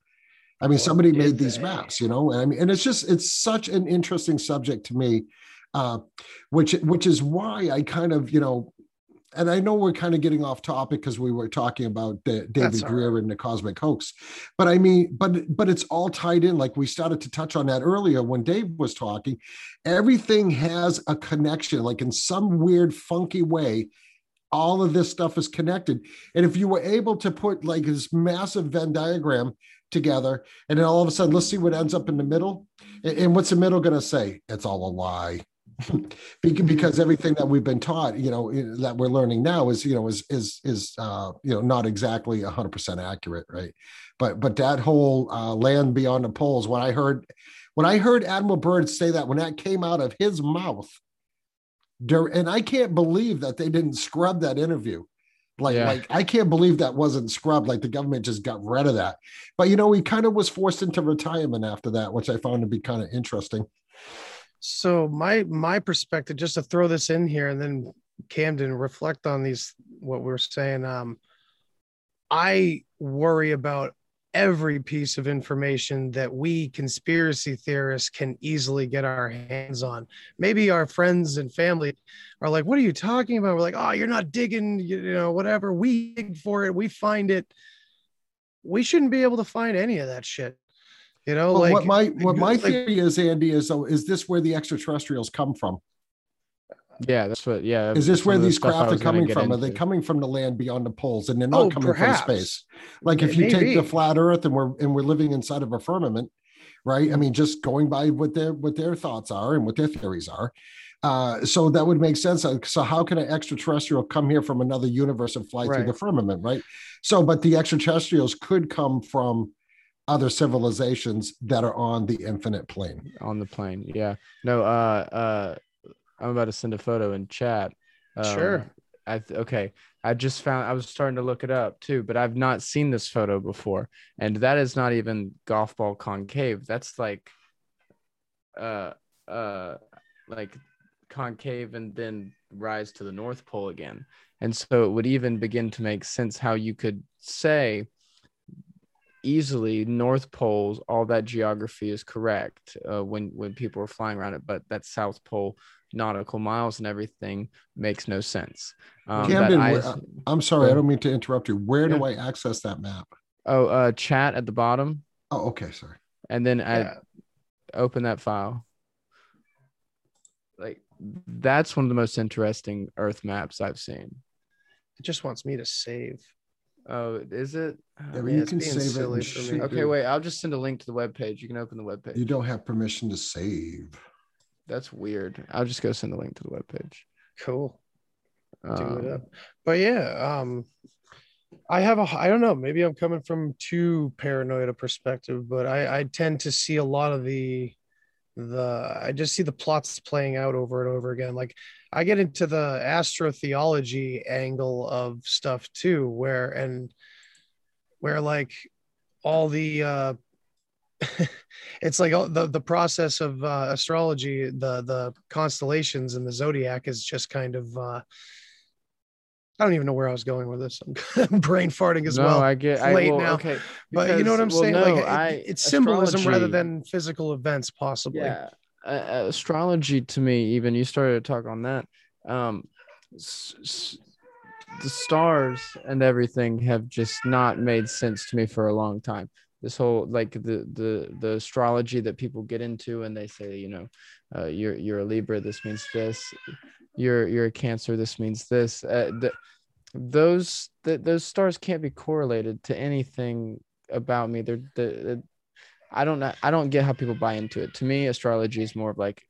I mean, Or somebody did made these maps, you know. And I mean, and it's just it's such an interesting subject to me, uh, which which is why I kind of you know, and I know we're kind of getting off topic because we were talking about David That's Greer and the cosmic hoax, but I mean, but but it's all tied in. Like we started to touch on that earlier when Dave was talking. Everything has a connection, like in some weird, funky way. All of this stuff is connected, and if you were able to put like this massive Venn diagram together, and then all of a sudden, let's see what ends up in the middle. And, and what's the middle going to say? It's all a lie. Bec- because everything that we've been taught, you know, that we're learning now is, you know, is is is uh, you know not exactly hundred percent accurate, right? But but that whole uh, land beyond the poles, when I heard when I heard Admiral Byrd say that, when that came out of his mouth, and I can't believe that they didn't scrub that interview. Like, Yeah. like I can't believe that wasn't scrubbed. Like the government just got rid of that. But you know, he kind of was forced into retirement after that, which I found to be kind of interesting. So my my perspective, just to throw this in here, and then Camden reflect on these what we're saying. Um, I worry about every piece of information that we conspiracy theorists can easily get our hands on. Maybe our friends and family are like, "What are you talking about?" We're like, "Oh, you're not digging, you know, whatever. We dig for it. We find it." We shouldn't be able to find any of that shit. You know, But like what my what my like- theory is, Andy, is oh, is this where the extraterrestrials come from? Yeah, that's what. Yeah. Is this where these stuff craft are coming get from? Are they coming from the land beyond the poles, and they're not Oh, coming perhaps. from space? Like if you take Maybe. the flat Earth and we're and we're living inside of a firmament, right? I mean, just going by what their what their thoughts are and what their theories are. Uh, so that would make sense. Uh, So how can an extraterrestrial come here from another universe and fly through the firmament, right? So, but the extraterrestrials could come from other civilizations that are on the infinite plane. on the plane. Yeah. No. Uh. Uh. I'm about to send a photo in chat. Sure. Um, I th- okay. I just found. I was starting to look it up too, but I've not seen this photo before, and that is not even golf ball concave. That's like, uh, uh, like concave and then rise to the North Pole again, and so it would even begin to make sense how you could say easily north poles all that geography is correct uh, when when people are flying around it but that south pole nautical miles and everything makes no sense um, that Camden, ice- where- uh, I'm sorry, I don't mean to interrupt you. Where do I access that map? oh uh chat at the bottom Oh, okay, sorry. and then I open that file like that's one of the most interesting earth maps i've seen It just wants me to save. Oh is it Oh, but yeah, you can save it. silly and for shoot me. it. okay wait i'll just send a link to the web page you can open the web page You don't have permission to save. that's weird i'll just go send a link to the web page Cool. Do it Um, up. But yeah, um I have a I don't know, maybe I'm coming from too paranoid a perspective, but I I tend to see a lot of the the I just see the plots playing out over and over again. Like I get into the astrotheology angle of stuff too, where and where like all the uh it's like the the process of uh, astrology, the the constellations and the zodiac is just kind of. Uh, I don't even know where I was going with this. I'm brain farting as no, well. I get I, late well, now. Okay, but you know what I'm well, saying? no, like it- I, it's symbolism rather than physical events, possibly. yeah uh, astrology to me even you started to talk on that um s- s- the stars and everything have just not made sense to me for a long time this whole like the the the astrology that people get into and they say you know uh, you're you're a libra this means this you're you're a cancer this means this uh, the, those the, those stars can't be correlated to anything about me they're the, I don't know. I don't get how people buy into it. To me, astrology is more of like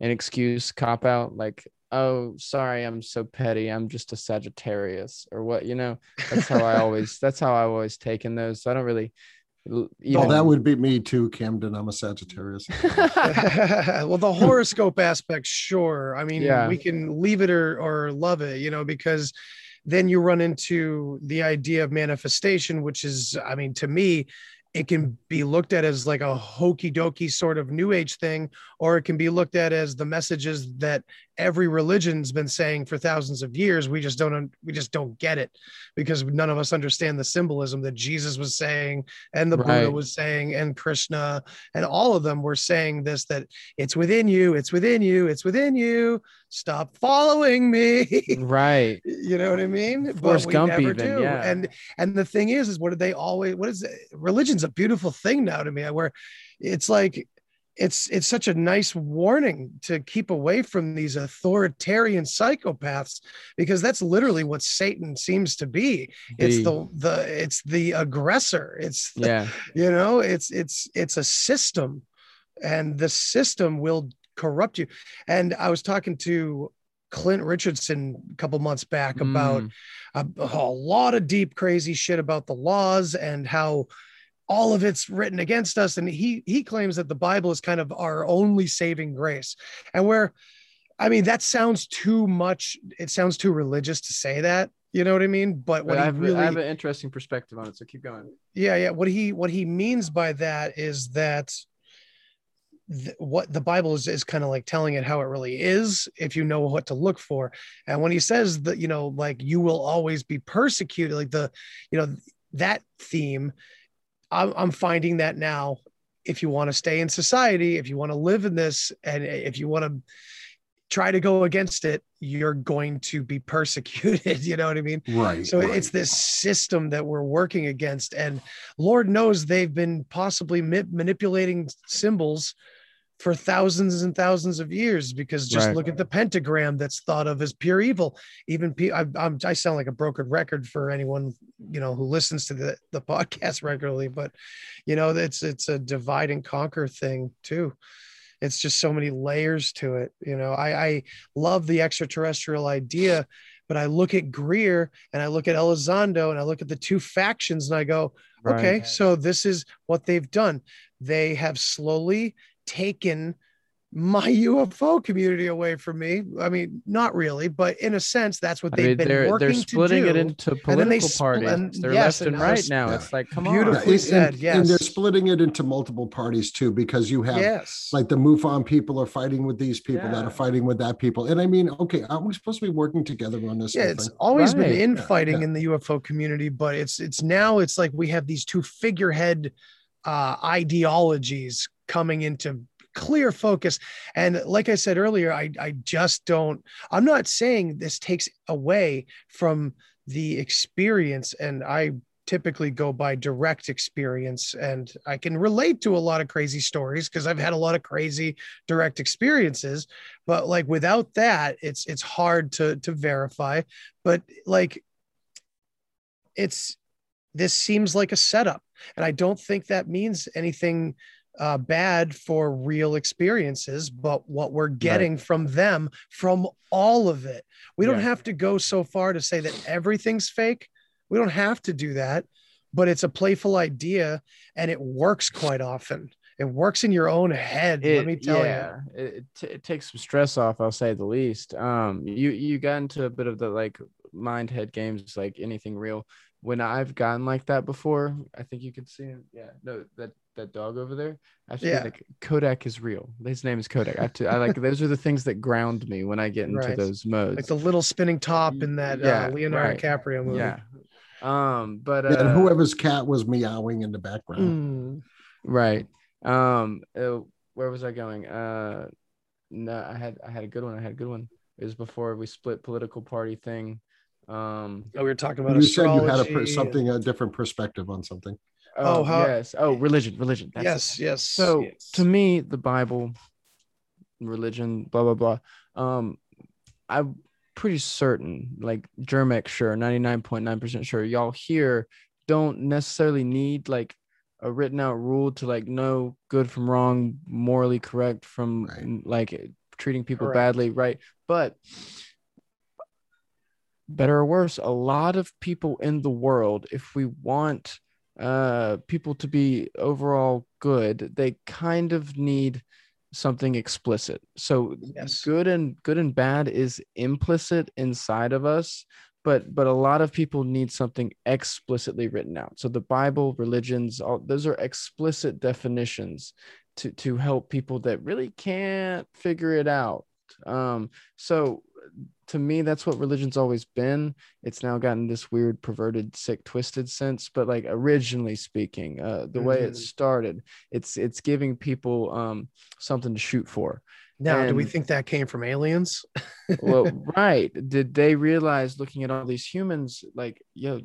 an excuse, cop out. Like, oh, sorry, I'm so petty. I'm just a Sagittarius, or what? You know, that's how I always. That's how I've always taken those. So I don't really. Oh, Even, that would be me too, Camden. I'm a Sagittarius. well, the horoscope aspect, sure. I mean, Yeah. we can leave it or or love it, you know, because then you run into the idea of manifestation, which is, I mean, to me, it can be looked at as like a hokey dokey sort of new age thing, or it can be looked at as the messages that every religion's been saying for thousands of years. We just don't we just don't get it because none of us understand the symbolism that Jesus was saying and the Buddha was saying and Krishna and all of them were saying this that it's within you, it's within you, it's within you. Stop following me. right. you know what I mean? Forrest Gump even, yeah. And and the thing is, is what did they always? What is it? Religion's a beautiful thing now to me, where it's like it's it's such a nice warning to keep away from these authoritarian psychopaths because that's literally what Satan seems to be. It's the the it's the aggressor. It's the, yeah. you know it's it's it's a system and the system will corrupt you and i was talking to clint richardson a couple months back about Mm, a, a lot of deep crazy shit about the laws and how all of it's written against us and he he claims that the bible is kind of our only saving grace and where i mean that sounds too much it sounds too religious to say that you know what i mean but what but I have, really I have an interesting perspective on it. So keep going. yeah yeah what he what he means by that is that th- what the bible is is kind of like telling it how it really is if you know what to look for and when he says that you know like you will always be persecuted like the you know that theme i'm, I'm finding that now if you want to stay in society if you want to live in this and if you want to try to go against it you're going to be persecuted you know what i mean Right. so right. it's this system that we're working against, and Lord knows they've been possibly ma- manipulating symbols for thousands and thousands of years. Because just Right. look at the pentagram that's thought of as pure evil. Even pe- I, I'm, I sound like a broken record for anyone you know who listens to the the podcast regularly, but you know it's it's a divide and conquer thing too. It's just so many layers to it. You know, I, I love the extraterrestrial idea, but I look at Greer and I look at Elizondo and I look at the two factions and I go, Right. okay, so this is what they've done. They have slowly taken my UFO community away from me. I mean, not really, but in a sense, that's what they've mean, been they're working they're splitting to it do. into and they political parties. and- they're yes, left and and right s- now. It's like, come Beautiful. on. Beautifully and, said, and- and they're splitting it into multiple parties too, because you have yes. like the MUFON people are fighting with these people that are fighting with that people. And I mean, okay, aren't we supposed to be working together on this? yeah it's thing? always Right. been Yeah, infighting yeah. in the ufo community but it's it's now it's like we have these two figurehead uh ideologies coming into clear focus. And like i said earlier i i just don't i'm not saying this takes away from the experience. And i typically go by direct experience and i can relate to a lot of crazy stories because i've had a lot of crazy direct experiences. But like without that it's it's hard to to verify. But like it's this seems like a setup and i don't think that means anything uh, bad for real experiences but what we're getting from them from all of it we don't have to go so far to say that everything's fake we don't have to do that but it's a playful idea and it works quite often it works in your own head let It- me tell you yeah, It, it, t- it takes some stress off, I'll say the least. Um, you you got into a bit of the like mind head games, like anything real. when I've gotten like that before, I think you can see him. Yeah, no, that that dog over there. I have to Yeah. like Kodak is real. His name is Kodak. I have to. I like those are the things that ground me when I get into Right. those modes. Like the little spinning top in that Yeah, uh, Leonardo right. DiCaprio movie. yeah. Um, but uh, Yeah, and whoever's cat was meowing in the background. Mm. Right. Um. uh, where was I going? Uh. No, I had I had a good one. I had a good one. It was before we split political party thing. Um. Oh, we were talking about You said you had a per- something a different perspective on something. Oh, Oh, how- yes. Oh, religion. Religion. That's it. yes, yes. So Yes. to me, the Bible, religion, blah blah blah. Um, I'm pretty certain, like Germex, sure, ninety nine point nine percent sure, y'all here don't necessarily need like a written out rule to like know good from wrong, morally correct from Right. like treating people Correct. badly, right? But better or worse, a lot of people in the world, if we want uh people to be overall good, they kind of need something explicit. So Yes. good and good and bad is implicit inside of us but but a lot of people need something explicitly written out so the bible religions all those are explicit definitions to to help people that really can't figure it out um so to me that's what religion's always been. It's now gotten this weird perverted sick twisted sense. But like originally speaking uh the way it Mhm. started it's it's giving people um something to shoot for. Now, do we think that came from aliens? well right. Did they realize looking at all these humans like yo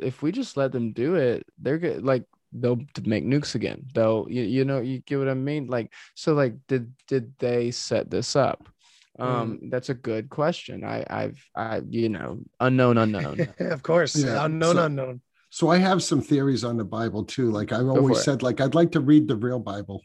if we just let them do it they're good like they'll make nukes again. They'll you, you know you get what i mean? Like so like did did they set this up um that's a good question i i've i you know unknown unknown of course, Yeah, unknown, so- unknown. So I have some theories on the Bible too. Like I've always said, like I'd like to read the real Bible.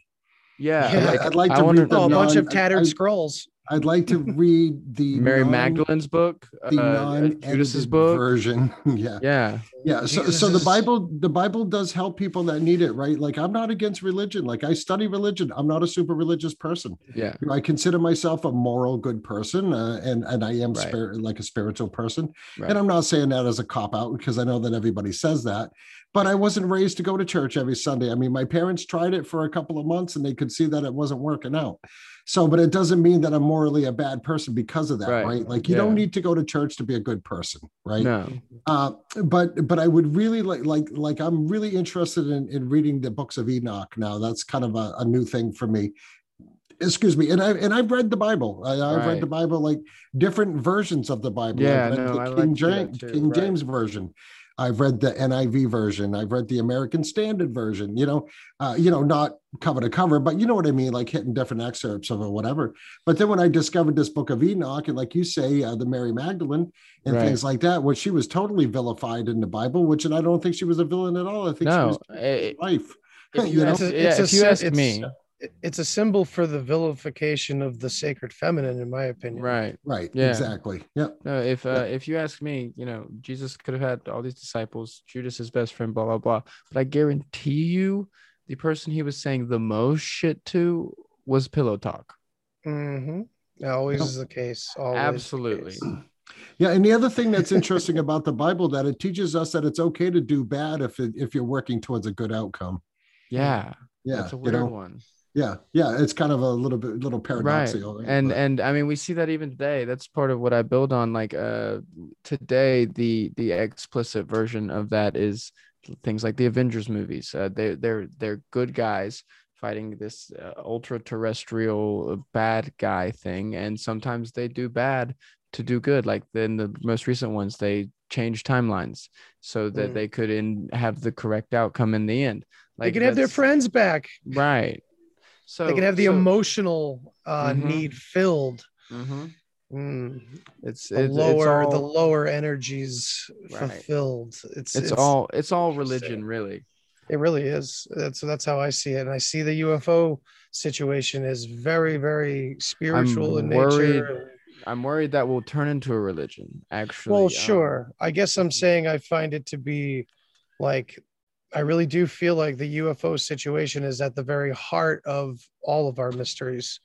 yeah, Yeah, like, I'd like I to wanna- read the Oh, a bunch of tattered I- scrolls. I'd like to read the mary non- magdalene's book the uh, non judas's book version. yeah. yeah Yeah. So, Jesus so the Bible, the Bible does help people that need it, right? Like I'm not against religion. Like I study religion. I'm not a super religious person. yeah You know, I consider myself a moral, good person, uh, and and I am Right. spirit, like a spiritual person. right And I'm not saying that as a cop out because I know that everybody says that. But I wasn't raised to go to church every Sunday. I mean, my parents tried it for a couple of months and they could see that it wasn't working out. So, but it doesn't mean that I'm morally a bad person because of that, Right. right? Like you Yeah. don't need to go to church to be a good person, right? no Uh, but but I would really like like like I'm really interested in, in reading the books of Enoch now. That's kind of a, a new thing for me. Excuse me, and I and I've read the Bible. I, I've read the Bible like different versions of the Bible. Yeah, no, the I King, like James, too, King right. James version. I've read the NIV version. I've read the American Standard version. You know, uh, you know, not cover to cover, but you know what I mean, like hitting different excerpts of it, whatever. But then when I discovered this book of Enoch, and like you say, uh, the Mary Magdalene and Right. things like that, which she was totally vilified in the Bible, which and I don't think she was a villain at all. I think she no was eh, life. if you You know? ask, It's a- yeah, a if you sy- ask it's- me It- It's a symbol for the vilification of the sacred feminine, in my opinion. right Right. Yeah. Exactly. Yep. No, if uh, Yeah. if you ask me, you know, Jesus could have had all these disciples, Judas his best friend, blah blah blah. But I guarantee you, the person he was saying the most shit to was Pillow Talk. mm-hmm Always Yep. is the case. Always the Absolutely. case. Yeah, and the other thing that's interesting about the Bible that it teaches us that it's okay to do bad if it, if you're working towards a good outcome. Yeah, Yeah, that's a you weird know, one. Yeah, yeah. It's kind of a little bit little paradoxical. right? And But- and I mean we see that even today. That's part of what I build on. Like uh today, the the explicit version of that is things like the Avengers movies. Uh, they they're they're good guys fighting this uh, ultra terrestrial bad guy thing, and sometimes they do bad to do good. Like in the most recent ones, they change timelines so that Mm. they could in, have the correct outcome in the end. like They Like can have their friends back. right. So they can have the so- emotional uh, Mhm. need filled. Mhm. Mm. It's, The it's lower, it's the lower energies Right. fulfilled. It's, it's, all it's all religion really It really is. That's that's how I see it, and I see the UFO situation is very, very spiritual in worried nature. i'm worried that will turn into a religion actually Well, um, sure. I guess I'm saying I find it to be like I really do feel like the UFO situation is at the very heart of all of our mysteries.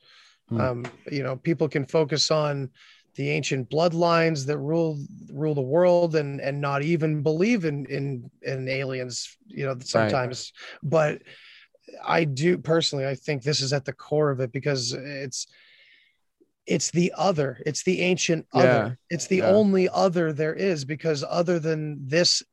Hmm. Um, you know, people can focus on the ancient bloodlines that rule rule the world and and not even believe in in in aliens you know sometimes right. but i do personally i think this is at the core of it because it's it's the other it's the ancient yeah. other it's the yeah. only other there is because other than this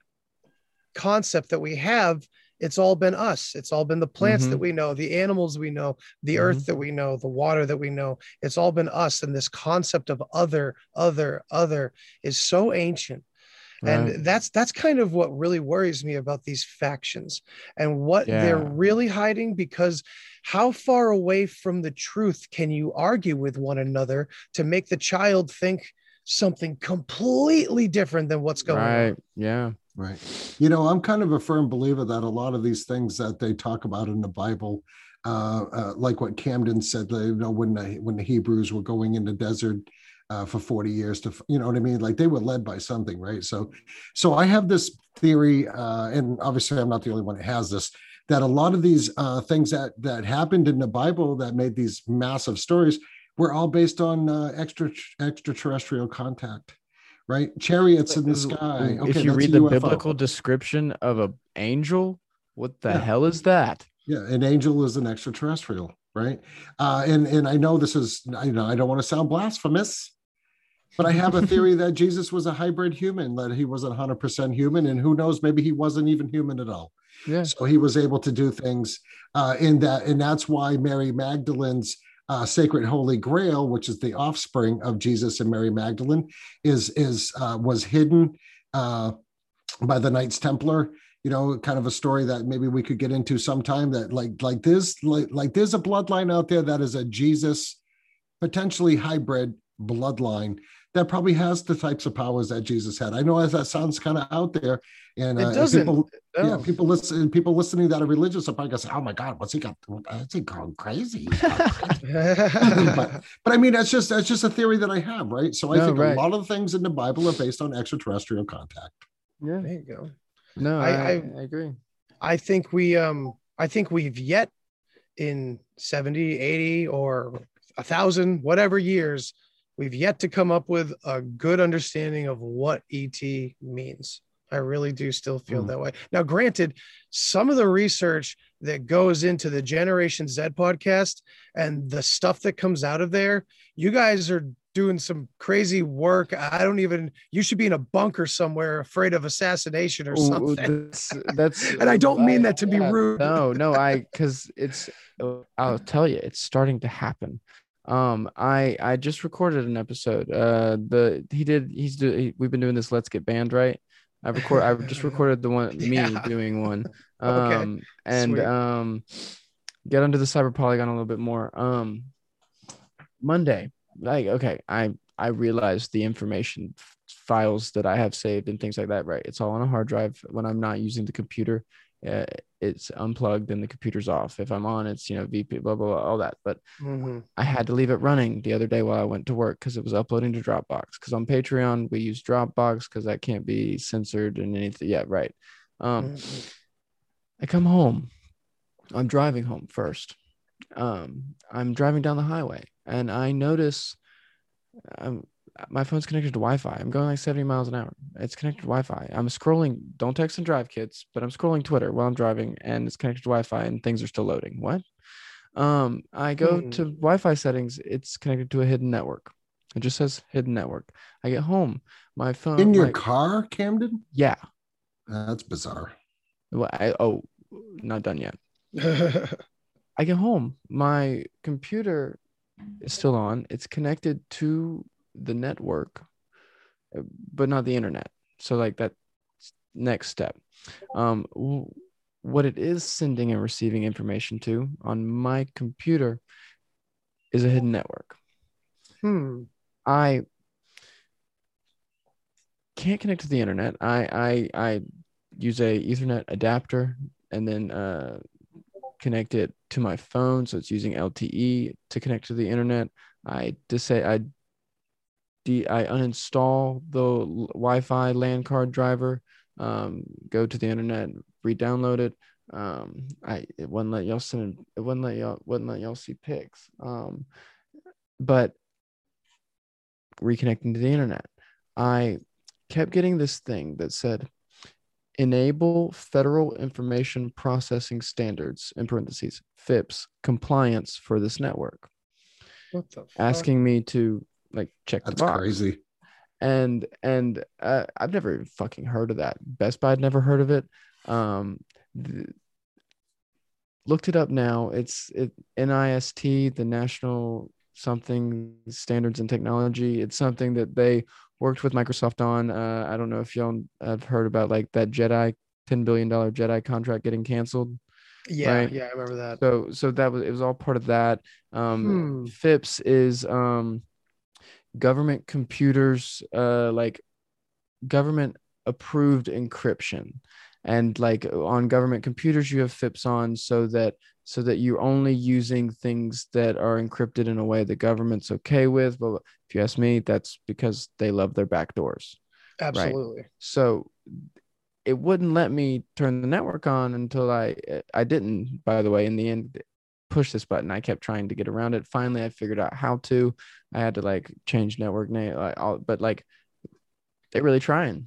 concept that we have it's all been us it's all been the plants mm-hmm. that we know the animals we know the mm-hmm. earth that we know the water that we know it's all been us and this concept of other other other is so ancient and that's that's kind of what really worries me about these factions and what yeah. they're really hiding because how far away from the truth can you argue with one another to make the child think something completely different than what's going on? right. on yeah Right. You know, I'm kind of a firm believer that a lot of these things that they talk about in the Bible, uh, uh, like what Camden said, you know, when the, when the Hebrews were going in the desert uh, for 40 years to, you know what I mean? Like they were led by something, right? So, so I have this theory, uh, and obviously I'm not the only one that has this, that a lot of these uh, things that that happened in the Bible that made these massive stories were all based on uh, extra extraterrestrial contact right? Chariots in the sky. Okay, if you read the UFO. biblical description of an angel, what the yeah. hell is that? Yeah, an angel is an extraterrestrial, right? Uh, and and I know this is, you know, I don't want to sound blasphemous, but I have a theory that Jesus was a hybrid human, that he wasn't 100% human, and who knows, maybe he wasn't even human at all. Yeah. So he was able to do things uh, in that, and that's why Mary Magdalene's uh, sacred holy grail which is the offspring of jesus and mary magdalene is is uh, was hidden uh, by the knights templar. You know kind of a story that maybe we could get into sometime that like like this like, like there's a bloodline out there that is a jesus potentially hybrid bloodline that probably has the types of powers that Jesus had. I know as that sounds kind of out there, and, uh, and people, no. yeah, people listen, people listening that are religious are probably going to say, "Oh my God, what's he got? Is he going crazy?" but, but I mean, that's just that's just a theory that I have, right? So I no, think right. a lot of the things in the Bible are based on extraterrestrial contact. Yeah, there you go. No, I, I, I agree. I think we um I think we've yet in 70, 80 or a thousand, whatever years we've yet to come up with a good understanding of what ET means. I really do still feel mm. that way. Now, granted, some of the research that goes into the Generation Z podcast and the stuff that comes out of there, you guys are doing some crazy work. I don't even, you should be in a bunker somewhere afraid of assassination or something. That's, that's and I don't mean that to be rude. No, no, I, because it's, I'll tell you, it's starting to happen um i i just recorded an episode uh the he did he's do he, we've been doing this let's get banned right i record i just recorded the one yeah. me doing one um okay. and Sweet. um get under the cyber polygon a little bit more um monday like okay i i realized the information files that i have saved and things like that right it's all on a hard drive when i'm not using the computer uh, it's unplugged and the computer's off. If I'm on, it's you know VP blah blah, blah all that. But mm-hmm. I had to leave it running the other day while I went to work because it was uploading to Dropbox. Because on Patreon we use Dropbox because that can't be censored and anything. Yeah, right. Um, mm-hmm. I come home. I'm driving home first. Um, I'm driving down the highway and I notice um, my phone's connected to Wi-Fi. I'm going like 70 miles an hour. It's connected to Wi-Fi. I'm scrolling. Don't text and drive, kids. But I'm scrolling Twitter while I'm driving, and it's connected to Wi-Fi, and things are still loading. What? Um, I go hmm. to Wi-Fi settings. It's connected to a hidden network. It just says hidden network. I get home. My phone in your my, car, Camden. Yeah, that's bizarre. Well, I, oh, not done yet. I get home. My computer is still on. It's connected to the network, uh, but not the internet. So like that next step. Um, what it is sending and receiving information to on my computer is a hidden network. Hmm. I can't connect to the internet. I I I use a Ethernet adapter and then uh, connect it to my phone, so it's using LTE to connect to the internet. I just say I de- I uninstall the Wi-Fi LAN card driver, um, go to the internet, re-download it. Um, I it wouldn't let y'all send it wouldn't let y'all wouldn't let y'all see pics. Um, but reconnecting to the internet, I kept getting this thing that said, enable federal information processing standards in parentheses FIPS compliance for this network. What the fuck? Asking me to like check That's the box. crazy. And and uh, I've never even fucking heard of that. Best Buy had never heard of it. Um, th- looked it up now. It's it NIST, the National something standards and technology. It's something that they worked with Microsoft on. Uh, I don't know if y'all have heard about like that Jedi ten billion dollar Jedi contract getting canceled. yeah, right. yeah, I remember that. So so that was it was all part of that. Um, Hmm. FIPS is um, government computers, uh, like government approved encryption, and like on government computers you have FIPS on so that so that you're only using things that are encrypted in a way the government's okay with. But if you ask me, that's because they love their back doors. Absolutely. So it wouldn't let me turn the network on until I I didn't. By the way, in the end, push this button. I kept trying to get around it. Finally, I figured out how to. I had to like change network name, like all, but like they're really trying.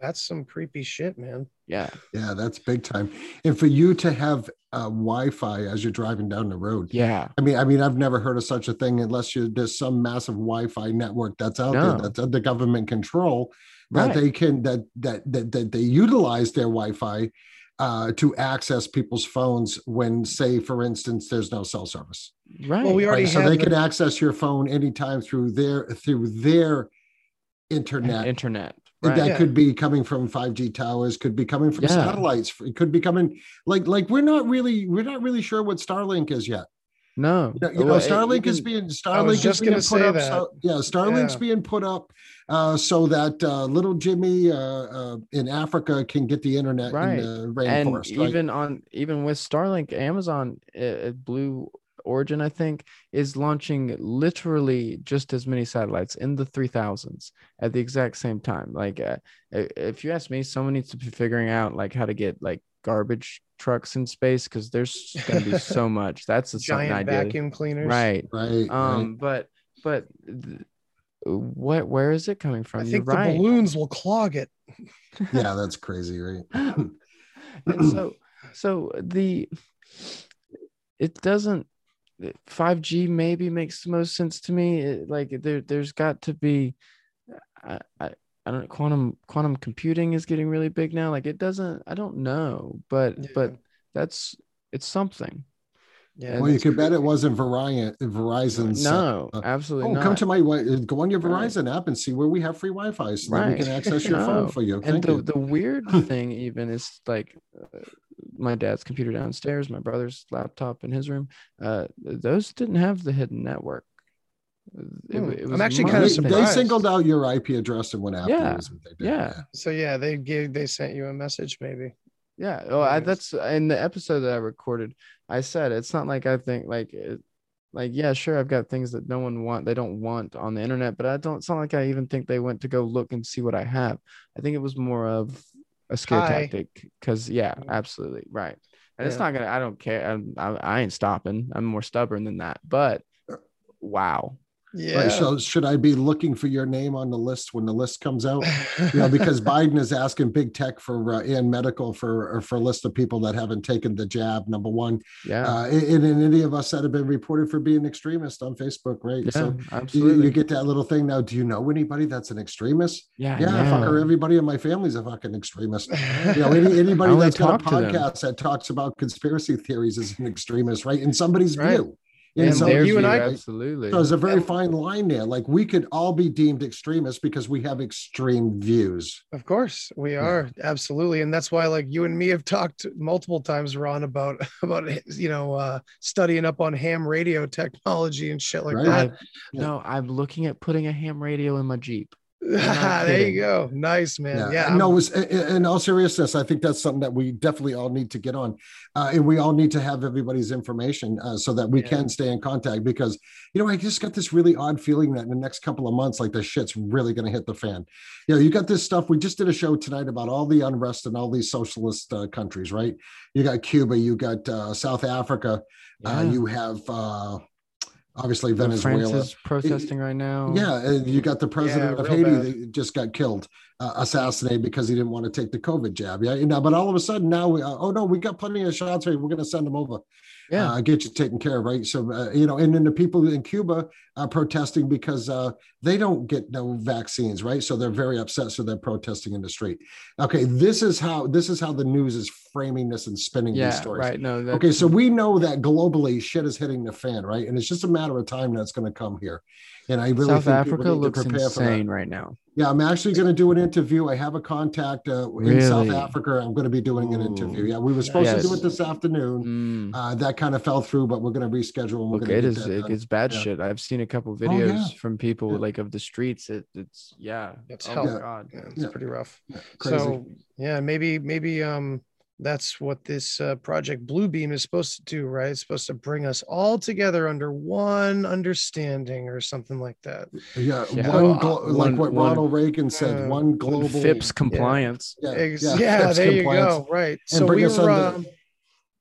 That's some creepy shit, man. Yeah, Yeah, that's big time. And for you to have uh, Wi-Fi as you're driving down the road. yeah, I mean, I mean, I've never heard of such a thing unless you there's some massive Wi-Fi network that's out No. there that's under government control that Right. they can that that that, that they utilize their Wi-Fi uh, to access people's phones when, say, for instance, there's no cell service. right. Well, we already Right, so have they the- can access your phone anytime through their through their internet. internet. Right. that Yeah. could be coming from 5G towers, could be coming from Yeah. satellites, it could be coming like like we're not really we're not really sure what Starlink is yet. No, You know, you know, Well, Starlink is being Starlink is being put up. So, yeah, Starlink's Yeah. being put up uh, so that uh, little Jimmy uh, uh, in Africa can get the internet Right. in the and right? even on even with Starlink, Amazon, uh, Blue Origin, I think, is launching literally just as many satellites in the three thousands at the exact same time. Like, uh, if you ask me, someone needs to be figuring out like how to get like garbage trucks in space because there's going to be so much. That's a something giant idea, vacuum cleaners. right? right, right. Um, but but th- what where is it coming from? I You're think the right. balloons will clog it. yeah, that's crazy, right? and so so the it doesn't 5g maybe makes the most sense to me It- like there there's got to be I, I i don't know quantum quantum computing is getting really big now like it doesn't i don't know but Yeah. but that's it's something Yeah. well, you that's could bet it wasn't Verizon. Verizon's. no uh, absolutely Oh, not come to my go on your Right. Verizon app and see where we have free Wi-Fi, so that we can access your phone for you. and the, you. the weird thing even is like uh, my dad's computer downstairs my brother's laptop in his room uh those didn't have the hidden network It- Hmm. it I'm actually kinda they, thing. they singled out your IP address and went after you. Yeah. is what they did. Yeah. So yeah, they gave they sent you a message maybe. yeah oh I, that's in the episode that i recorded i said it's not like i think like it, like yeah sure i've got things that no one want they don't want on the internet but i don't it's not like i even think they went to go look and see what i have i think it was more of a scare Hi. tactic because yeah Yeah. absolutely right and it's not gonna i don't care I'm, I, I ain't stopping i'm more stubborn than that but wow Yeah. Right, so should I be looking for your name on the list when the list comes out? You know, because Biden is asking big tech for uh, and medical for for a list of people that haven't taken the jab. Number one, yeah uh, and, and any of us that have been reported for being extremist on Facebook, right? yeah so you, absolutely you get that little thing now. Do you know anybody that's an extremist? yeah Yeah, yeah. fucker. Everybody in my family's a fucking extremist. You know, any, anybody that's got a talk to them. podcast that talks about conspiracy theories is an extremist, right? In somebody's Right. view. And so somebody's you and I- absolutely So there's a very fine line there. Like we could all be deemed extremists because we have extreme views. Of course, we Yeah. are absolutely, and that's why, like you and me, have talked multiple times, Ron, about about you know uh, studying up on ham radio technology and shit like Right. that. I, no i'm looking at putting a ham radio in my jeep there you go, nice man. Yeah, no, I'm- it's, in in all seriousness, I think that's something that we definitely all need to get on, uh, and we all need to have everybody's information uh, so that we Yeah. can stay in contact. Because you know, I just got this really odd feeling that in the next couple of months, like the shit's really going to hit the fan. You know, you got this stuff. We just did a show tonight about all the unrest in all these socialist uh, countries, right? You got Cuba, you got uh, South Africa, uh, Yeah. you have. Uh, obviously Venezuela. France is protesting right now. Yeah, you got the president yeah, of Haiti bad. that just got killed, uh, assassinated because he didn't want to take the COVID jab. Yeah, you know, but all of a sudden now we, uh, oh no, we got plenty of shots. Right, we're going to send them over yeah. Uh, get you taken care of, right? So, uh, you know, and then the people in Cuba are protesting because uh, they don't get no vaccines, right? So they're very upset. So they're protesting in the street. Okay, this is how this is how the news is framing this and spinning yeah, these stories. Right. No. Okay, so we know that globally shit is hitting the fan, right? And it's just a matter of time that's going to come here. And I really South Africa looks insane right now. Yeah, I'm actually going to do an interview. I have a contact uh, in South Africa. I'm going to be doing Ooh. an interview. Yeah, we were supposed yes. to do it this afternoon. Mm. Uh, that kind of fell through, but we're going to reschedule. Look, it is it, it's bad yeah. shit. I've seen a couple videos oh, yeah. from people yeah. like of the streets. It, it's yeah, it's oh hell. God, it's pretty rough. So yeah, maybe maybe um that's what this uh, project bluebeam is supposed to do right? It's supposed to bring us all together under one understanding or something like that. Yeah, yeah. One, glo- one, like what one, ronald reagan said uh, one global fips compliance. Yeah, yeah, yeah there you go right. And so we were um,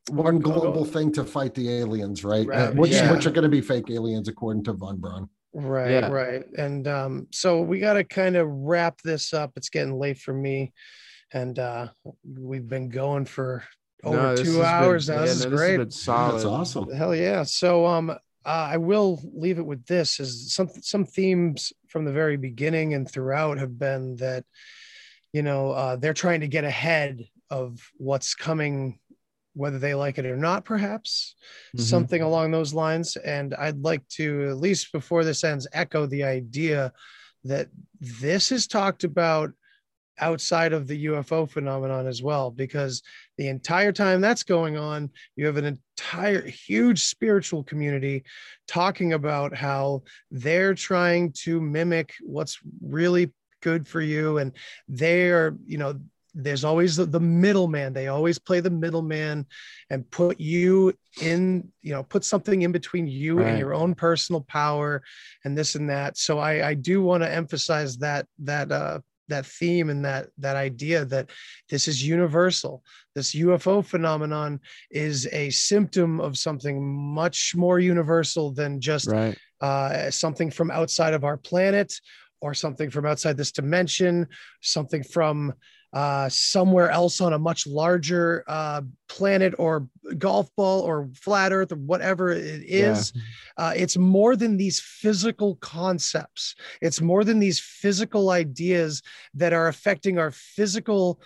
one global thing to fight the aliens right, right. Uh, which, which are going to be fake aliens according to von braun. Right yeah. right. And um, so we got to kind of wrap this up. It's getting late for me and uh, we've been going for over no, two hours been, now. Yeah, this no, is great. This solid. That's awesome. Hell yeah! So um, uh, I will leave it with this: is some some themes from the very beginning and throughout have been that you know uh, they're trying to get ahead of what's coming whether they like it or not, perhaps mm-hmm. something along those lines. And I'd like to, at least before this ends, echo the idea that this is talked about outside of the UFO phenomenon as well, because the entire time that's going on, you have an entire huge spiritual community talking about how they're trying to mimic what's really good for you. And they're, you know, there's always the, the middleman. They always play the middleman and put you in, you know, put something in between you right. and your own personal power and this and that. So I, I do want to emphasize that, that, uh, that theme and that that idea that this is universal this ufo phenomenon is a symptom of something much more universal than just right. uh, something from outside of our planet or something from outside this dimension something from uh, somewhere else on a much larger uh, planet or golf ball or flat earth or whatever it is. Yeah. Uh, it's more than these physical concepts, it's more than these physical ideas that are affecting our physical.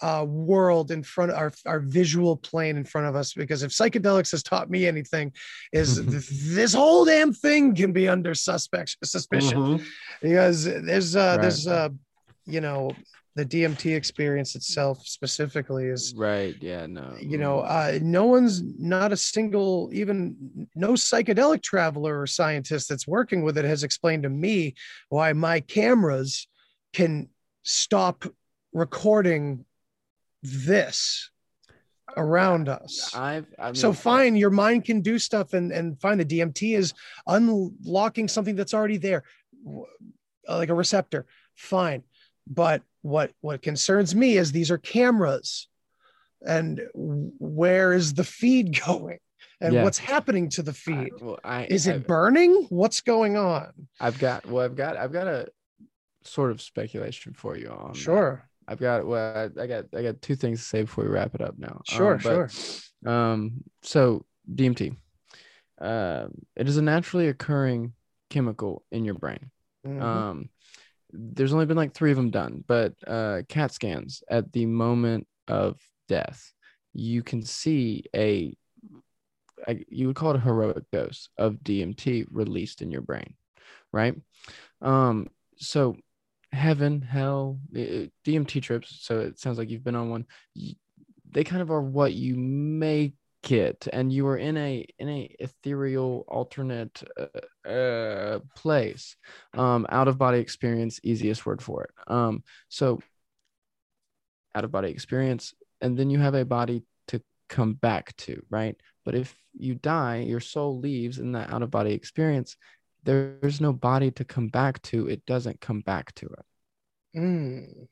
Uh, world in front of our, our visual plane in front of us because if psychedelics has taught me anything is this whole damn thing can be under suspect suspicion mm-hmm. because there's uh right. there's uh you know the DMT experience itself specifically is right. Yeah, no, you know, uh, no one's not a single, even no psychedelic traveler or scientist that's working with it has explained to me why my cameras can stop recording this around us. I've, I mean, so fine, your mind can do stuff and and find the DMT is unlocking something that's already there, like a receptor. Fine, but what what concerns me is these are cameras. And where is the feed going? And yeah. what's happening to the feed? I, well, I, is it I've, burning? What's going on? I've got well i've got i've got a sort of speculation for you on sure. That. i've got well I, I, got i got two things to say before we wrap it up now. Sure um, but, sure. um so dmt uh, it is a naturally occurring chemical in your brain. Mm-hmm. um there's only been like three of them done, but uh, CAT scans at the moment of death, you can see a, you would call it a heroic dose of DMT released in your brain, right? Um, so heaven, hell, DMT trips. So it sounds like you've been on one. They kind of are what you may kit and you are in a in a ethereal alternate uh, uh, place. Um out of body experience easiest word for it. Um so out of body experience and then you have a body to come back to right? But if you die your soul leaves in that out of body experience there's no body to come back to it doesn't come back to it. Mm.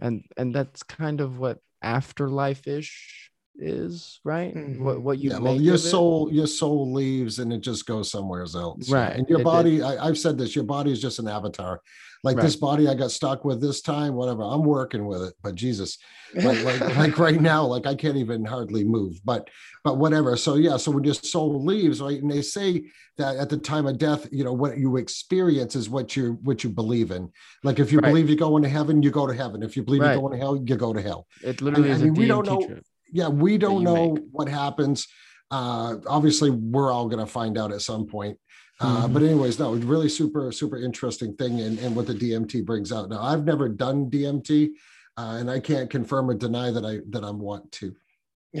and and that's kind of what afterlife ish is, right? Mhm. What what you yeah, well, your of it. soul, your soul leaves and it just goes somewhere else. Right. And your It- it- body, I, I've said this, your body is just an avatar. Like this body I got stuck with this time, whatever. I'm working with it, but Jesus, like, like, like right now, like I can't even hardly move, but but whatever. So yeah, so when your soul leaves, right? And they say that at the time of death, you know, what you experience is what you what you believe in. Like if you Right. believe you're going to heaven, you go to heaven. If you believe Right. you're going to hell, you go to hell It literally I is mean, a we don't DMT know- trip. Yeah we don't know make. what happens uh obviously we're all going to find out at some point uh Mhm. but anyways no really super super interesting thing and, and what the dmt brings out now i've never done dmt uh, and i can't confirm or deny that i that i'm want to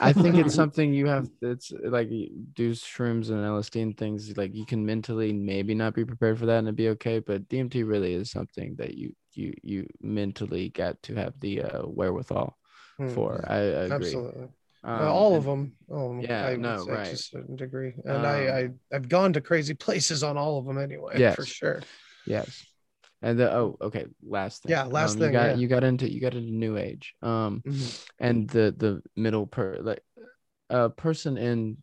I think it's something you have. It's like do shrooms and LSD and things like you can mentally maybe not be prepared for that and it'd be okay. But DMT really is something that you you you mentally got to have the uh, wherewithal Hmm, for. I, I agree. Absolutely. Um, Uh, all and- of them. All 'em, Yeah, I no, right. To a certain degree, and I, Um, I I've gone to crazy places on all of them anyway. For sure. Yes. And the oh okay last thing Yeah, last um, thing, you got yeah. you got into you got into new age um Mhm. and the the middle per like a person in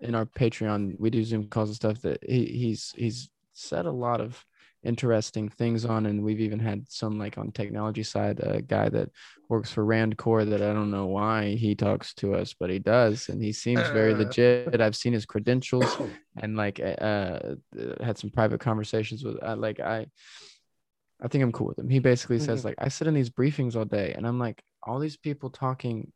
in our patreon we do zoom calls and stuff that he, he's he's said a lot of interesting things on and we've even had some like on technology side a guy that works for RAND Corp that i don't know why he talks to us but he does and he seems very Uh. legit. I've seen his credentials and like uh uh, had some private conversations with uh, like i i think i'm cool with him. He basically says like i sit in these briefings all day and i'm like all these people talking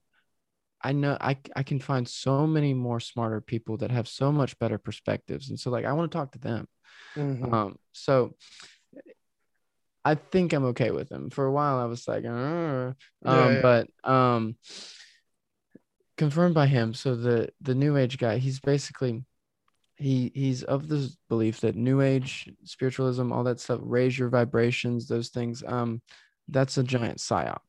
i know i i can find so many more smarter people that have so much better perspectives and so like i want to talk to them Mhm. um so i think i'm okay with him for a while i was like um yeah. but um confirmed by him so the the new age guy he's basically he he's of the belief that new age spiritualism all that stuff raise your vibrations those things um that's a giant psyop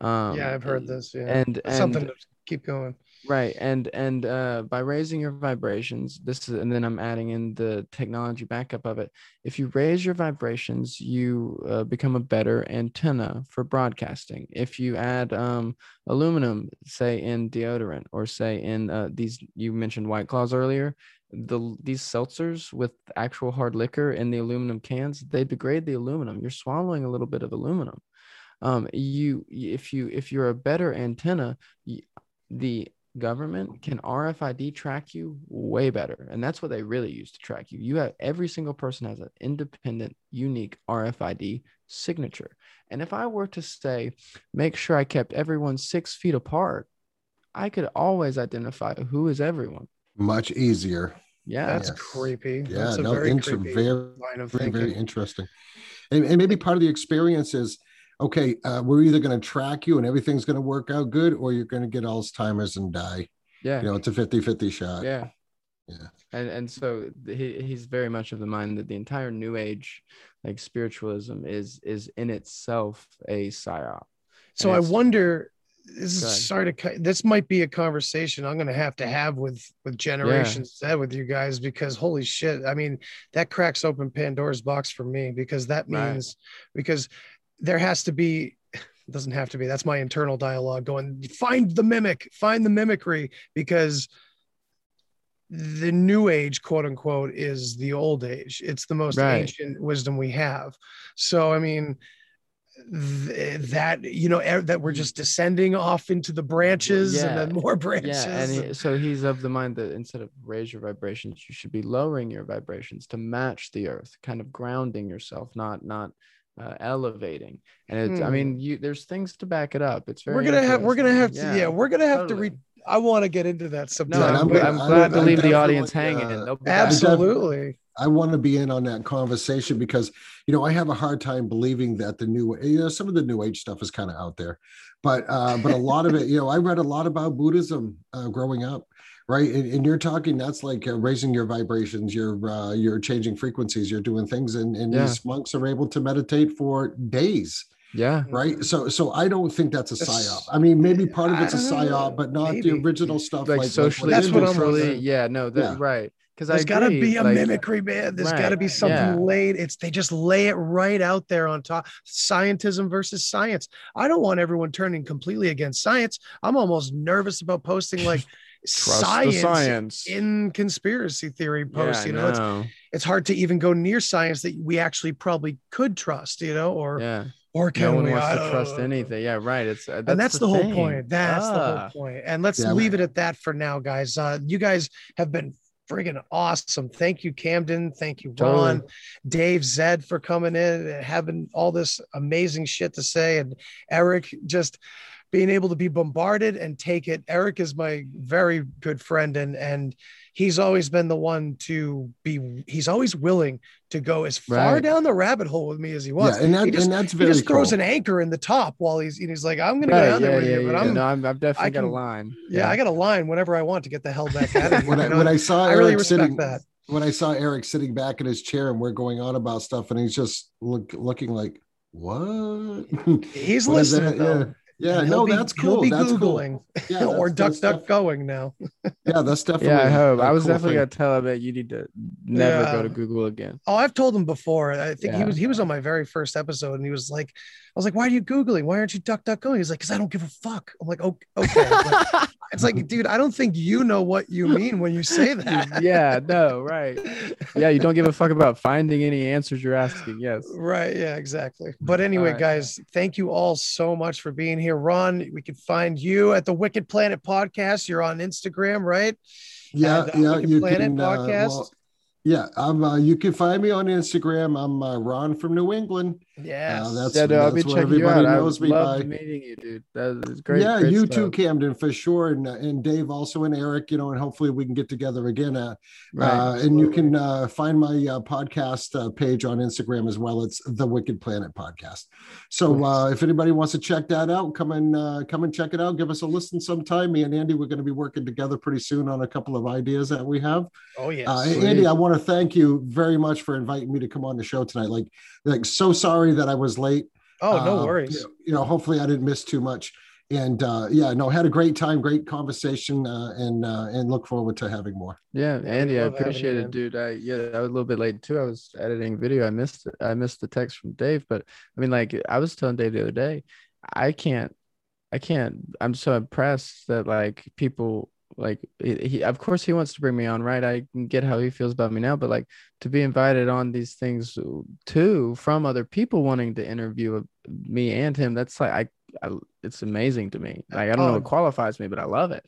um yeah, I've heard this. Yeah, and and something to keep going. right and and uh by raising your vibrations this is and then i'm adding in the technology backup of it. If you raise your vibrations you uh, become a better antenna for broadcasting. If you add um aluminum say in deodorant or say in uh, these you mentioned white claws earlier the these seltzers with actual hard liquor in the aluminum cans they degrade the aluminum. You're swallowing a little bit of aluminum. Um you if you if you're a better antenna the government can RFID track you way better. And that's what they really use to track you. You have every single person has an independent, unique RFID signature. And if I were to say, make sure I kept everyone six feet apart, I could always identify who is everyone. much easier Yeah. That's Yes. creepy. yeah That's a no very inter- creepy very line of very thinking. very interesting and, and maybe part of the experience is okay uh, we're either going to track you and everything's going to work out good or you're going to get alzheimer's and die yeah. you know it's a 50 50 shot yeah Yeah. and and so he, he's very much of the mind that the entire new age like spiritualism is is in itself a psyop So I wonder. This is sorry to cut. This might be a conversation I'm going to have to have with with generations Z with you guys because holy shit! I mean, that cracks open Pandora's box for me because that Right. means because there has to be. It doesn't have to be. That's my internal dialogue going. Find the mimic. Find the mimicry because the new age quote unquote is the old age it's the most Right. ancient wisdom we have so i mean th- that you know e- that we're just descending off into the branches Yeah. and then more branches Yeah, and he, so he's of the mind that instead of raise your vibrations, you should be lowering your vibrations to match the earth, kind of grounding yourself, not not uh, elevating. And it's, I Hmm. mean, you there's things to back it up. It's very. we're gonna have we're gonna have to interesting. yeah, we're gonna have to totally. read i want to get into that No, sometime Yeah, and I'm, I'm I'm, glad I'm- to leave the audience hanging. uh, They'll be back. absolutely I want to be in on that conversation because you know I have a hard time believing that the new you know some of the new age stuff is kind of out there, but uh, but a lot of it you know I read a lot about Buddhism uh, growing up, right? And, and you're talking that's like uh, raising your vibrations, you're uh, you're changing frequencies, you're doing things, and and Yeah. these monks are able to meditate for days, Yeah. right? So so I don't think that's a That's- psyop. I mean maybe part of it's a don't know, psyop, but not maybe. the original stuff Like, like socially, That's what I'm culturally, wondering. yeah, no, that Yeah. right. because there's got to be a like, mimicry, man. There's got to be something yeah. laid. It's they just lay it right out there on top. Scientism versus science. I don't want everyone turning completely against science. I'm almost nervous about posting like Trust science, the science. in conspiracy theory posts. Yeah, you know, it's it's hard to even go near science that we actually probably could trust. You know, or yeah. or can No one we? wants to trust anything. Yeah, right. It's uh, and that's the, whole point. That's the Ah. whole point. And let's Yeah. leave it at that for now, guys. Uh, you guys have been friggin' awesome. Thank you, Camden. Thank you, Ron, Totally. Dave, Zed for coming in and having all this amazing shit to say, and Eric just being able to be bombarded and take it. Eric is my very good friend, and and he's always been the one to be. He's always willing to go as far Right. down the rabbit hole with me as he wants. yeah, and, that, he just, and that's he just throws cool. an anchor in the top while he's and he's like, I'm gonna go Right, down there with yeah, you, but yeah. I'm no, I'm, I've definitely I got a line. yeah, I got a line whenever I want to get the hell back at it. when I, when I saw I Eric really respect sitting, that. when I saw Eric sitting back in his chair and we're going on about stuff, and he's just look, looking like, "What?" He's What is listening that? Though. Yeah, no, be- that's cool. He'll be that's cool. googling Yeah, or that's- duck duck def- going now. Yeah, that's definitely. Yeah, I hope. a I was cool definitely thing. gonna tell him that you need to never go to Google again. Oh, I've told him before. I think he was he was on my very first episode, and he was like, "I was like, why are you googling? Why aren't you duck duck going?" He's like, "Cause I don't give a fuck." I'm like, "Okay, okay." But it's like, dude, I don't think you know what you mean when you say that. yeah, no, right. Yeah, you don't give a fuck about finding any answers you're asking. Yes. Right. Yeah, exactly. But anyway, right. guys, thank you all so much for being here. Ron, we can find you at the Wicked Planet podcast. You're on Instagram, right? Yeah, and, uh, yeah, Wicked you Planet can. Uh, podcast? well, yeah, I'm. Uh, you can find me on Instagram. I'm uh, Ron from New England. Yes. Uh, that's Yeah, no, I'll be what checking you everybody out. I knows me love by. meeting you, dude. That is great. yeah, great you too. Camden, for sure, and uh, and Dave also, and Eric. You know, and hopefully we can get together again. Uh, Right. uh, and you can uh, find my uh, podcast uh, page on Instagram as well. It's the Wicked Planet Podcast. So uh, if anybody wants to check that out, come and uh, come and check it out. Give us a listen sometime. Me and Andy, we're going to be working together pretty soon on a couple of ideas that we have. oh yeah, Uh, Andy, I want to thank you very much for inviting me to come on the show tonight. Like, like so sorry that I was late. oh, no Uh, worries. You know, you know, hopefully I didn't miss too much. And uh, yeah, no, had a great time, great conversation, uh, and uh, and look forward to having more. Yeah, Andy, I love appreciate it, dude. I yeah, I was a little bit late too. I was editing video. I missed it. I missed the text from Dave, but I mean, like I was telling Dave the other day, I can't, I can't. I'm so impressed that like people like he, he of course he wants to bring me on, right? I can get how he feels about me now, but like to be invited on these things too from other people wanting to interview me and him, that's like I, I it's amazing to me. Like I don't know what qualifies me, but I love it.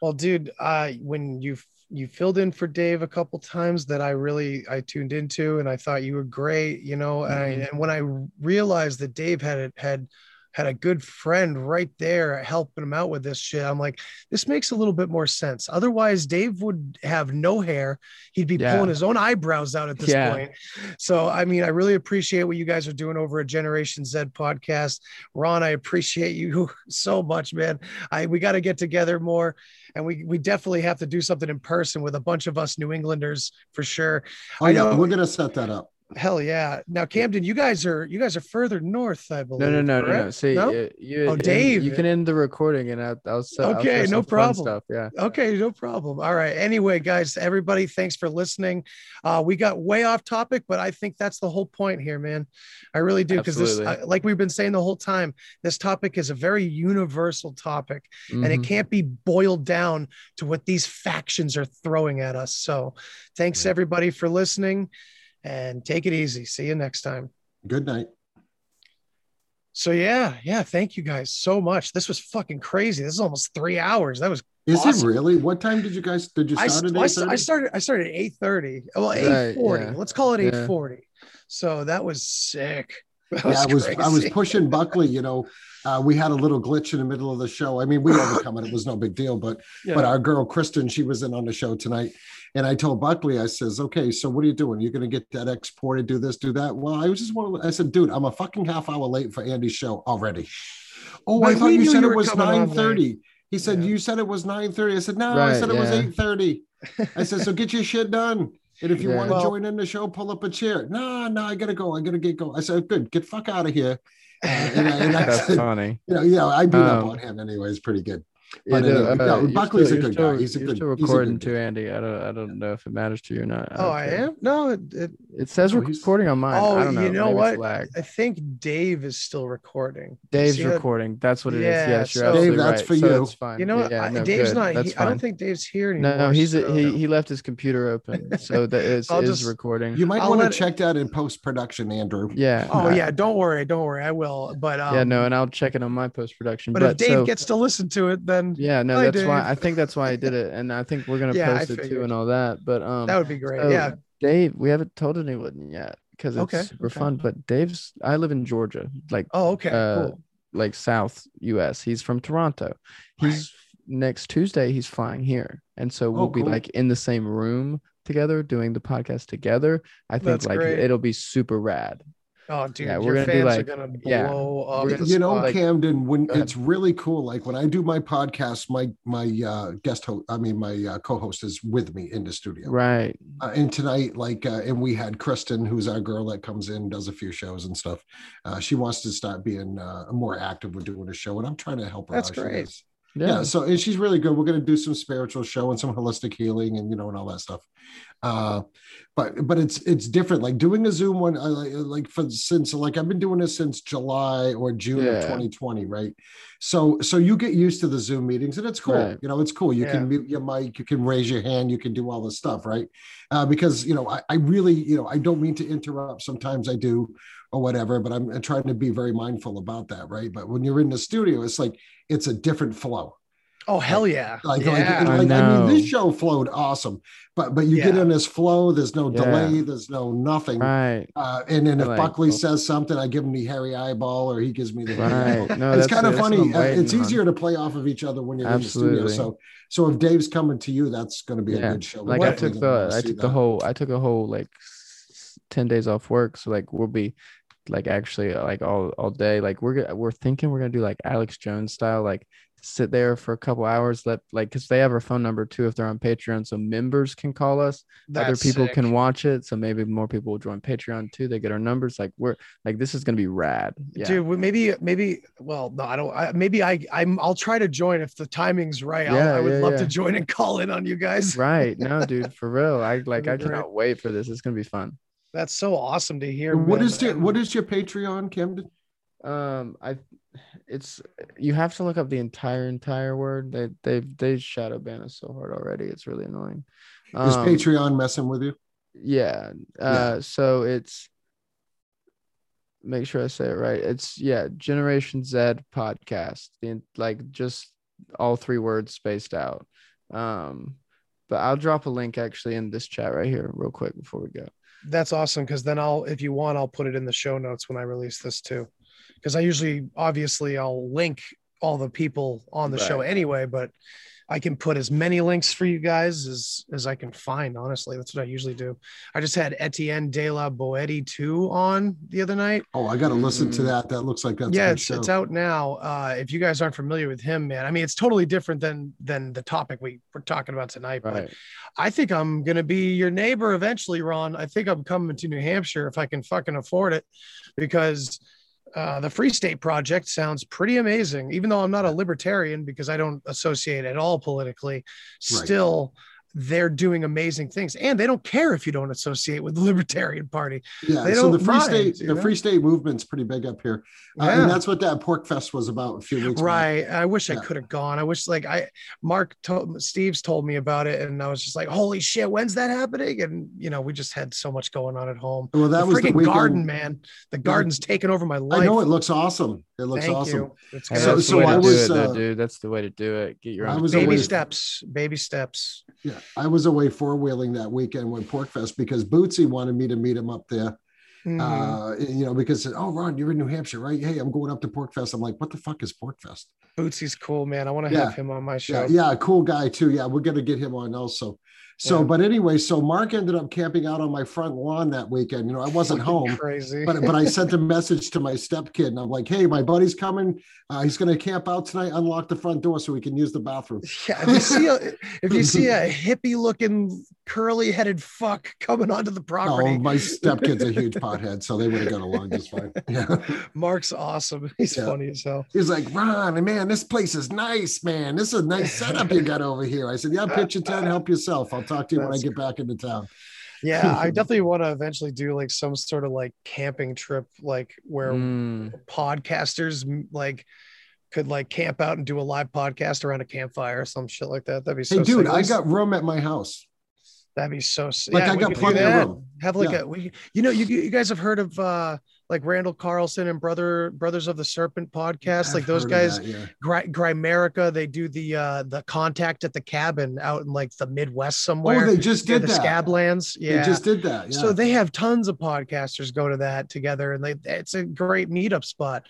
Well, dude, uh, when you you filled in for Dave a couple times, that I really I tuned into, and I thought you were great, you know. And, I, Mhm. and when I realized that Dave had it had had a good friend right there helping him out with this shit, I'm like, this makes a little bit more sense. Otherwise, Dave would have no hair; he'd be Yeah. pulling his own eyebrows out at this Yeah. point. So, I mean, I really appreciate what you guys are doing over at Generation Z podcast. Ron, I appreciate you so much, man. I we got to get together more and we we definitely have to do something in person with a bunch of us New Englanders for sure. Oh I yeah, know- we're gonna set that up. Hell yeah! Now Camden, you guys are you guys are further north, I believe. No, no, no, no, no. See, No? uh, you, Oh, Dave. you can end the recording, and I'll, I'll, se- I'll Okay, no problem. Stuff, yeah. Okay, no problem. All right. Anyway, guys, everybody, thanks for listening. Uh, we got way off topic, but I think that's the whole point here, man. I really do because this, uh, like we've been saying the whole time, this topic is a very universal topic. and it Mhm. can't be boiled down to what these factions are throwing at us. So, thanks Yeah. everybody for listening and take it easy. See you next time. Good night. So, yeah, yeah, thank you guys so much. This was fucking crazy. This is almost three hours. That was Is Awesome. it really? What time did you guys did you start st- at I, I started I started at 8:30. Well, Right, 840. yeah. Let's call it Yeah. 840. So that was sick. That Yeah, I was I was pushing Buckley. You know, uh, we had a little glitch in the middle of the show. I mean, we overcome it. It was no big deal. But but our girl Kristen, she was in on the show tonight, and I told Buckley, I says, okay, so what are you doing? You're gonna get that exported, do this, do that. Well, I was just one. to. I said, dude, I'm a fucking half hour late for Andy's show already. Oh, I thought you said you it was coming on nine late. thirty. He said Yeah. you said it was nine thirty. I said no, I said it was eight thirty. I said so get your shit done. And if you Yeah. want to Well- join in the show, pull up a chair. No, no, I gotta go. I gotta get going. I said, good, get fuck out of here. And I- and I That's said, funny. you know, yeah, I beat up Um, on him anyways, pretty good. But Yeah, anyway, uh, no, you're Buckley's still- a good still- guy. He's a good. still he's a recording good too, guy. Andy. I don't I don't know if it matters to you or not. Oh, I care. am. No, it, it, It says No, he's- recording on mine. Oh, I don't know. you know Maybe what? I think Dave is still recording. Dave's See that? recording. That's what it is. Yeah, Yes, you're so- absolutely Dave, that's right. for So you. it's fine. You know what? Yeah, I- no, Dave's good. not. That's He, I don't think Dave's here anymore. No, no, he's so- he he left his computer open, so that is is recording. You might want to check that in post production, Andrew. yeah. Oh yeah, don't worry, don't worry. I will. But um, yeah, no, and I'll check it on my post production. But, But, if Dave gets to listen to it, then yeah, no, Hi, that's why I think that's why I did it, and I think we're gonna Yeah, I post it too and all that. But um, that would be great. so yeah. Dave, we haven't told anyone yet because it's Okay, super okay. fun. But Dave's, I live in Georgia, like Oh, okay. uh, cool. like South US. He's from Toronto. He's next Tuesday. He's flying here, and so we'll Oh, be cool. like in the same room together doing the podcast together. I think That's like great. it'll be super rad. Oh, dude, yeah, your fans like- are gonna blow yeah, up. we're the gonna- you know, spot. Camden, when it's really cool. Like when I do my podcast, my my uh, guest host, I mean my uh, co-host is with me in the studio. Right. Uh, and tonight, like, uh, and we had Kristen, who's our girl that comes in, does a few shows and stuff. Uh, she wants to start being uh, more active with doing a show, and I'm trying to help her. That's out. She great. Yeah. yeah so and she's really good. We're going to do some spiritual show and some holistic healing and you know and all that stuff. Uh but but it's it's different. Like doing a zoom one I like like for since like i've been doing this since july or june Yeah. of 2020 right? So so you get used to the zoom meetings and it's cool. Right. you know it's cool. You Yeah. can mute your mic you can raise your hand you can do all this stuff right? Uh because you know I, I really you know i don't mean to interrupt. Sometimes i do or whatever but i'm trying to be very mindful about that right but when you're in the studio it's like it's a different flow oh hell yeah. like, yeah. like, I like I mean, this show flowed awesome, but but you get in this flow. There's no Yeah. delay. There's no nothing. Right. Uh, and then if like- Buckley says something, I give him the hairy eyeball, or he gives me the. Right. No, it's that's- kind of funny. Uh, it's waiting on. easier to play off of each other when you're in the studio. So so if Dave's coming to you, that's going to be a Yeah. good show. Like We're I took the I see took the whole I took a whole like 10 days off work. So like we'll be like actually like all all day. Like we're we're thinking we're gonna do like Alex Jones style, like sit there for a couple hours, let like because they have our phone number too if they're on Patreon, so members can call us. Other people sick. can watch it, so maybe more people will join Patreon too. They get our numbers. Like we're like this is gonna be rad. Yeah. Dude, well, maybe, maybe. Well, no, I don't. I, maybe I, I'm. I'll try to join if the timing's right. I'll, Yeah, I would yeah, love yeah. to join and call in on you guys. Right. No, dude, for real. I like I cannot wait for this. It's gonna be fun. That's so awesome to hear. What man. is your what is your Patreon, Camden? Um, I, it's you have to look up the entire entire word. They they they shadow ban us so hard already. It's really annoying. Is Um, Patreon messing with you? Yeah. Uh, so it's make sure I say it right. It's yeah, Generation Z podcast. The like just all three words spaced out. Um, but I'll drop a link actually in this chat right here, real quick before we go. That's awesome because then I'll, if you want, I'll put it in the show notes when I release this too. Because I usually, obviously, I'll link all the people on the show anyway, but I can put as many links for you guys as as I can find. Honestly, that's what I usually do. I just had Etienne de la Boetie 2 on the other night. Oh, I got to listen to that. That looks like that's yeah, a good it's, show. it's out now. Uh, if you guys aren't familiar with him, man, I mean, it's totally different than than the topic we we're talking about tonight. But Right. I think I'm gonna be your neighbor eventually, Ron. I think I'm coming to New Hampshire if I can fucking afford it, because uh, the Free State Project sounds pretty amazing. Even though I'm not a libertarian because I don't associate at all politically, still they're doing amazing things, and they don't care if you don't associate with the Libertarian Party. Yeah, They so the free mind, state, the know? free state movement's pretty big up here, uh, and that's what that PorcFest was about a few weeks. back. Right. I wish I could have gone. I wish like I Mark told Steve's told me about it and I was just like, holy shit, when's that happening? And you know, we just had so much going on at home. Well, that the was the weekend. garden, man. The garden's taken over my life. I know it looks awesome. It looks Thank awesome. you. Hey. So- that's so the way I to was, do it, though, uh, dude. That's the way to do it. Get your I was baby away- steps, baby steps. Yeah, I was away four wheeling that weekend with PorcFest because Bootsy wanted me to meet him up there. Mhm. Uh, you know, because oh Ron, you're in New Hampshire, right? Hey, I'm going up to PorcFest. I'm like, what the fuck is PorcFest? Bootsy's cool, man. I want to Yeah. have him on my show. Yeah, yeah, cool guy too. Yeah, we're gonna get him on also. So, Yeah. but anyway, so Mark ended up camping out on my front lawn that weekend. You know, I wasn't home. Crazy. but but I sent a message to my stepkid and I'm like, hey, my buddy's coming. Uh, he's going to camp out tonight. Unlock the front door so we can use the bathroom. yeah, if you see a if you see a hippie looking curly headed fuck coming onto the property. Oh, my stepkid's a huge pothead, so they would have got along just fine. Yeah. Mark's awesome. He's Yeah. funny as hell. He's like, Ron, man, this place is nice, man. This is a nice setup you got over here. I said, Yeah, pitch a tent, help yourself. I'll talk to you when I get back into town. Yeah, I definitely want to eventually do like some sort of like camping trip, like where Mm. podcasters like could like camp out and do a live podcast around a campfire or some shit like that. That'd be so. Hey, dude. I got room at my house. That'd be so. Like, yeah, I got plenty of room. Have like Yeah. a we, you know, you you guys have heard of uh like Randall Carlson and brother brothers of the Serpent podcast, like those guys. that, yeah. Gry- Grimerica, they do the uh the contact at the cabin out in like the Midwest somewhere. Oh, somewhere. they just did the that. Scablands. Yeah, They just did that. Yeah. so they have tons of podcasters go to that together, and they it's a great meetup spot.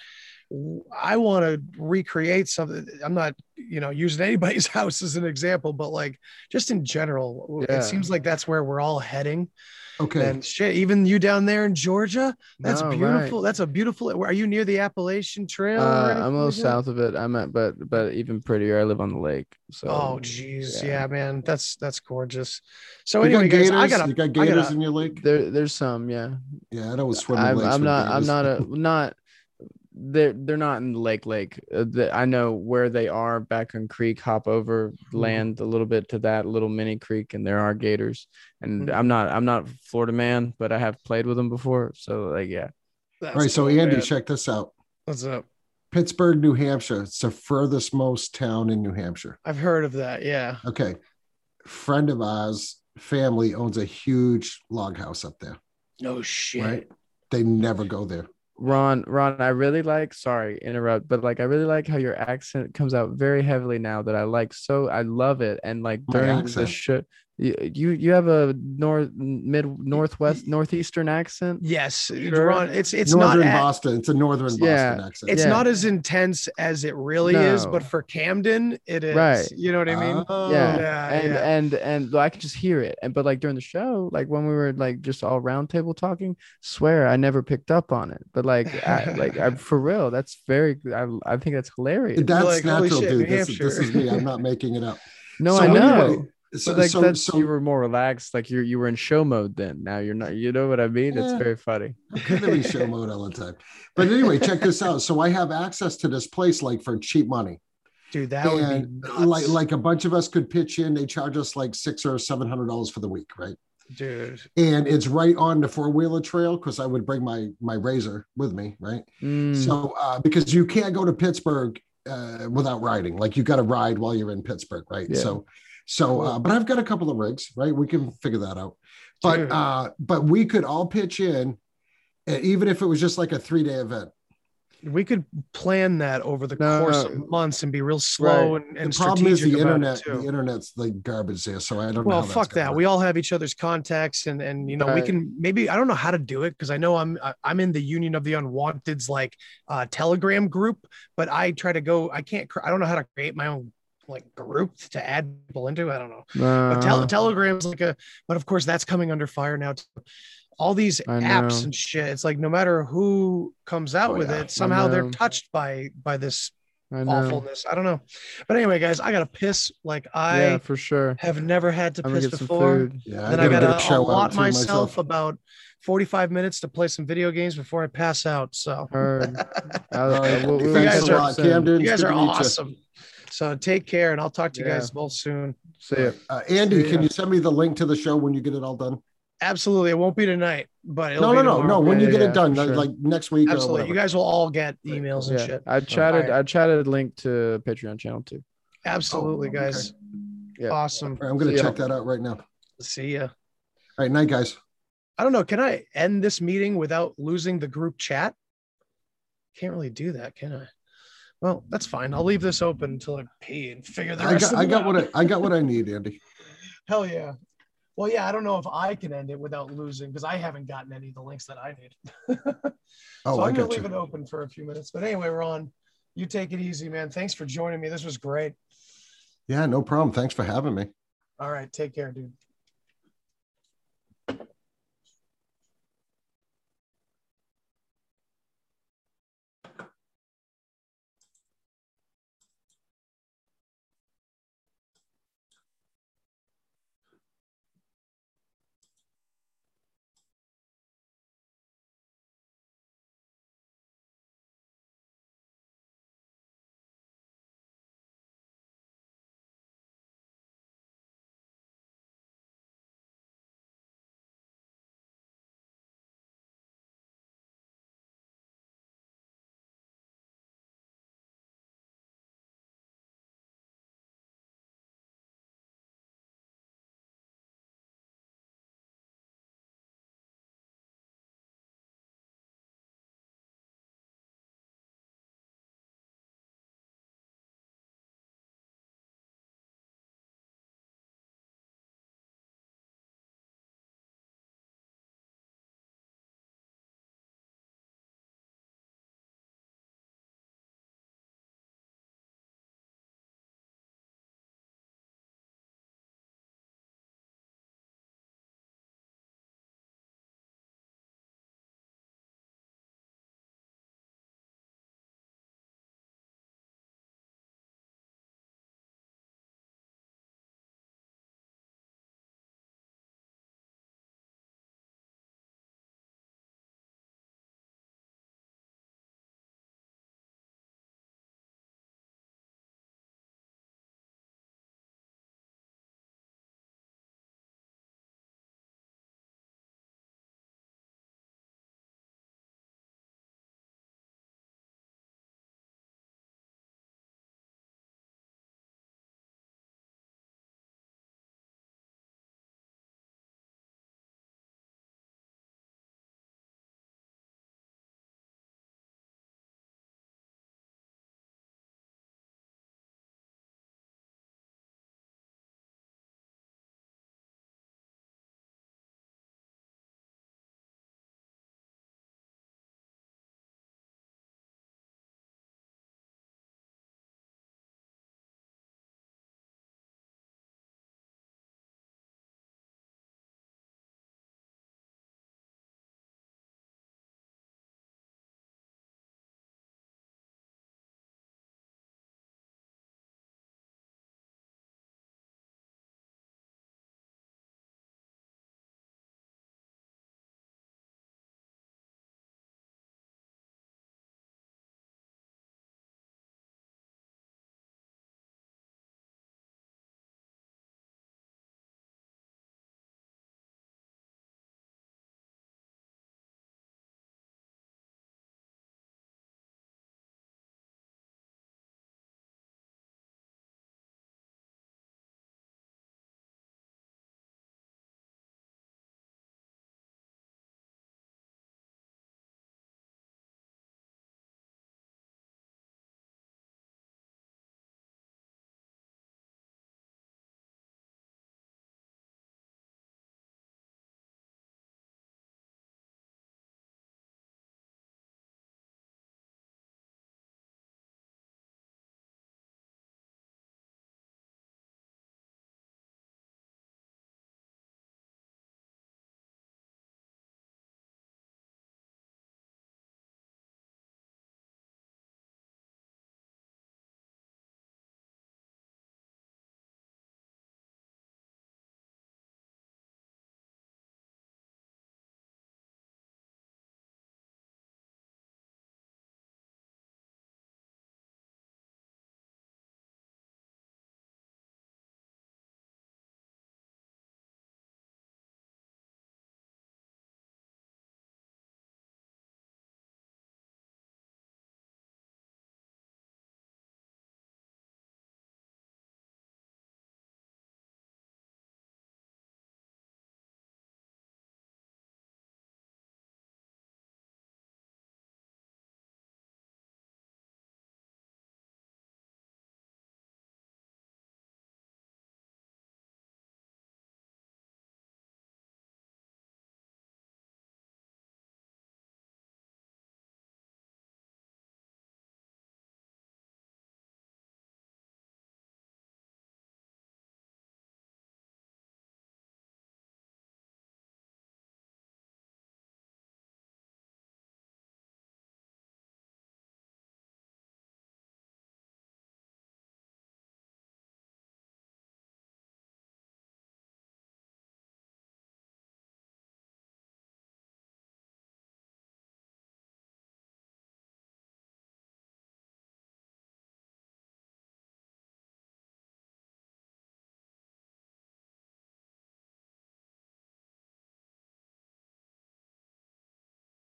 I want to recreate something. I'm not, you know, using anybody's house as an example, but like just in general, Yeah. it seems like that's where we're all heading. Okay. And shit, even you down there in Georgia, that's No, right. beautiful. That's a beautiful. Are you near the Appalachian Trail? Uh, I'm a little south of it. I'm at, but but even prettier. I live on the lake. So Oh, geez, yeah. yeah. man, that's that's gorgeous. So you anyway, got guys, gators? I gotta, you got gators gotta- in your lake? there there's some, yeah. Yeah, I don't swim I'm, I'm not. I'm not a not. They're they're not in Lake Lake. Uh, the, I know where they are back on Creek. Hop over Mm-hmm. land a little bit to that little mini creek, and there are gators. And Mhm. I'm not. I'm not Florida man, but I have played with them before. So like, yeah. that's All right, so cool, Andy, man. check this out. what's up? Pittsburg, New Hampshire. It's the furthest most town in New Hampshire. I've heard of that. Yeah. Okay. Friend of ours, family owns a huge log house up there. No shit. Right. They never go there. Ron, Ron, I really like. Sorry, interrupt, but like I really like how your accent comes out very heavily now. That I like so. I love it. And like My during the show, you you you have a north mid northwest northeastern accent. Yes, uh, Sure. Ron. It's it's northern not. a- Boston. It's a northern Boston Yeah. accent. it's Yeah. not as intense as it really is, but for Camden, it is. Right. You know what I mean? Oh. yeah. Yeah, and yeah. and and I can just hear it. And but like during the show, like when we were like just all round table talking, swear I never picked up on it. But like I, like I, for real, that's very. I I think that's hilarious. That's like, natural, shit, dude. This, is- this is me. I'm not making it up. no, So I know. anyway, so, but like so, that's so you were more relaxed like you you were in show mode then now you're not you know what i mean it's very funny I'm kind of in show mode all the time. But anyway, check this out. So I have access to this place like for cheap money. Dude, that would and be nuts. like like a bunch of us could pitch in. They charge us like six or seven hundred dollars for the week, right? dude. And it's right on the four wheeler trail because I would bring my my razor with me, right? Mm, So uh, because you can't go to Pittsburg uh, without riding, like you got to ride while you're in Pittsburg, right? Yeah. So so uh, but I've got a couple of rigs, right? We can figure that out. But uh, but we could all pitch in, even if it was just like a three day event. We could plan that over the No, course no. of months and be real slow Right. and, and the problem is the internet. The internet's like garbage there, so I don't know. well fuck that work. we all have each other's contacts and and you know we can maybe i don't know how to do it because i know i'm i'm in the union of the unwanteds like uh telegram group but i try to go i can't i don't know how to create my own like group to add people into i don't know but tel- uh, telegram's like a but of course that's coming under fire now too. all these I apps know. and shit it's like no matter who comes out Oh, with yeah. it somehow they're touched by by this I awfulness i don't know but anyway guys i gotta piss like i yeah for sure have never had to i'm piss before Yeah, then I gotta gotta a show out allot too myself, about 45 minutes to play some video games before I pass out. So Heard. I'll- All right. we'll- we'll Thanks catch a up lot, soon. Camden. you guys are good you. awesome. So take care and I'll talk to you Yeah. guys both soon. see ya. Uh, Andy, See can you send me the link to the show when you get it all done? Absolutely. It won't be tonight, but it'll No, be no, no, tomorrow. no. When you get yeah, it done, like, sure. like next week Absolutely. whatever. You guys will all get emails and yeah shit. i chatted Alright. i chatted link to patreon channel too Absolutely, Oh, okay. guys. Yeah. Awesome. All right, I'm gonna See ya. check that out right now. See ya. All right, night, guys. I don't know. Can I end this meeting without losing the group chat? Can't really do that, can I? Well, that's fine. I'll leave this open until I pee and figure the I rest got, I got out. what I, I got what I need, Andy. Hell yeah. Well, yeah, I don't know if I can end it without losing because I haven't gotten any of the links that I need. Oh, so I I'm gonna leave you. it open for a few minutes. But anyway, Ron, you take it easy, man. Thanks for joining me. This was great. Yeah, no problem. Thanks for having me. All right, take care, dude.